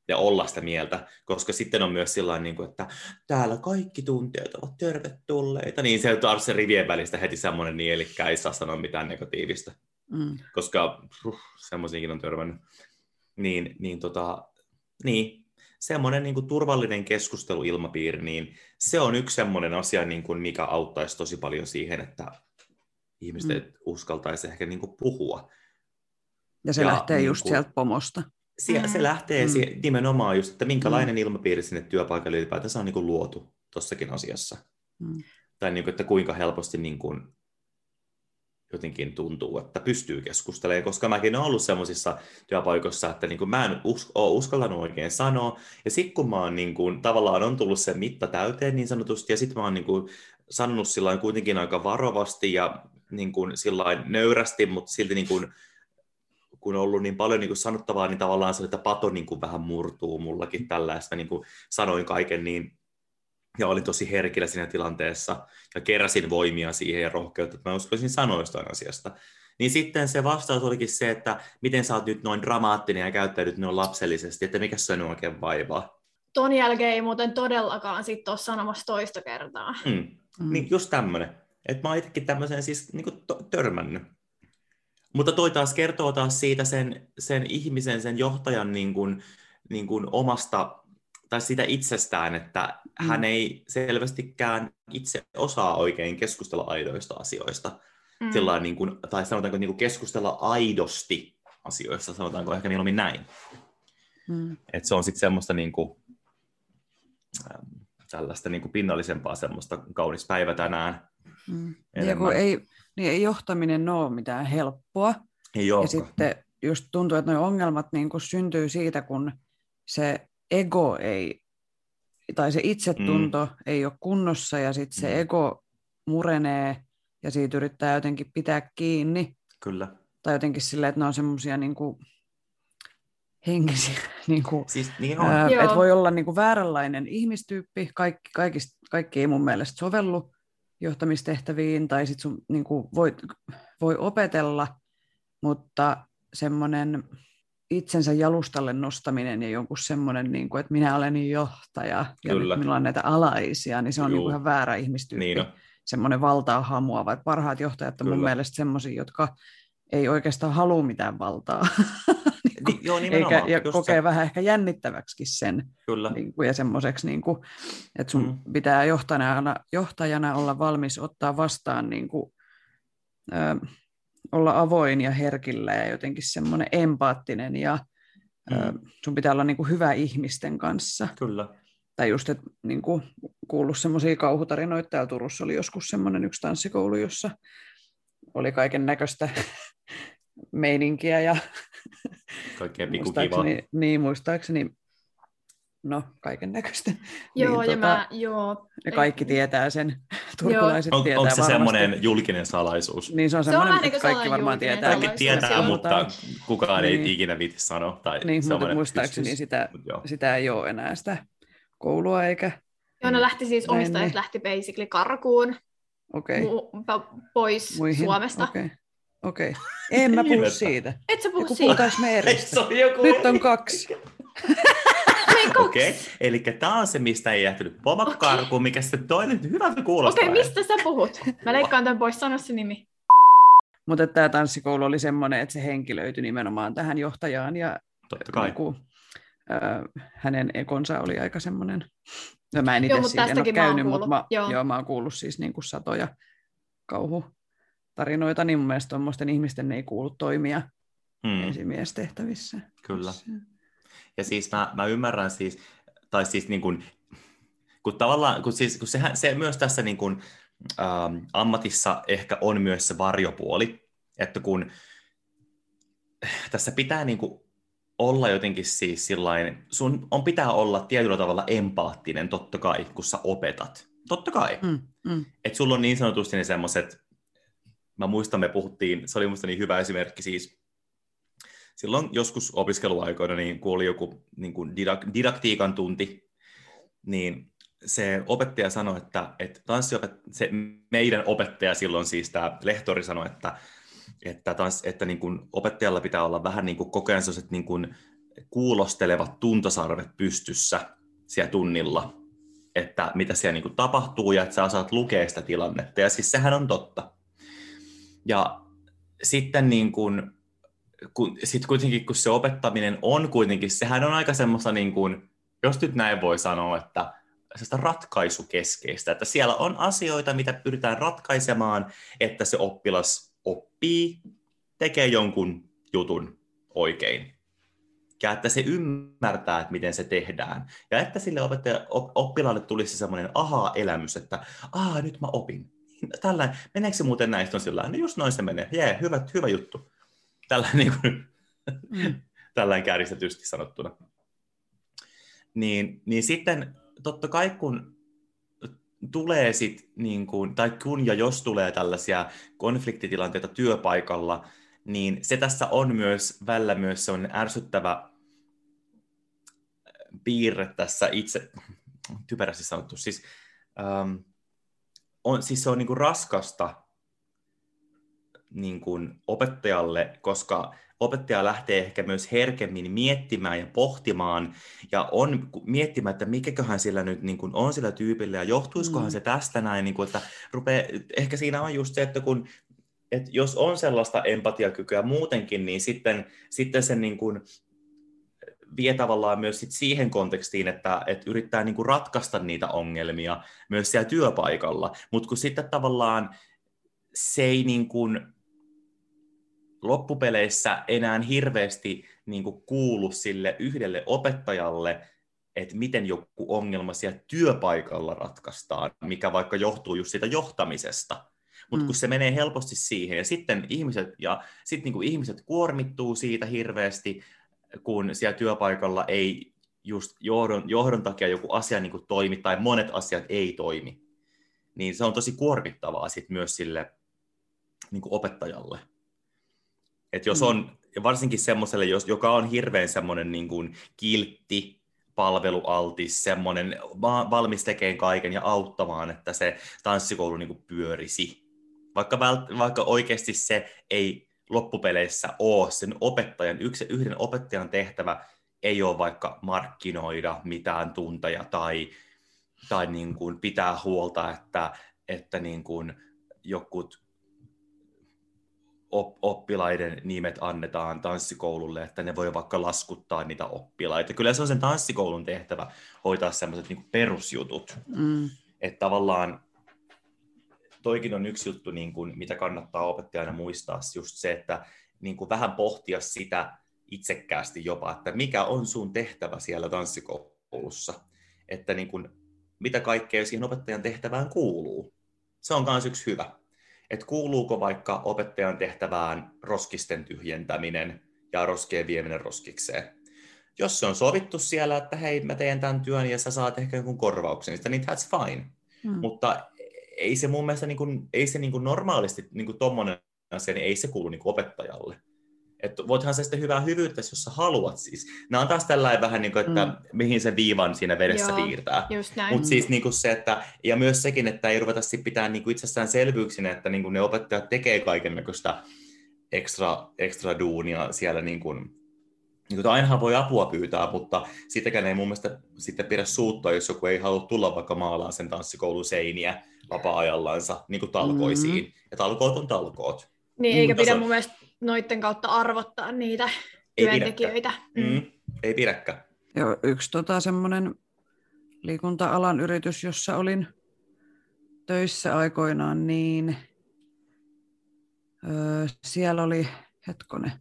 ja olla sitä mieltä, koska sitten on myös sillä niin kuin, että täällä kaikki tunteet ovat tervetulleita, niin se on se rivien välistä heti semmoinen niin, eli ei saa sanoa mitään negatiivista, mm. koska uh, semmoisiinkin on törmännyt. Niin, niin, tota, niin semmoinen niin kuin turvallinen keskusteluilmapiiri, niin se on yksi semmoinen asia, niin kuin mikä auttaisi tosi paljon siihen, että ihmiset mm. uskaltaisi ehkä niin kuin puhua. Ja se ja lähtee niin just kuin, sieltä pomosta. Se, mm. se lähtee mm. nimenomaan just, että minkälainen mm. ilmapiiri sinne työpaikalle ylipäätänsä on niin kuin luotu tuossakin asiassa. Mm. Tai niin kuin, että kuinka helposti niin kuin jotenkin tuntuu, että pystyy keskustelemaan, koska mäkin olen ollut semmoisissa työpaikoissa, että niin kuin mä en us- ole uskallanut oikein sanoa, ja sitten kun mä oon niin kuin, tavallaan on tullut se mitta täyteen niin sanotusti, ja sitten mä oon niin kuin, sanonut sillä kuitenkin aika varovasti ja niin kuin, sillä nöyrästi, mutta silti niin kuin, kun on ollut niin paljon niin kuin sanottavaa, niin tavallaan se, että pato niin kuin vähän murtuu mullakin tällä, mä niin kuin sanoin kaiken niin ja olin tosi herkillä siinä tilanteessa ja keräsin voimia siihen ja rohkeutta, että mä uskoisin sanoa jostain asiasta. Niin sitten se vastaus olikin se, että miten sä oot nyt noin dramaattinen ja käyttäydyt noin lapsellisesti, että mikä se on oikein vaivaa. Ton jälkeen ei muuten todellakaan sitten ole sanomassa toista kertaa. Mm. Mm. Niin just tämmöinen. Että mä oon itsekin tämmöiseen siis niin to- törmännyt. Mutta toi taas kertoo taas siitä sen, sen ihmisen, sen johtajan niin kuin, niin kuin omasta tai sitä itsestään, että mm. hän ei selvästikään itse osaa oikein keskustella aidoista asioista. Mm. Sillä niin kuin, tai sanotaanko niin kuin keskustella aidosti asioista, sanotaanko ehkä mieluummin näin. Mm. Että se on sitten semmoista niin kuin, ähm, tällaista niin kuin pinnallisempaa semmoista kaunis päivä tänään. Mm. Ja kun ei, niin ei johtaminen ole mitään helppoa. Ei ja sitten just tuntuu, että nuo ongelmat niin kuin syntyy siitä, kun se ego ei, tai se itsetunto mm. ei ole kunnossa ja sitten se mm. ego murenee ja siitä yrittää jotenkin pitää kiinni. Kyllä. Tai jotenkin silleen, että ne on semmoisia niin henkisiä, <laughs> niin kuin, siis, niin on. ää, että voi olla niin kuin vääränlainen ihmistyyppi, kaikki, kaikki, kaikki ei mun mielestä sovellu johtamistehtäviin, tai sitten sun niin voi opetella, mutta semmoinen itsensä jalustalle nostaminen ja jonkun semmoinen, niin kuin, että minä olen johtaja ja Kyllä. nyt minulla on näitä alaisia, niin se on niin kuin ihan väärä ihmistyyppi. Niin. Semmoinen valtaa hamuava. Että parhaat johtajat on Kyllä. mun mielestä semmoisia, jotka ei oikeastaan halua mitään valtaa. <laughs> Niin, joo, Eikä, ja kokee se. vähän ehkä jännittäväksi sen. Kyllä. Niin kuin, ja semmoiseksi, niin kuin, että sun mm. pitää johtajana, johtajana olla valmis ottaa vastaan niin kuin, ö, olla avoin ja herkillä ja jotenkin semmoinen empaattinen ja mm. ö, sun pitää olla niin kuin hyvä ihmisten kanssa. Kyllä. Tai just, että niin kuin, kuullut semmoisia kauhutarinoita, täällä Turussa oli joskus semmoinen yksi tanssikoulu, jossa oli kaiken näköistä <laughs> meininkiä ja Kaikkea <laughs> pikukivaa. Niin, muistaakseni no, kaiken näköistä. <laughs> Joo, niin, ja tota, mä, joo. Ja kaikki tietää sen, turkulaiset on, tietää Onko se semmoinen julkinen salaisuus? Niin se on semmoinen, että niin kaikki varmaan tietää. Kaikki tietää, mutta kukaan niin. ei ikinä viiti sanoa. Tai niin, mutta muistaakseni sitä, sitä ei ole enää sitä koulua eikä... Joo, no lähti siis, omistajat niin. lähti basically karkuun okay. mu- pois Muihin? Suomesta. Okay. Okei. Okay. En mä puhu siitä. Et sä puhu siitä? Puhutais me eristä. Joku... Nyt on kaksi. <laughs> Okei, okay. eli tämä on se, mistä ei jähtynyt pomakkarkuun, mikä sitten toinen hyvältä kuulostaa. Okei, okay, mistä sä puhut? Mä leikkaan tämän pois, sano se nimi. Mutta tämä tanssikoulu oli semmoinen, että se henkilöityi nimenomaan tähän johtajaan ja Totta kai. Joku, äh, hänen ekonsa oli aika semmoinen, no mä en itse siis en ole käynyt, mutta mä, joo. Joo, mä oon kuullut siis niin kuin satoja kauhutarinoita, niin mun mielestä tuommoisten ihmisten ei kuulu toimia hmm. esimiestehtävissä. Kyllä. Ja siis mä, mä ymmärrän siis, tai siis niin kuin, kun tavallaan, kun, siis, kun sehän, se myös tässä niin kuin, ähm, ammatissa ehkä on myös se varjopuoli, että kun tässä pitää niin kuin olla jotenkin siis sillain, sun on pitää olla tietyllä tavalla empaattinen totta kai, kun sä opetat. Totta kai. Mm, mm. Että sulla on niin sanotusti ne semmoiset, mä muistan me puhuttiin, se oli musta niin hyvä esimerkki siis, silloin joskus opiskeluaikoina, niin kun oli joku niin kuin didak- didaktiikan tunti, niin se opettaja sanoi, että, että tanssiopet, se meidän opettaja silloin siis tämä lehtori sanoi, että, että, tans, että niin kuin opettajalla pitää olla vähän niin kuin koko ajan niin kuin kuulostelevat tuntosarvet pystyssä siellä tunnilla, että mitä siellä niin tapahtuu ja että sä osaat lukea sitä tilannetta. Ja siis sehän on totta. Ja sitten niin kuin, kun, sit kuitenkin kun se opettaminen on kuitenkin, sehän on aika semmoista niin kuin, jos nyt näin voi sanoa, että sitä ratkaisukeskeistä, että siellä on asioita, mitä pyritään ratkaisemaan, että se oppilas oppii, tekee jonkun jutun oikein. Ja että se ymmärtää, että miten se tehdään. Ja että sille opettaja, oppilaalle tulisi semmoinen aha-elämys, että aa, nyt mä opin. Tällä, meneekö se muuten näistä on sillä no just noin se menee. Jee, hyvä, hyvä juttu. Tällä niin kuin, mm. <laughs> tällainen kääristetysti sanottuna. Niin, niin sitten totta kai kun tulee sit, niin kuin, tai kun ja jos tulee tällaisia konfliktitilanteita työpaikalla, niin se tässä on myös välillä myös se on ärsyttävä piirre tässä itse, typerästi sanottu, siis, ähm, on, siis se on niin kuin raskasta niin kuin opettajalle, koska opettaja lähtee ehkä myös herkemmin miettimään ja pohtimaan ja on miettimään, että mikäköhän sillä nyt niin kuin on sillä tyypillä ja johtuisikohan mm. se tästä näin, niin kuin, että rupeaa, ehkä siinä on just se, että kun että jos on sellaista empatiakykyä muutenkin, niin sitten, sitten se niin kuin vie tavallaan myös sit siihen kontekstiin, että, että yrittää niin kuin ratkaista niitä ongelmia myös siellä työpaikalla, mutta kun sitten tavallaan se ei niin kuin, loppupeleissä enää hirveästi niin kuin kuulu sille yhdelle opettajalle, että miten joku ongelma siellä työpaikalla ratkaistaan, mikä vaikka johtuu just siitä johtamisesta. Mutta mm. kun se menee helposti siihen, ja sitten ihmiset, ja sit niin kuin ihmiset kuormittuu siitä hirveästi, kun siellä työpaikalla ei just johdon, johdon takia joku asia niin kuin toimi, tai monet asiat ei toimi, niin se on tosi kuormittavaa sit myös sille niin kuin opettajalle. Et jos mm. on, ja varsinkin semmoiselle, joka on hirveän semmoinen niin kuin kiltti, palvelualtis, semmoinen valmis tekemään kaiken ja auttamaan, että se tanssikoulu niin kuin pyörisi. Vaikka, vält, vaikka oikeasti se ei loppupeleissä ole sen opettajan, yksi, yhden opettajan tehtävä ei ole vaikka markkinoida mitään tunteja tai, tai niin kuin pitää huolta, että, että niin kuin jokut oppilaiden nimet annetaan tanssikoululle, että ne voi vaikka laskuttaa niitä oppilaita. Kyllä se on sen tanssikoulun tehtävä hoitaa sellaiset niin perusjutut. Mm. Että tavallaan toikin on yksi juttu, niin kuin, mitä kannattaa opettajana muistaa, just se, että niin kuin vähän pohtia sitä itsekkäästi jopa, että mikä on sun tehtävä siellä tanssikoulussa. Että niin kuin, mitä kaikkea siihen opettajan tehtävään kuuluu. Se on myös yksi hyvä että kuuluuko vaikka opettajan tehtävään roskisten tyhjentäminen ja roskien vieminen roskikseen. Jos se on sovittu siellä, että hei, mä teen tämän työn ja sä saat ehkä jonkun korvauksen, niin that's fine. Hmm. Mutta ei se mun mielestä, niin kuin, ei se niin kuin normaalisti, niin kuin tommonen asia, niin ei se kuulu niin kuin opettajalle. Että voithan se sitten hyvää hyvyyttä, jos sä haluat siis. Nämä on taas tällainen vähän niin kuin, että mm. mihin se viivan siinä vedessä Joo, piirtää. Mutta siis niin kuin se, että, ja myös sekin, että ei ruveta sitten pitää niin kuin selvyyksinä, että niin kuin ne opettajat tekee kaiken näköistä ekstra, ekstra duunia siellä niin kuin, niin kuin, ainahan voi apua pyytää, mutta sitäkään ei mun mielestä sitten pidä suuttua, jos joku ei halua tulla vaikka maalaan sen tanssikoulun seiniä vapaa-ajallansa niin kuin talkoisiin. Mm-hmm. Ja talkoot on talkoot. Niin, eikä pidä mun mielestä noiden kautta arvottaa niitä ei työntekijöitä. Mm. Mm. Ei pidäkään. Joo, yksi tota, semmoinen liikunta-alan yritys, jossa olin töissä aikoinaan, niin öö, siellä oli, hetkone,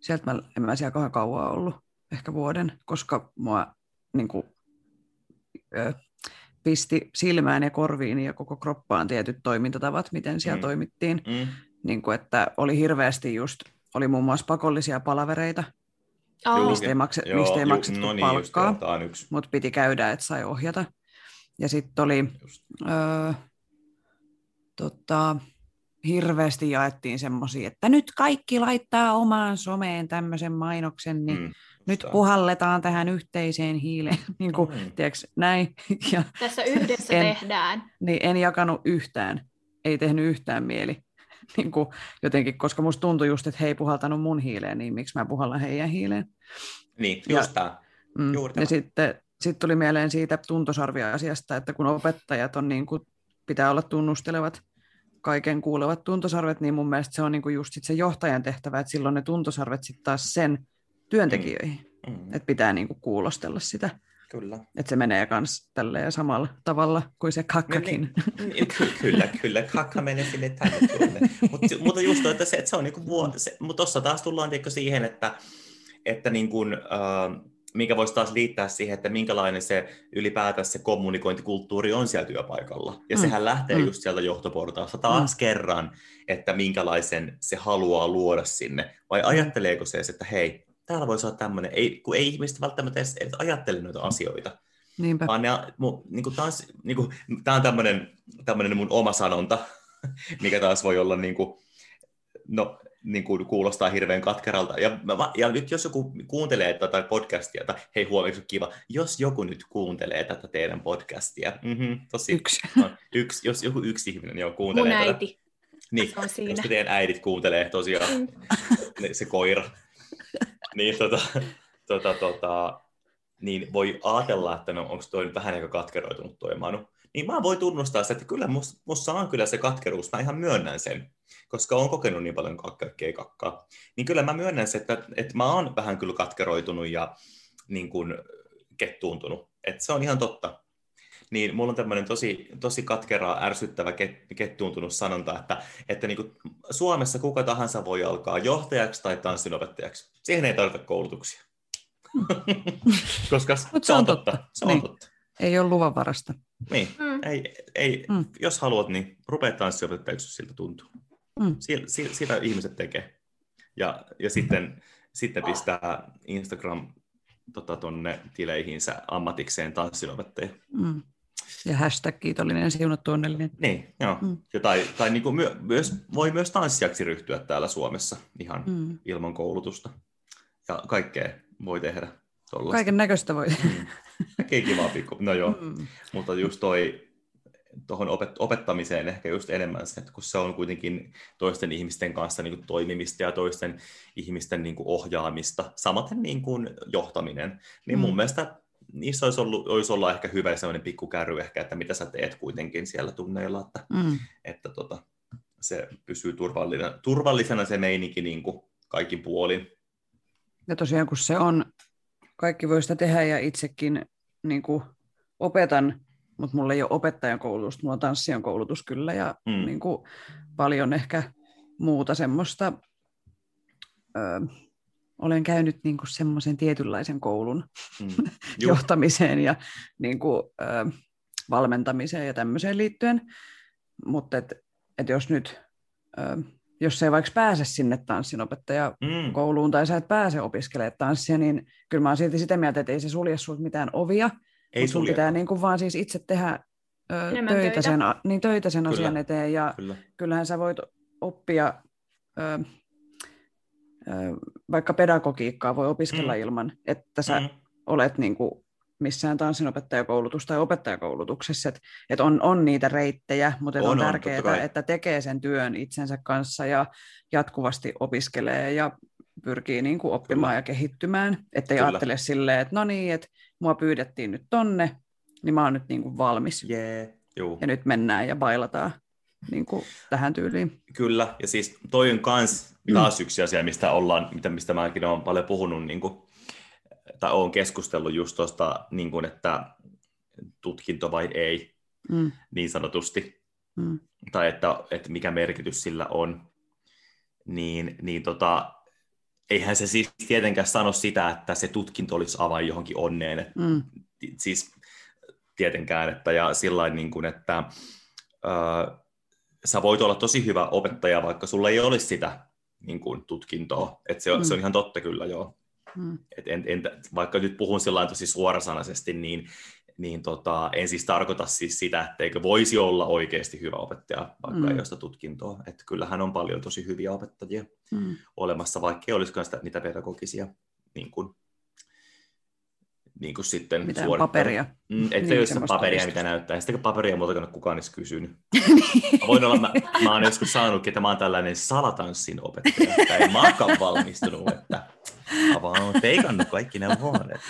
sieltä mä, en mä siellä kauan kauan ollut, ehkä vuoden, koska mua niin kuin, öö, pisti silmään ja korviin ja koko kroppaan tietyt toimintatavat, miten siellä mm. toimittiin. Mm niin kuin, että oli hirveästi just, oli muun muassa pakollisia palavereita, oh. mistä ei, makse, Joo, mistä ei maksettu no niin, palkkaa, mutta piti käydä, että sai ohjata. Ja sitten oli, öö, tota, hirveästi jaettiin semmoisia, että nyt kaikki laittaa omaan someen tämmöisen mainoksen, niin mm, nyt puhalletaan tähän yhteiseen hiileen, <laughs> niin kuin, mm. tiedätkö, näin. Ja Tässä yhdessä en, tehdään. Niin en jakanut yhtään, ei tehnyt yhtään mieli. <laughs> niin kuin jotenkin, koska musta tuntui just, että he ei puhaltanut mun hiileen, niin miksi mä puhallan heidän hiileen. Niin, just tämä. Mm, ja sitten sit tuli mieleen siitä tuntosarvia-asiasta, että kun opettajat on niin kuin, pitää olla tunnustelevat kaiken kuulevat tuntosarvet, niin mun mielestä se on niin kuin just sit se johtajan tehtävä, että silloin ne tuntosarvet sitten taas sen työntekijöihin. Mm. Mm. Että pitää niin kuin kuulostella sitä. Kyllä. Että se menee myös tälleen samalla tavalla kuin se kakkakin. Niin, niin, ky- kyllä, kyllä. Kakka menee sinne tänne tuonne. Mut, mutta just to, että se, että se on niin kuin vuo- se, mutta tuossa taas tullaan siihen, että, että niin kuin, äh, mikä voisi taas liittää siihen, että minkälainen se ylipäätään se kommunikointikulttuuri on siellä työpaikalla. Ja mm. sehän lähtee mm. just sieltä johtoportaasta taas mm. kerran, että minkälaisen se haluaa luoda sinne. Vai ajatteleeko se, että hei, täällä voisi olla tämmöinen, ei, kun ei ihmiset välttämättä edes, edes ajattele noita asioita. Niinpä. Vaan ne, mu, niin kuin taas, niin kuin, tämä on tämmöinen, tämmöinen mun oma sanonta, <laughs> mikä taas voi olla, niin kuin, no, niin kuin kuulostaa hirveän katkeralta. Ja, ja nyt jos joku kuuntelee tätä podcastia, tai hei huomioon, kiva, jos joku nyt kuuntelee tätä teidän podcastia, mm-hmm, tosi, yksi. <laughs> No, yksi. Jos joku yksi ihminen jo kuuntelee Mun äiti. Tätä, niin, jos teidän äidit kuuntelee tosiaan <laughs> se koira, niin, tota, tota, tota, niin voi ajatella, että no, onko toi vähän ehkä katkeroitunut toi Manu. Niin mä voin tunnustaa sitä, että kyllä musta on kyllä se katkeruus, mä ihan myönnän sen, koska on kokenut niin paljon kaikkea kakkaa. Niin kyllä mä myönnän sen, että, että mä oon vähän kyllä katkeroitunut ja niin kuin kettuuntunut. Että se on ihan totta niin mulla on tämmöinen tosi, tosi katkera, ärsyttävä, kettuuntunut sanonta, että, että niin kuin Suomessa kuka tahansa voi alkaa johtajaksi tai tanssinopettajaksi. Siihen ei tarvita koulutuksia. <laughs> Koska se, se on totta. totta. Se on niin. totta. Ei ole luvanvarasta. Niin, mm. ei, ei, mm. jos haluat, niin rupea tanssiopettajaksi, jos siltä tuntuu. Mm. Sitä, sitä ihmiset tekee. Ja, ja sitten, sitten pistää Instagram tota, tonne tileihinsä ammatikseen tanssinopettaja. Mm. Ja hashtag kiitollinen, siunattu onnellinen. Niin, joo. Mm. Ja tai tai niin kuin myö, myös, voi myös tanssijaksi ryhtyä täällä Suomessa ihan mm. ilman koulutusta. Ja kaikkea voi tehdä. Tollaista. Kaiken näköistä voi tehdä. Mm. Kivaa pikku. No joo, mm. mutta just toi tuohon opet- opettamiseen ehkä just enemmän se, että kun se on kuitenkin toisten ihmisten kanssa niin kuin toimimista ja toisten ihmisten niin kuin ohjaamista, samaten niin kuin johtaminen, niin mun mm. mielestä niissä olisi, ollut, olisi olla ehkä hyvä sellainen pikkukärry ehkä, että mitä sä teet kuitenkin siellä tunneilla, että, mm. että tota, se pysyy turvallisena, turvallisena se meininki niin kuin kaikin puolin. Ja tosiaan kun se on, kaikki voi sitä tehdä ja itsekin niin kuin opetan, mutta mulla ei ole opettajan koulutusta, mulla on tanssijan koulutus kyllä ja mm. niin kuin paljon ehkä muuta semmoista. Öö, olen käynyt niin kuin semmoisen tietynlaisen koulun mm. <laughs> johtamiseen ja niin kuin, öö, valmentamiseen ja tämmöiseen liittyen. Mutta et, et jos nyt, öö, jos ei vaikka pääse sinne tanssinopettajakouluun mm. tai sä et pääse opiskelemaan tanssia, niin kyllä mä oon silti sitä mieltä, että ei se sulje sinulta mitään ovia, ei sun pitää niin kuin vaan siis itse tehdä ö, töitä, töitä. Sen, niin töitä sen Kyllä. asian eteen, ja Kyllä. kyllähän sä voit oppia, ö, ö, vaikka pedagogiikkaa voi opiskella mm. ilman, että sä mm. olet niin kuin missään tanssinopettajakoulutus- tai opettajakoulutuksessa, että et on, on niitä reittejä, mutta on, on tärkeää, että tekee sen työn itsensä kanssa ja jatkuvasti opiskelee ja pyrkii niin kuin oppimaan Kyllä. ja kehittymään, ettei Kyllä. ajattele silleen, että no niin, että mua pyydettiin nyt tonne, niin mä oon nyt niin kuin valmis. Yeah. Juu. Ja nyt mennään ja bailataan niin kuin tähän tyyliin. Kyllä, ja siis toi on kans taas yksi asia, mistä, ollaan, mitä, mistä mäkin olen paljon puhunut, niin kuin, tai olen keskustellut just tuosta, niin kuin, että tutkinto vai ei, mm. niin sanotusti, mm. tai että, että mikä merkitys sillä on, niin, niin tota, eihän se siis tietenkään sano sitä, että se tutkinto olisi avain johonkin onneen. Mm. Siis tietenkään, että ja sillä niin kuin, että äh, sä voit olla tosi hyvä opettaja, vaikka sulla ei olisi sitä niin kuin, tutkintoa. Et se, on, mm. se on ihan totta kyllä, joo. Mm. Et en, en, vaikka nyt puhun sillä tosi suorasanaisesti, niin niin tota, en siis tarkoita siis sitä, etteikö voisi olla oikeasti hyvä opettaja, vaikka mm. ei ole sitä tutkintoa. Että kyllähän on paljon tosi hyviä opettajia mm. olemassa, vaikka ei olisikaan sitä, niitä pedagogisia niin kuin, niin kuin sitten Mitään paperia. Mm, että niin, ei ole sitä paperia, mitä näyttää. Sitten paperia muuta kuin kukaan edes kysynyt. <laughs> voin olla, mä, mä oon joskus saanutkin, että mä oon tällainen salatanssin opettaja, että ei mä valmistunut, että Mä vaan oon teikannut kaikki ne vuodet.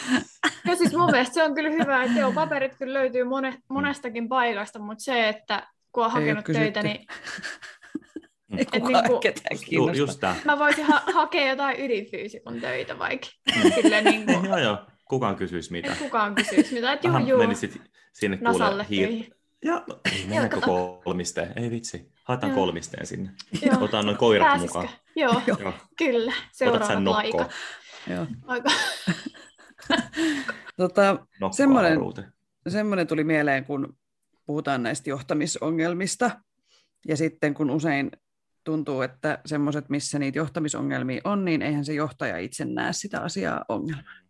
Ja siis mun mielestä se on kyllä hyvä, että joo, paperit kyllä löytyy mone, monestakin paikasta, mutta se, että kun on hakenut töitä, niin... Ei et kukaan niin kuin, ketään kiinnosta. Just Mä voisin ha- hakea jotain ydinfyysikon töitä vaikka. Silleen niin kuin... joo, joo. Kukaan kysyisi mitä. Kukaan kysyisi mitä. Että juu, juu. Menisit sinne kuule hiir... Ja, no, ei mennäkö kolmisteen? Ei vitsi. Haetaan joo. kolmisteen sinne. Joo. Otan noin koirat Pääsiskö? mukaan. Joo, Joo. kyllä. Seuraava laika. Joo. Aika. <laughs> tota, semmoinen, semmoinen tuli mieleen, kun puhutaan näistä johtamisongelmista, ja sitten kun usein tuntuu, että semmoiset, missä niitä johtamisongelmia on, niin eihän se johtaja itse näe sitä asiaa ongelmana.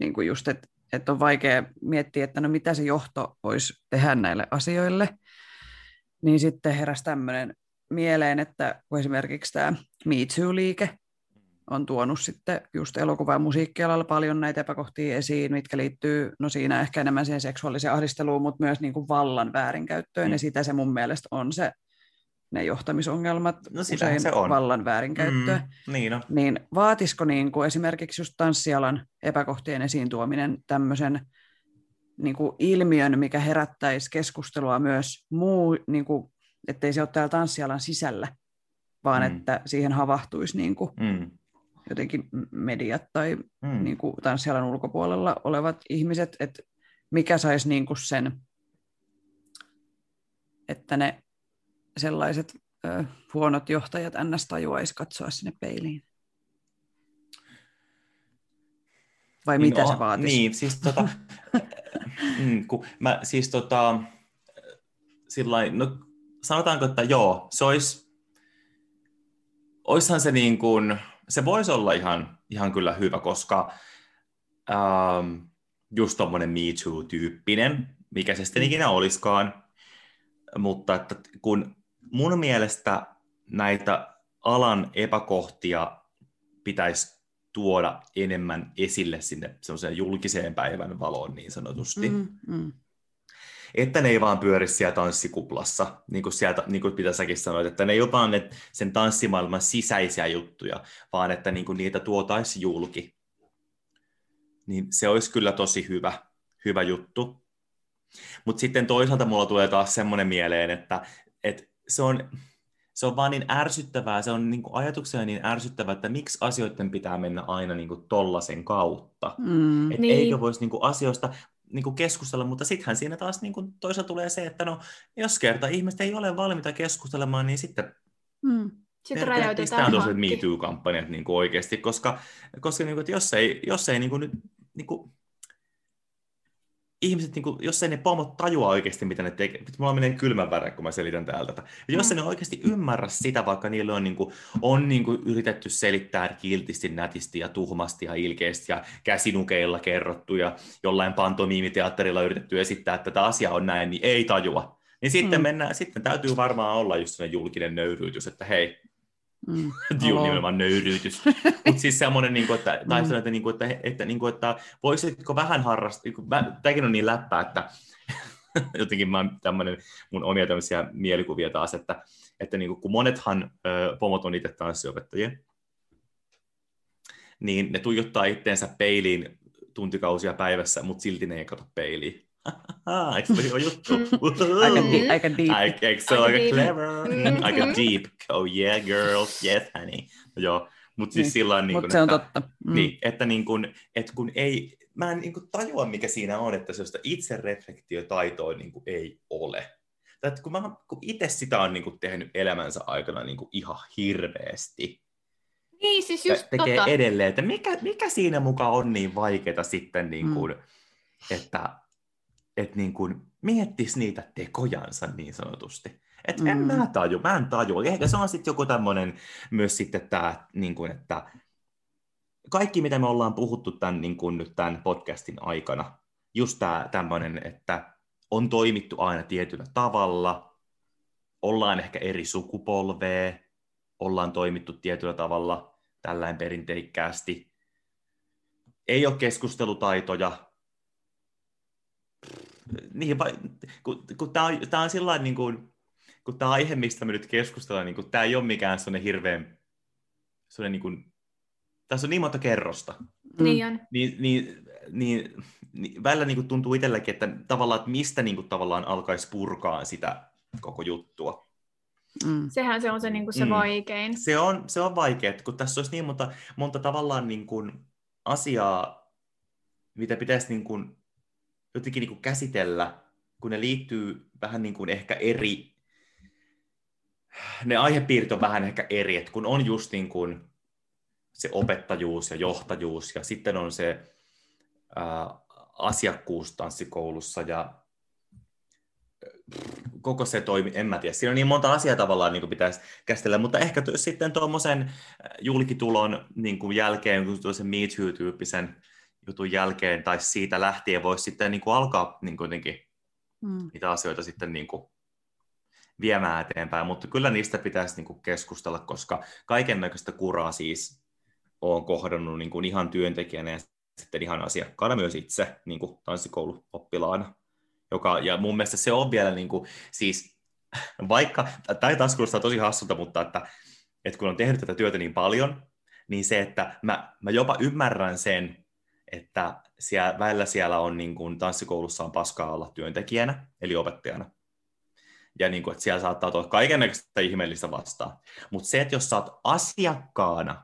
Niin kuin just, että, että on vaikea miettiä, että no mitä se johto voisi tehdä näille asioille, niin sitten heräsi tämmöinen mieleen, että kun esimerkiksi tämä Me Too-liike on tuonut sitten just elokuva- ja musiikkialalla paljon näitä epäkohtia esiin, mitkä liittyy, no siinä ehkä enemmän siihen seksuaaliseen ahdisteluun, mutta myös niin kuin vallan väärinkäyttöön, mm. ja sitä se mun mielestä on se ne johtamisongelmat, no, usein se on. vallan väärinkäyttöä. Mm, niin, no. niin vaatisiko niin kuin esimerkiksi just tanssialan epäkohtien esiin tuominen tämmöisen niin kuin ilmiön, mikä herättäisi keskustelua myös muu, niin kuin, ettei se ole täällä tanssialan sisällä, vaan mm. että siihen havahtuisi niin kuin, mm. jotenkin mediat tai mm. niin kuin, tanssialan ulkopuolella olevat ihmiset, että mikä saisi niin kuin sen, että ne sellaiset ö, huonot johtajat ns. tajuaisi katsoa sinne peiliin. Vai niin, mitä se vaatisi? Niin, siis tota, <laughs> mm, kun mä siis tota, sillain, no sanotaanko, että joo, se olisi, oishan se niin kuin, se voisi olla ihan, ihan kyllä hyvä, koska ähm, just tommonen Me Too-tyyppinen, mikä se sitten mm. ikinä olisikaan, mutta että kun mun mielestä näitä alan epäkohtia pitäisi tuoda enemmän esille sinne semmoiseen julkiseen päivän valoon niin sanotusti. Mm, mm. Että ne ei vaan pyöri siellä tanssikuplassa, niin kuin, sieltä, niin kuin mitä säkin sanoit, että ne ei ole vaan ne, sen tanssimaailman sisäisiä juttuja, vaan että niin kuin niitä tuotaisiin julki. Niin se olisi kyllä tosi hyvä, hyvä juttu. Mutta sitten toisaalta mulla tulee taas semmoinen mieleen, että, että se on, se on vaan niin ärsyttävää, se on niin kuin ajatuksena niin ärsyttävää, että miksi asioiden pitää mennä aina niin kuin tollasen kautta. Mm, että niin. eikö voisi niin kuin asioista niin kuin keskustella, mutta sittenhän siinä taas niin kuin toisaalta tulee se, että no, jos kerta ihmiset ei ole valmiita keskustelemaan, niin sitten mm. Sitten räjäytetään Tämä on Me Too-kampanjat niin kuin oikeasti, koska, koska niin kuin, että jos ei, jos ei niin kuin, nyt, niin kuin, ihmiset, niin kuin, jos ei ne pomot tajua oikeasti, mitä ne tekee, mulla menee kylmän väärä, kun mä selitän täältä. Ja jos mm. ne oikeasti ymmärrä sitä, vaikka niille on, niin kuin, on niin kuin, yritetty selittää kiltisti, nätisti ja tuhmasti ja ilkeästi ja käsinukeilla kerrottu ja jollain pantomiimiteatterilla yritetty esittää, että tämä asia on näin, niin ei tajua. Niin sitten, mm. mennään, sitten täytyy varmaan olla just sellainen julkinen nöyryytys, että hei, Mm. <laughs> nimenomaan nöyryytys. Mutta siis semmoinen, niin kuin, että, tai mm. että, niin kuin, että, että, niin kuin, että voisitko vähän harrastaa, niin tämäkin on niin läppää, että <laughs> jotenkin mä tämmöinen, mun omia tämmöisiä mielikuvia taas, että, että niin kuin, kun monethan ö, pomot on itse tanssiopettajia, niin ne tuijottaa itteensä peiliin tuntikausia päivässä, mutta silti ne ei kato peiliin. <laughs> Se ole <laughs> juttu? aika, di- aika deep. Aika, eikö se ole aika clever? Mm-hmm. aika deep. Oh yeah, girls. Yes, honey. No, joo, mutta siis niin. sillä niin Mutta se on totta. Mm. Niin, että, niin kun, että kun ei, mä en niin kun tajua, mikä siinä on, että sellaista itsereflektiotaitoa niin ei ole. Tai että kun, mä, kun itse sitä on niin tehnyt elämänsä aikana niin ihan hirveästi, niin, siis just tekee tota. edelleen, että mikä, mikä siinä mukaan on niin vaikeaa sitten, niin kuin, mm. että että niin kuin miettisi niitä tekojansa niin sanotusti. Että mm. en mä taju, mä en taju. Ehkä se on sitten joku tämmöinen myös sitten tämä, niin kuin, että kaikki mitä me ollaan puhuttu tämän, niin kuin nyt tämän podcastin aikana, just tämä tämmöinen, että on toimittu aina tietyllä tavalla, ollaan ehkä eri sukupolvea, ollaan toimittu tietyllä tavalla tällainen perinteikkäästi, ei ole keskustelutaitoja, niin, kun, kun tämä on, tää on sillä niin kuin, kun tämä aihe, mistä me nyt keskustellaan, niin tämä ei ole mikään sellainen hirveän, sellainen niin kuin, tässä on niin monta kerrosta. Niin on. Niin, niin, niin, niin välillä niin kuin tuntuu itselläkin, että tavallaan, että mistä niin kuin, tavallaan alkaisi purkaa sitä koko juttua. Mm. Sehän se on se, niin kuin se mm. vaikein. Se on, se on vaikea, kun tässä olisi niin monta, monta tavallaan niin kuin asiaa, mitä pitäisi niin kuin jotenkin niin kuin käsitellä, kun ne liittyy vähän niin kuin ehkä eri, ne aihepiirit on vähän ehkä eri, että kun on just niin kuin se opettajuus ja johtajuus ja sitten on se ää, asiakkuus tanssikoulussa ja koko se toimi, en mä tiedä. Siinä on niin monta asiaa tavallaan niin kuin pitäisi käsitellä, mutta ehkä sitten tuommoisen julkitulon niin kuin jälkeen, kun se Me Too-tyyppisen jutun jälkeen tai siitä lähtien voisi sitten niin kuin alkaa niin kuin jotenkin mm. niitä asioita sitten niin kuin viemään eteenpäin, mutta kyllä niistä pitäisi niin kuin keskustella, koska kaiken näköistä kuraa siis olen kohdannut niin kuin ihan työntekijänä ja sitten ihan asiakkaana myös itse niin kuin tanssikouluoppilaana. Joka, ja mun mielestä se on vielä niin kuin, siis vaikka, tai taas kuulostaa tosi hassulta, mutta että, että kun on tehnyt tätä työtä niin paljon, niin se, että mä, mä jopa ymmärrän sen, että siellä, välillä siellä on niin kuin, tanssikoulussa on paskaa olla työntekijänä, eli opettajana. Ja niin kuin, että siellä saattaa tulla kaikenlaista ihmeellistä vastaan. Mutta se, että jos sä oot asiakkaana,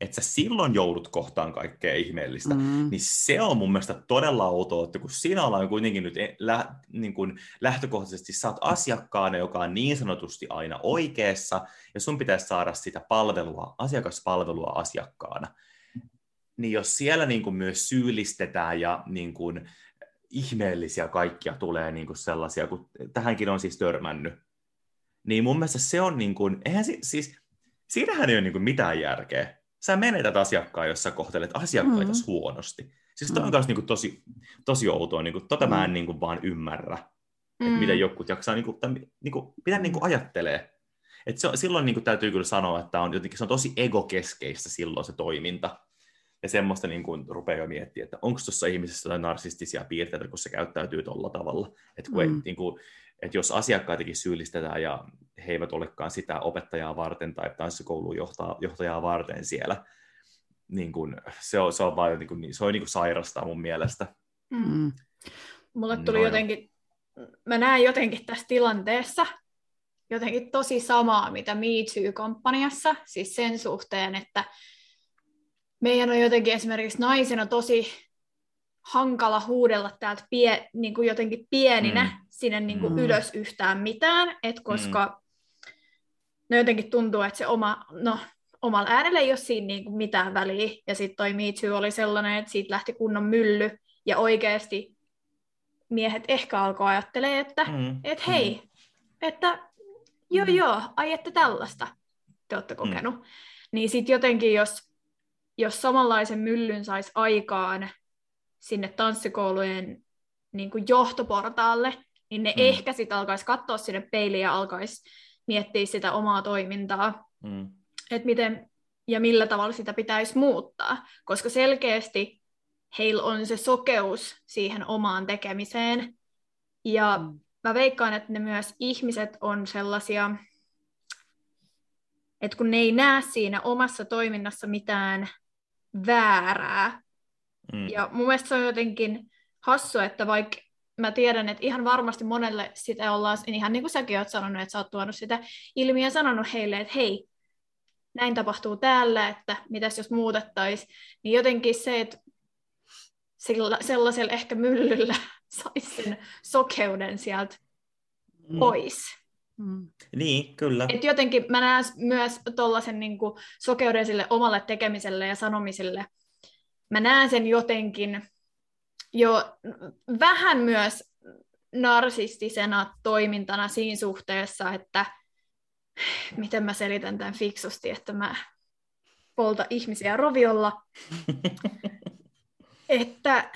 että sä silloin joudut kohtaan kaikkea ihmeellistä, mm. niin se on mun mielestä todella outoa, että kun siinä ollaan kuitenkin nyt e, lä, niin kuin lähtökohtaisesti, sä oot asiakkaana, joka on niin sanotusti aina oikeassa, ja sun pitäisi saada sitä palvelua, asiakaspalvelua asiakkaana, niin jos siellä niin kuin myös syyllistetään ja niin kuin ihmeellisiä kaikkia tulee niin kuin sellaisia, kun tähänkin on siis törmännyt, niin mun mielestä se on niin kuin, eihän si, siis, siinähän ei ole niin kuin mitään järkeä. Sä menetät asiakkaan, jos sä kohtelet asiakkaita mm. huonosti. Siis toi on myös mm. niin kuin tosi, tosi outoa, niin kuin, tota mm. mä en mm. niin kuin vaan ymmärrä, mm. että miten jotkut jaksaa, niin kuin, tämän, niin kuin, mitä niin kuin ajattelee. Et se, silloin niin kuin, täytyy kyllä sanoa, että on, jotenkin, se on tosi egokeskeistä silloin se toiminta. Ja semmoista niin kuin rupeaa jo miettimään, että onko tuossa ihmisessä jotain narsistisia piirteitä, kun se käyttäytyy tuolla tavalla. Että, kun mm. ei, niin kuin, että jos asiakkaitakin syyllistetään ja he eivät olekaan sitä opettajaa varten tai tanssikoulun johtajaa, johtajaa varten siellä, niin kuin, se, on, se on vaan niin kuin, se on niin kuin sairasta mun mielestä. Mm. mm. Mulle tuli no, jotenkin, mä näen jotenkin tässä tilanteessa, jotenkin tosi samaa, mitä Me Too-komppaniassa, siis sen suhteen, että meidän on jotenkin esimerkiksi naisena tosi hankala huudella täältä pie, niin kuin jotenkin pieninä mm. sinne niin kuin mm. ylös yhtään mitään, et koska mm. no jotenkin tuntuu, että se oma, no, omalla äänellä ei ole siinä niin kuin mitään väliä. Ja sitten toi Me Too oli sellainen, että siitä lähti kunnon mylly, ja oikeasti miehet ehkä alkoi ajattelee, että mm. et hei, mm. että joo mm. joo, ai että tällaista te olette mm. kokenut. Mm. Niin sitten jotenkin, jos, jos samanlaisen myllyn saisi aikaan sinne tanssikoulujen niin kuin johtoportaalle, niin ne mm. ehkä sitten alkaisi katsoa sinne peiliin ja alkaisi miettiä sitä omaa toimintaa, mm. että miten ja millä tavalla sitä pitäisi muuttaa, koska selkeästi heillä on se sokeus siihen omaan tekemiseen, ja mm. mä veikkaan, että ne myös ihmiset on sellaisia, että kun ne ei näe siinä omassa toiminnassa mitään väärää, Mm. Ja mun mielestä se on jotenkin hassu, että vaikka mä tiedän, että ihan varmasti monelle sitä ollaan, ihan niin kuin säkin oot sanonut, että sä oot tuonut sitä ilmiä ja sanonut heille, että hei, näin tapahtuu täällä, että mitäs jos muutettaisiin, niin jotenkin se, että sillä, sellaisella ehkä myllyllä <laughs> saisi sen sokeuden sieltä mm. pois. Mm. Niin, kyllä. Et jotenkin mä näen myös tuollaisen niin sokeuden sille omalle tekemiselle ja sanomiselle, mä näen sen jotenkin jo vähän myös narsistisena toimintana siinä suhteessa, että miten mä selitän tämän fiksusti, että mä polta ihmisiä roviolla. <laughs> että,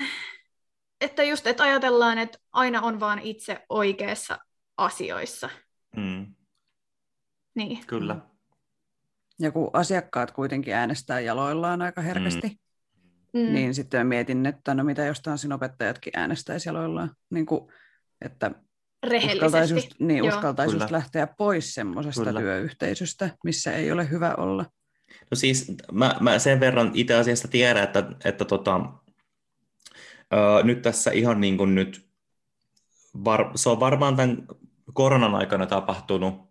että just, että ajatellaan, että aina on vaan itse oikeassa asioissa. Mm. Niin. Kyllä. Ja kun asiakkaat kuitenkin äänestää jaloillaan aika herkästi, mm. Mm. Niin sitten mietin, että no mitä jos tanssin opettajatkin äänestäisi jaloillaan. Niin kuin, että uskaltaisi just, niin, uskaltaisi just lähteä pois semmoisesta työyhteisöstä, missä ei ole hyvä olla. No siis mä, mä sen verran itse asiassa tiedän, että, että tota, ö, nyt tässä ihan niin kuin nyt, var, se on varmaan tämän koronan aikana tapahtunut,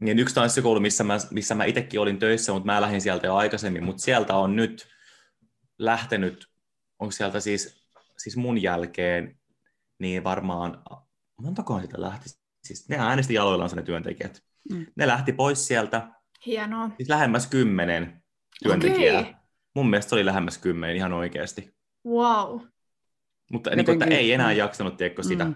niin yksi tanssikoulu, missä mä, missä mä itsekin olin töissä, mutta mä lähdin sieltä jo aikaisemmin, mutta sieltä on nyt lähtenyt, onko sieltä siis, siis mun jälkeen, niin varmaan, montakohan sitä lähti, siis ne äänesti jaloillaan ne työntekijät. Mm. Ne lähti pois sieltä. Hienoa. Siis lähemmäs kymmenen työntekijää. Okay. Mun mielestä oli lähemmäs kymmenen ihan oikeasti. Wow. Mutta niin kuin, että ei enää jaksanut tiedätkö, sitä mm.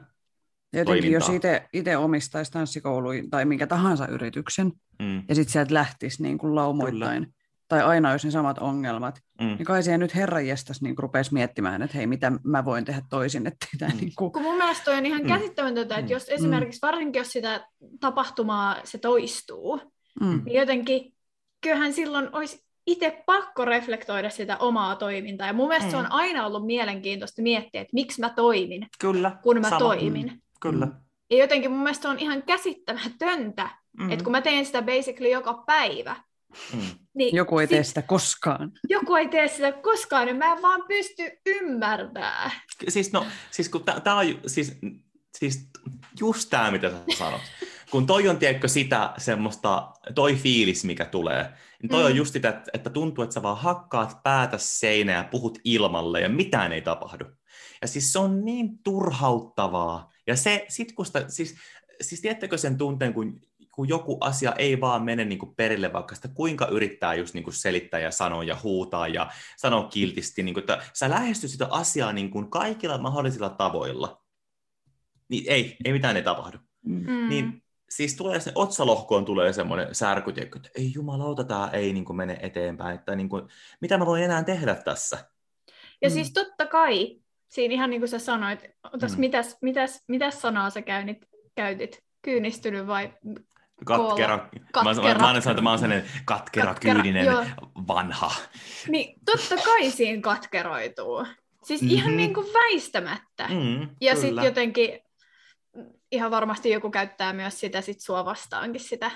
Jotenkin jos itse omistaisi tanssikouluin tai minkä tahansa yrityksen, mm. ja sitten sieltä lähtisi niin kuin laumoittain, Kyllä tai aina olisi ne samat ongelmat, mm. niin kai siihen nyt herran jestas niin rupesi miettimään, että hei, mitä mä voin tehdä toisin. Että mm. niin kuin... Kun mun mielestä on ihan mm. käsittämätöntä, että mm. jos esimerkiksi mm. varsinkin jos sitä tapahtumaa se toistuu, mm. niin jotenkin kyllähän silloin olisi itse pakko reflektoida sitä omaa toimintaa. Ja mun mielestä mm. se on aina ollut mielenkiintoista miettiä, että miksi mä toimin, Kyllä, kun mä sama. toimin. Mm. Kyllä. Ja jotenkin mun mielestä on ihan käsittämätöntä, mm. että kun mä teen sitä basically joka päivä, Mm. Niin, joku ei sit, tee sitä koskaan. Joku ei tee sitä koskaan, niin mä en vaan pysty ymmärtämään. Siis, no, siis kun tää on siis, siis just tämä, mitä sä sanot. kun toi on, tiedätkö, sitä semmoista, toi fiilis, mikä tulee, niin toi mm. on just sitä, että, että tuntuu, että sä vaan hakkaat päätä seinää ja puhut ilmalle ja mitään ei tapahdu. Ja siis se on niin turhauttavaa. Ja se, sit kun sitä, siis, siis tiedättekö sen tunteen, kun kun joku asia ei vaan mene niin kuin perille, vaikka sitä kuinka yrittää just niin kuin selittää ja sanoa ja huutaa ja sanoa kiltisti, niin kuin, että sä lähestyt sitä asiaa niin kuin kaikilla mahdollisilla tavoilla, niin ei, ei mitään ei tapahdu. Mm. Niin siis tulee se, otsalohkoon tulee semmoinen särky, että ei jumalauta, tämä ei niin kuin mene eteenpäin, että niin kuin, mitä mä voin enää tehdä tässä? Ja mm. siis totta kai, siinä ihan niin kuin sä sanoit, otas, mm. mitäs, mitäs, mitäs sanaa sä käytit, käytit? Kyynistynyt vai Katkera. katkera. Mä, mä, mä aina sanon, että mä oon sellainen katkera, katkera kyyninen, joo. vanha. Niin totta kai siinä katkeroituu. Siis mm-hmm. ihan niin kuin väistämättä. Mm, ja sitten jotenkin ihan varmasti joku käyttää myös sitä sit sua vastaankin sitä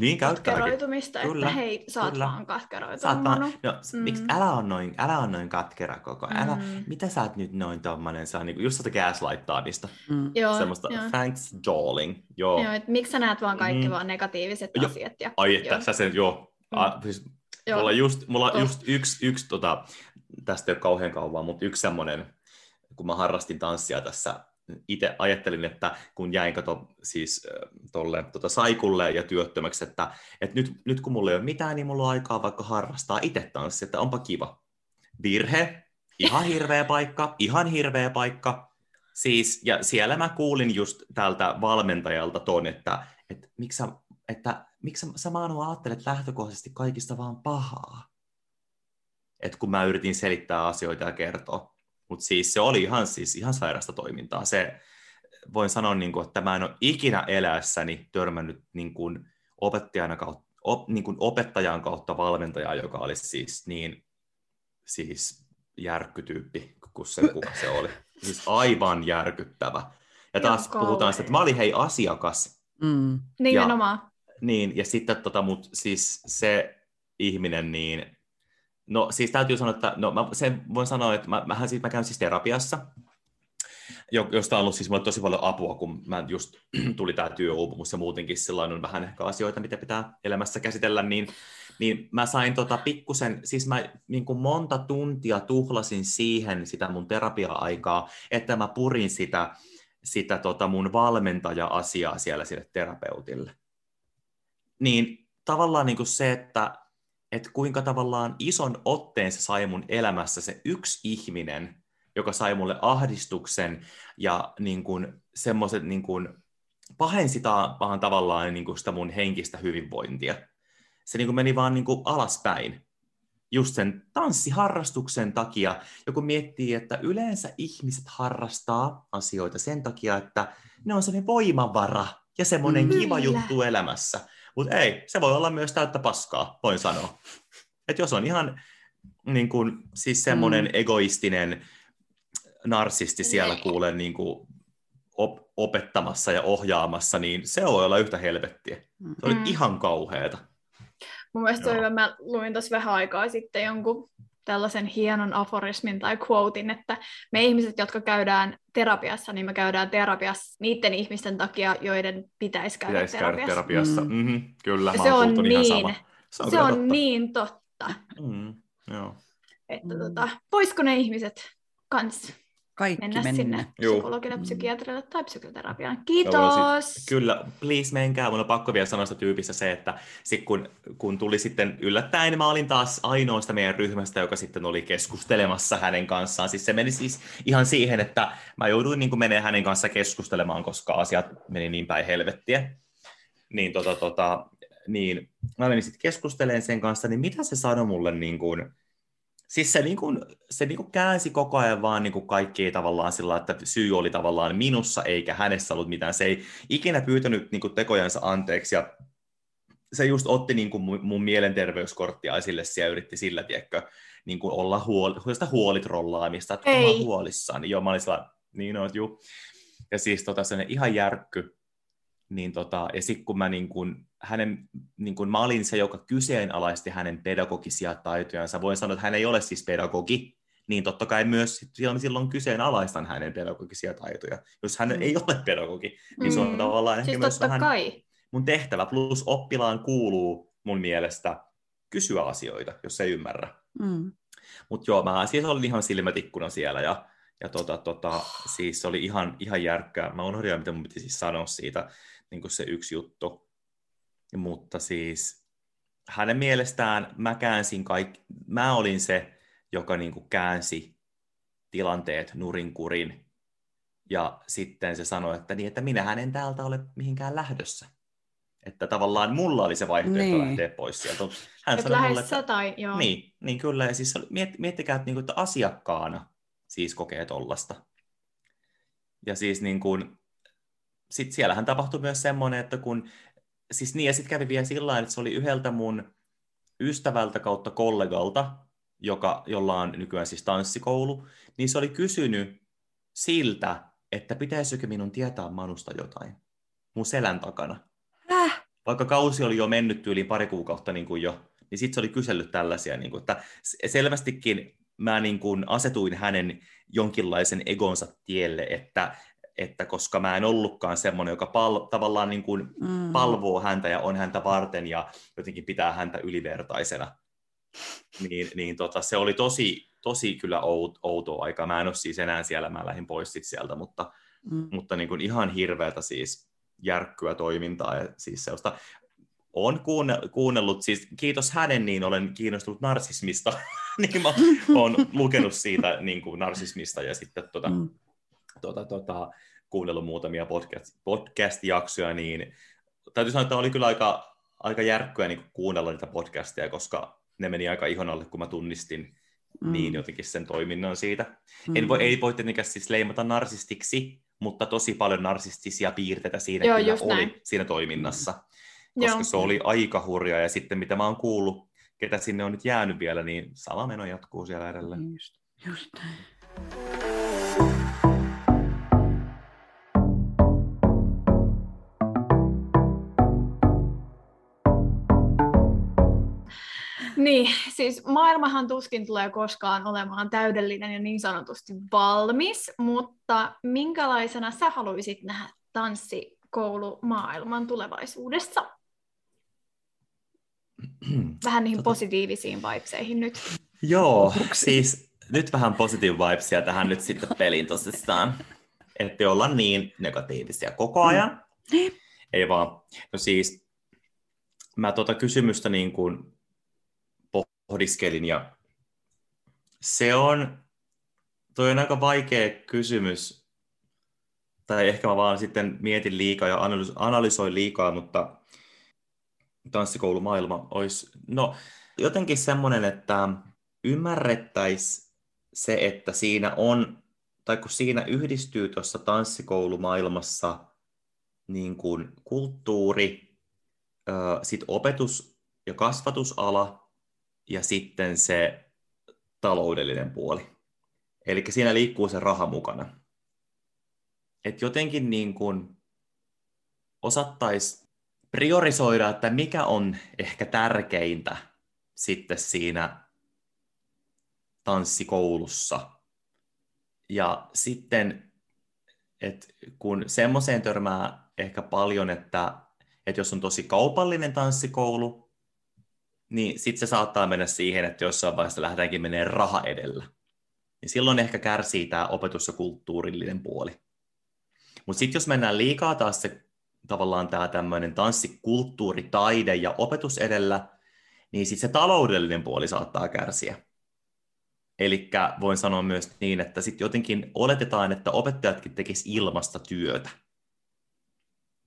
Niin käyttääkin. katkeroitumista, Kyllä, että hei, sä oot kyllä. vaan katkeroitunut. Saat vaan, no, Mm. miksi, älä on noin, älä on noin katkera koko ajan. Älä, Mm. mitä sä oot nyt noin tommonen, sä niin just sitä gaslighttaa niistä. Mm. Joo, semmoista joo. thanks darling. Joo. Joo, että miksi sä näet vaan kaikki Mhm. vaan negatiiviset Jo- asiat. Ja, Ai että, joo. sä sen, joo. Mm. A, siis, Joo. mulla, just, mulla on Oh. just yksi, yksi tota, tästä ei ole kauhean kauan, mutta yksi semmoinen, kun mä harrastin tanssia tässä, itse ajattelin, että kun jäin kato siis tolle tota, saikulle ja työttömäksi, että, että nyt, nyt kun mulla ei ole mitään, niin mulla on aikaa vaikka harrastaa itse tanssia, että onpa kiva. Virhe, ihan hirveä paikka, ihan hirveä paikka. Siis, ja siellä mä kuulin just tältä valmentajalta ton, että, että miksi sä, että, miksi sä, sä Manu ajattelet lähtökohtaisesti kaikista vaan pahaa. Et kun mä yritin selittää asioita ja kertoa. Mutta siis se oli ihan, siis ihan sairasta toimintaa. Se, voin sanoa, niin kuin, että mä en ole ikinä eläessäni törmännyt niin kuin opettajana kautta, op, niin kuin opettajan kautta valmentajaa, joka olisi siis niin siis järkkytyyppi kuin se, kuka se oli. Siis aivan järkyttävä. Ja taas puhutaan sitä, että mä olin hei asiakas, Mm. Nimenomaan. niin, ja sitten tota, mut siis se ihminen, niin, no siis täytyy sanoa, että no mä sen voin sanoa, että mä, mähän siis, mä käyn siis terapiassa, jo- josta on ollut siis mulle tosi paljon apua, kun mä just <clears throat> tuli tämä työuupumus ja muutenkin silloin on vähän ehkä asioita, mitä pitää elämässä käsitellä, niin, niin mä sain tota pikkusen, siis mä niin kuin monta tuntia tuhlasin siihen sitä mun terapia-aikaa, että mä purin sitä, sitä tota mun valmentaja-asiaa siellä sille terapeutille. Niin tavallaan niin kuin se, että, että kuinka tavallaan ison otteen se sai mun elämässä se yksi ihminen, joka sai mulle ahdistuksen ja niin kuin semmoiset niin kuin pahensi vaan tavallaan niin kuin sitä mun henkistä hyvinvointia. Se niin kuin meni vaan niin kuin alaspäin just sen tanssiharrastuksen takia. Joku miettii, että yleensä ihmiset harrastaa asioita sen takia, että ne on sellainen voimavara ja semmoinen Mm. kiva Kyllä. juttu elämässä. Mutta ei, se voi olla myös täyttä paskaa, voin sanoa. Että jos on ihan niin kuin, siis semmoinen Mm. egoistinen narsisti siellä Niin. kuulee niin kuin op- opettamassa ja ohjaamassa, niin se voi olla yhtä helvettiä. Se oli Mm. ihan kauheata. Mun mielestä on Joo. hyvä, mä luin tuossa vähän aikaa sitten jonkun tällaisen hienon aforismin tai quotein, että me ihmiset, jotka käydään terapiassa, niin me käydään terapiassa niiden ihmisten takia, joiden pitäisi käydä Pitäisi käydä terapiassa. terapiassa. Mm. Mm-hmm, kyllä, se on kuullut ihan niin, sama. Se on, se on totta. niin totta, Mm, joo. että Mm. tota, voisiko ne ihmiset kans Kaikki mennä, mennä. sinne Juu. psykologille, Mm. psykiatrille tai psykoterapiaan. Kiitos! Kyllä, please menkää. Mun on pakko vielä sanoa sitä tyypistä se, että sit kun, kun tuli sitten yllättäen, niin mä olin taas ainoasta meidän ryhmästä, joka sitten oli keskustelemassa hänen kanssaan. Siis se meni siis ihan siihen, että mä jouduin niin menemään hänen kanssa keskustelemaan, koska asiat meni niin päin helvettiä. Niin, tota, tota, niin mä menin sitten keskustelemaan sen kanssa, niin mitä se sanoi mulle niin kuin, Siis se, niin kuin, se niin kuin käänsi koko ajan vaan niin kuin kaikki tavallaan sillä, että syy oli tavallaan minussa eikä hänessä ollut mitään. Se ei ikinä pyytänyt niin kuin tekojansa anteeksi ja se just otti niin kuin mun, mielenterveyskorttia esille ja yritti sillä, tiedätkö, niin kuin olla huoli, sitä huolitrollaamista, että Ei. mä. Joo, mä olin sillä, niin oot juu. Ja siis tota, sellainen ihan järkky. Niin tota, ja sitten kun mä, niin kun, hänen, niin kun mä olin se, joka kyseenalaisti hänen pedagogisia taitojansa, voin sanoa, että hän ei ole siis pedagogi, niin totta kai myös silloin, kyseenalaistan hänen pedagogisia taitoja. Jos hän Mm. ei ole pedagogi, niin se on Mm. tavallaan ehkä Siis myös totta vähän kai. mun tehtävä, plus oppilaan kuuluu mun mielestä kysyä asioita, jos ei ymmärrä. Mm. Mutta joo, mä siis olin ihan silmätikkuna siellä ja, ja tota, tota, siis se oli ihan, ihan järkkää. Mä unohdin, mitä mun piti siis sanoa siitä, niin kuin se yksi juttu. Mutta siis hänen mielestään mä käänsin kaikki, mä olin se, joka niin kuin käänsi tilanteet nurinkurin. Ja sitten se sanoi, että, niin, että minähän en täältä ole mihinkään lähdössä. Että tavallaan mulla oli se vaihtoehto Niin. lähteä pois sieltä. Hän Et sanoi mulle, sä tai joo. niin, niin kyllä. Ja siis miet, miettikää, että, niin kuin, että asiakkaana siis kokee tollasta. Ja siis niin kuin, sit siellähän tapahtui myös semmoinen, että kun, siis niin, ja sitten kävi vielä sillä että se oli yhdeltä mun ystävältä kautta kollegalta, joka, jolla on nykyään siis tanssikoulu, niin se oli kysynyt siltä, että pitäisikö minun tietää Manusta jotain mun selän takana. Häh? vaikka kausi oli jo mennyt yli pari kuukautta niin kuin jo, niin sitten se oli kysellyt tällaisia, niin kuin, että selvästikin mä niin kuin asetuin hänen jonkinlaisen egonsa tielle, että, että koska mä en ollutkaan semmoinen, joka pal- tavallaan niin kuin mm. palvoo häntä ja on häntä varten ja jotenkin pitää häntä ylivertaisena, niin, niin tota, se oli tosi, tosi kyllä out, outoa aikaa. Mä en ole siis enää siellä, mä lähdin pois sit sieltä, mutta, mm. mutta niin kuin ihan hirveätä siis järkkyä toimintaa ja siis sellaista olen kuunnellut, siis kiitos hänen, niin olen kiinnostunut narsismista, <laughs> niin mä olen lukenut siitä niin kuin narsismista ja sitten tota, mm. Tota, tota, kuunnellut muutamia podcast, podcast-jaksoja, niin täytyy sanoa, että oli kyllä aika, aika järkkyä niin kuunnella niitä podcasteja, koska ne meni aika ihon alle, kun mä tunnistin mm. niin jotenkin sen toiminnan siitä. Mm. En voi, ei voi tietenkään siis leimata narsistiksi, mutta tosi paljon narsistisia piirteitä siinä Joo, kyllä oli näin. siinä toiminnassa. Mm koska Joo. se oli aika hurja. Ja sitten mitä mä oon kuullut, ketä sinne on nyt jäänyt vielä, niin sama meno jatkuu siellä edelleen. Just, just näin. Niin, siis maailmahan tuskin tulee koskaan olemaan täydellinen ja niin sanotusti valmis, mutta minkälaisena sä haluaisit nähdä tanssikoulumaailman tulevaisuudessa? <clears throat> Vähän niihin tota... positiivisiin vibeseihin nyt. Joo, siis nyt vähän positive vibesia tähän nyt sitten peliin tosissaan. Että olla niin negatiivisia koko ajan. Mm. Ei vaan. No siis, mä tuota kysymystä niin kuin pohdiskelin ja se on, toi on aika vaikea kysymys, tai ehkä mä vaan sitten mietin liikaa ja analysoin liikaa, mutta tanssikoulumaailma olisi, no jotenkin semmoinen, että ymmärrettäisiin se, että siinä on, tai kun siinä yhdistyy tuossa tanssikoulumaailmassa niin kuin kulttuuri, sitten opetus- ja kasvatusala ja sitten se taloudellinen puoli. Eli siinä liikkuu se raha mukana. Et jotenkin niin kuin osattaisi priorisoida, että mikä on ehkä tärkeintä sitten siinä tanssikoulussa. Ja sitten, että kun semmoiseen törmää ehkä paljon, että, että jos on tosi kaupallinen tanssikoulu, niin sitten se saattaa mennä siihen, että jossain vaiheessa lähdetäänkin menee raha edellä. Niin silloin ehkä kärsii tämä opetus- ja kulttuurillinen puoli. Mutta sitten jos mennään liikaa taas se tavallaan tämä tämmöinen tanssikulttuuri, taide ja opetus edellä, niin sitten se taloudellinen puoli saattaa kärsiä. Eli voin sanoa myös niin, että sitten jotenkin oletetaan, että opettajatkin tekisivät ilmasta työtä.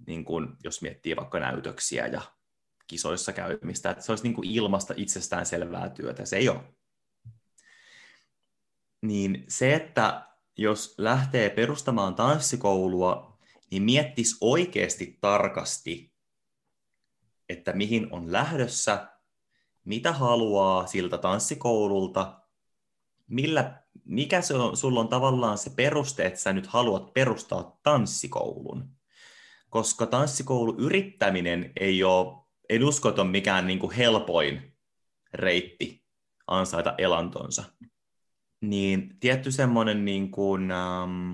Niin kun, jos miettii vaikka näytöksiä ja kisoissa käymistä, että se olisi niin kuin ilmasta itsestään selvää työtä. Se ei ole. Niin se, että jos lähtee perustamaan tanssikoulua niin miettisi oikeasti tarkasti, että mihin on lähdössä, mitä haluaa siltä tanssikoululta, millä, mikä se on, sulla on tavallaan se peruste, että sä nyt haluat perustaa tanssikoulun. Koska tanssikoulu yrittäminen ei ole, en usko, että on mikään niin kuin helpoin reitti ansaita elantonsa. Niin tietty semmoinen niin kuin, ähm,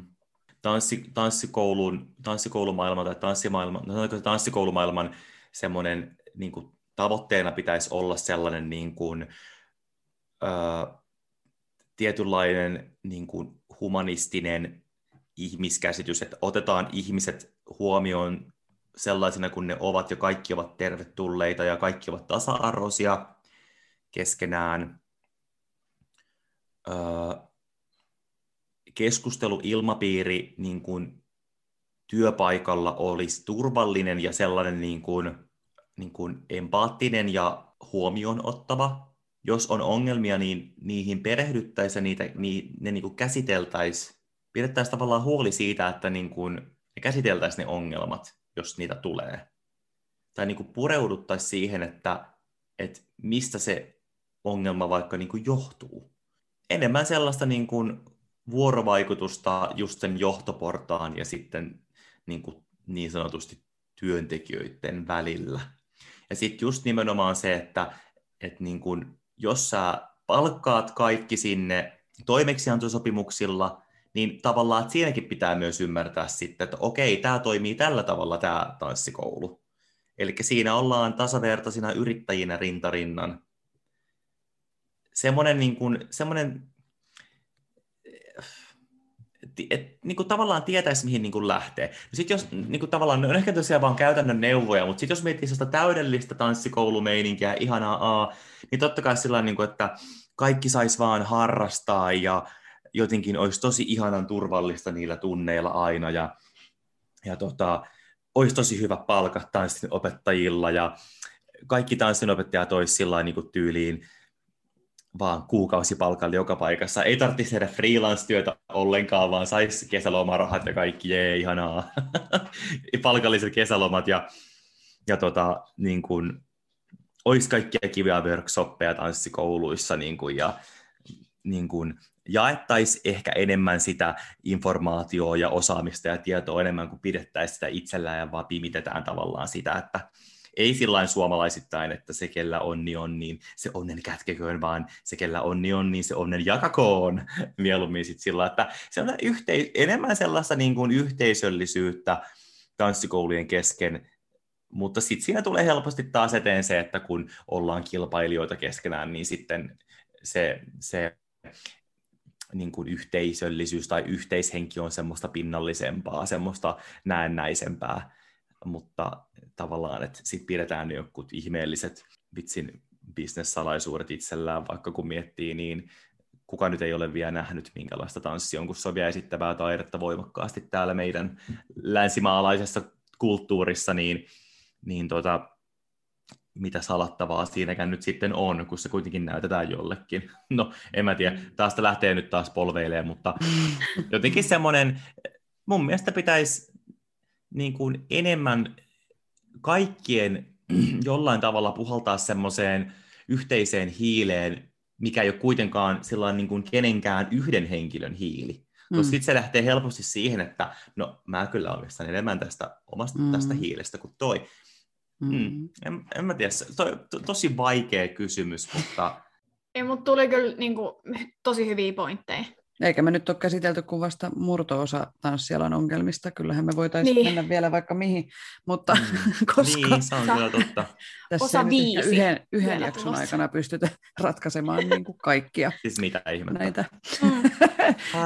tanssi, tanssikoulun, tanssikoulumaailman tai tanssimaailman, no tanssikoulumaailman semmoinen niin kuin, tavoitteena pitäisi olla sellainen niin kuin, ää, tietynlainen niin kuin, humanistinen ihmiskäsitys, että otetaan ihmiset huomioon sellaisena kuin ne ovat ja kaikki ovat tervetulleita ja kaikki ovat tasa-arvoisia keskenään. Öö, keskusteluilmapiiri niin kuin työpaikalla olisi turvallinen ja sellainen niin kuin, niin kuin empaattinen ja huomioon ottava. Jos on ongelmia, niin niihin perehdyttäisiin ja niitä, niin, ne niin kuin käsiteltäisiin. Pidettäisiin tavallaan huoli siitä, että niin kuin, ne käsiteltäisiin ne ongelmat, jos niitä tulee. Tai niin kuin pureuduttaisiin siihen, että, että mistä se ongelma vaikka niin kuin johtuu. Enemmän sellaista niin kuin vuorovaikutusta just sen johtoportaan ja sitten niin, kuin niin sanotusti työntekijöiden välillä. Ja sitten just nimenomaan se, että et niin kun, jos sä palkkaat kaikki sinne toimeksiantosopimuksilla, niin tavallaan että siinäkin pitää myös ymmärtää sitten, että okei, tämä toimii tällä tavalla tämä tanssikoulu. Eli siinä ollaan tasavertaisina yrittäjinä rintarinnan. Semmoinen, niin kuin, semmoinen et, niin kuin tavallaan tietäisi, mihin niin kuin lähtee. No sit jos niin kuin tavallaan, ne on ehkä tosiaan vaan käytännön neuvoja, mutta sitten jos miettii sellaista täydellistä tanssikoulumeininkiä, ihanaa A, niin totta kai sillä niin kuin, että kaikki sais vaan harrastaa ja jotenkin olisi tosi ihanan turvallista niillä tunneilla aina ja, ja tota, olisi tosi hyvä palkat opettajilla ja kaikki tanssinopettajat olisi sillä niin tyyliin vaan kuukausipalkalla joka paikassa. Ei tarvitsisi tehdä freelance-työtä ollenkaan, vaan saisi kesälomarahat ja kaikki, jee, ihanaa. <laughs> Palkalliset kesälomat ja, ja tota, niin kuin, olisi kaikkia kiviä workshoppeja tanssikouluissa niin kuin, ja niin kuin, jaettaisiin ehkä enemmän sitä informaatiota ja osaamista ja tietoa enemmän kuin pidettäisiin sitä itsellään ja vaan pimitetään tavallaan sitä, että ei sillä suomalaisittain, että se, kellä onni on, niin se onnen kätkeköön, vaan se, kellä onni on, niin se onnen jakakoon <laughs> mieluummin sit sillä, että se on yhteis- enemmän sellaista niin kuin yhteisöllisyyttä tanssikoulujen kesken, mutta sitten siinä tulee helposti taas eteen se, että kun ollaan kilpailijoita keskenään, niin sitten se, se niin kuin yhteisöllisyys tai yhteishenki on semmoista pinnallisempaa, semmoista näennäisempää, mutta tavallaan, että sitten pidetään ne jotkut ihmeelliset vitsin bisnessalaisuudet itsellään, vaikka kun miettii, niin kuka nyt ei ole vielä nähnyt minkälaista tanssia on, kun se on vielä esittävää taidetta voimakkaasti täällä meidän länsimaalaisessa kulttuurissa, niin, niin tota, mitä salattavaa siinäkään nyt sitten on, kun se kuitenkin näytetään jollekin. <laughs> No, en mä tiedä, taas lähtee nyt taas polveilemaan, mutta <laughs> jotenkin semmoinen, mun mielestä pitäisi niin kuin enemmän kaikkien <clears throat> jollain tavalla puhaltaa semmoiseen yhteiseen hiileen, mikä ei ole kuitenkaan sellainen niin kuin kenenkään yhden henkilön hiili. Mm. Koska sitten se lähtee helposti siihen, että no mä kyllä omistan enemmän tästä omasta mm. tästä hiilestä kuin toi. Mm. Mm. En, en mä tiedä, to, to, tosi vaikea kysymys, mutta... <laughs> Ei, mutta tuli kyllä niin kuin, tosi hyviä pointteja. Eikä me nyt ole käsitelty kuin vasta murto-osa tanssialan ongelmista. Kyllähän me voitaisiin niin. mennä vielä vaikka mihin, mutta mm. <laughs> koska niin, se on kyllä totta. <laughs> tässä Osa viisi yhden, yhden jakson tulossa. aikana pystytä ratkaisemaan niin kuin kaikkia siis mitä ihmettä. näitä. Mm.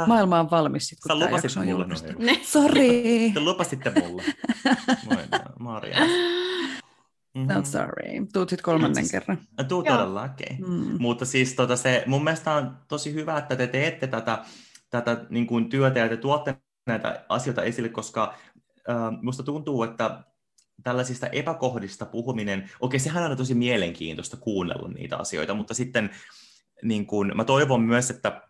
Maailma on valmis, kun Sä tämä jakso on julkaistu. Sorry, Te lupasitte mulle. Moi, Maria. Mm-hmm. not sorry. Tuut sitten kolmannen Siis- kerran. Tuu Joo. todella, okei. Okay. Mm. Mutta siis tota, se, mun mielestä on tosi hyvä, että te teette tätä, tätä niin kuin työtä ja te tuotte näitä asioita esille, koska äh, musta tuntuu, että tällaisista epäkohdista puhuminen, okei, sehän on tosi mielenkiintoista kuunnella niitä asioita, mutta sitten niin kuin, mä toivon myös, että,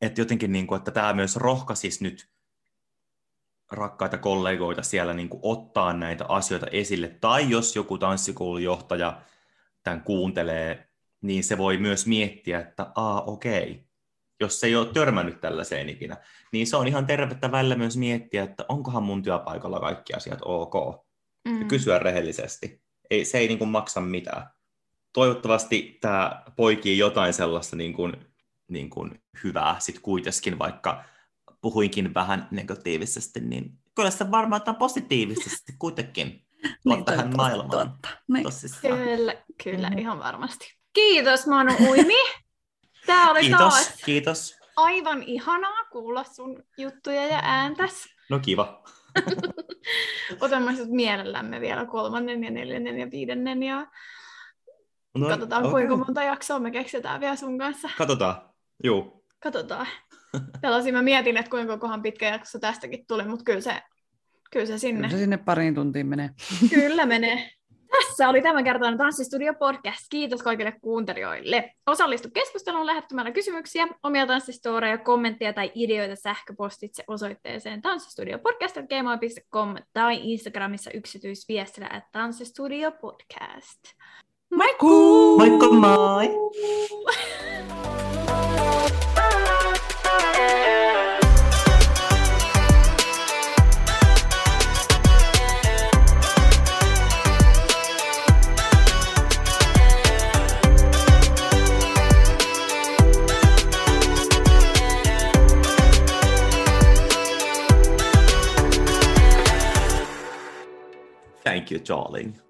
että jotenkin, niin kuin, että tämä myös rohkaisisi nyt rakkaita kollegoita siellä niin kuin ottaa näitä asioita esille, tai jos joku tanssikoulujohtaja tämän kuuntelee, niin se voi myös miettiä, että aa okei, jos se ei ole törmännyt tällaiseen ikinä, niin se on ihan tervettä välillä myös miettiä, että onkohan mun työpaikalla kaikki asiat ok, ja Mm. kysyä rehellisesti. Ei, se ei niin kuin maksa mitään. Toivottavasti tämä poikii jotain sellaista niin kuin, niin kuin hyvää sit kuitenkin, vaikka puhuinkin vähän negatiivisesti, niin kyllä se varmaan on positiivisesti kuitenkin <laughs> tuot tähän maailmaan. tuottaa. Niin. Tosissaan. Kyllä, kyllä, Mhm. ihan varmasti. Kiitos Manu Uimi. <laughs> Tämä oli Kiitos, taas kiitos. aivan ihanaa kuulla sun juttuja ja ääntäs. No kiva. <laughs> Otamme sut mielellämme vielä kolmannen ja neljännen ja viidennen ja No, katsotaan okei. kuinka monta jaksoa me keksitään vielä sun kanssa. Katsotaan. Juu. Katsotaan. Tällaisia mä mietin, että kuinka kohan pitkä jakso tästäkin tuli, mutta kyllä se, kyllä se sinne. Kyllä se sinne pariin tuntiin menee. <laughs> Kyllä menee. Tässä oli tämänkertainen Tanssistudio podcast. Kiitos kaikille kuuntelijoille. Osallistu keskusteluun lähettämällä kysymyksiä, omia tanssistoreja, kommentteja tai ideoita sähköpostitse osoitteeseen tanssistudiopodcast.gmail.com tai Instagramissa yksityisviestillä at tanssistudiopodcast. Moikkuu! Moikka moi! <laughs> Thank you, darling.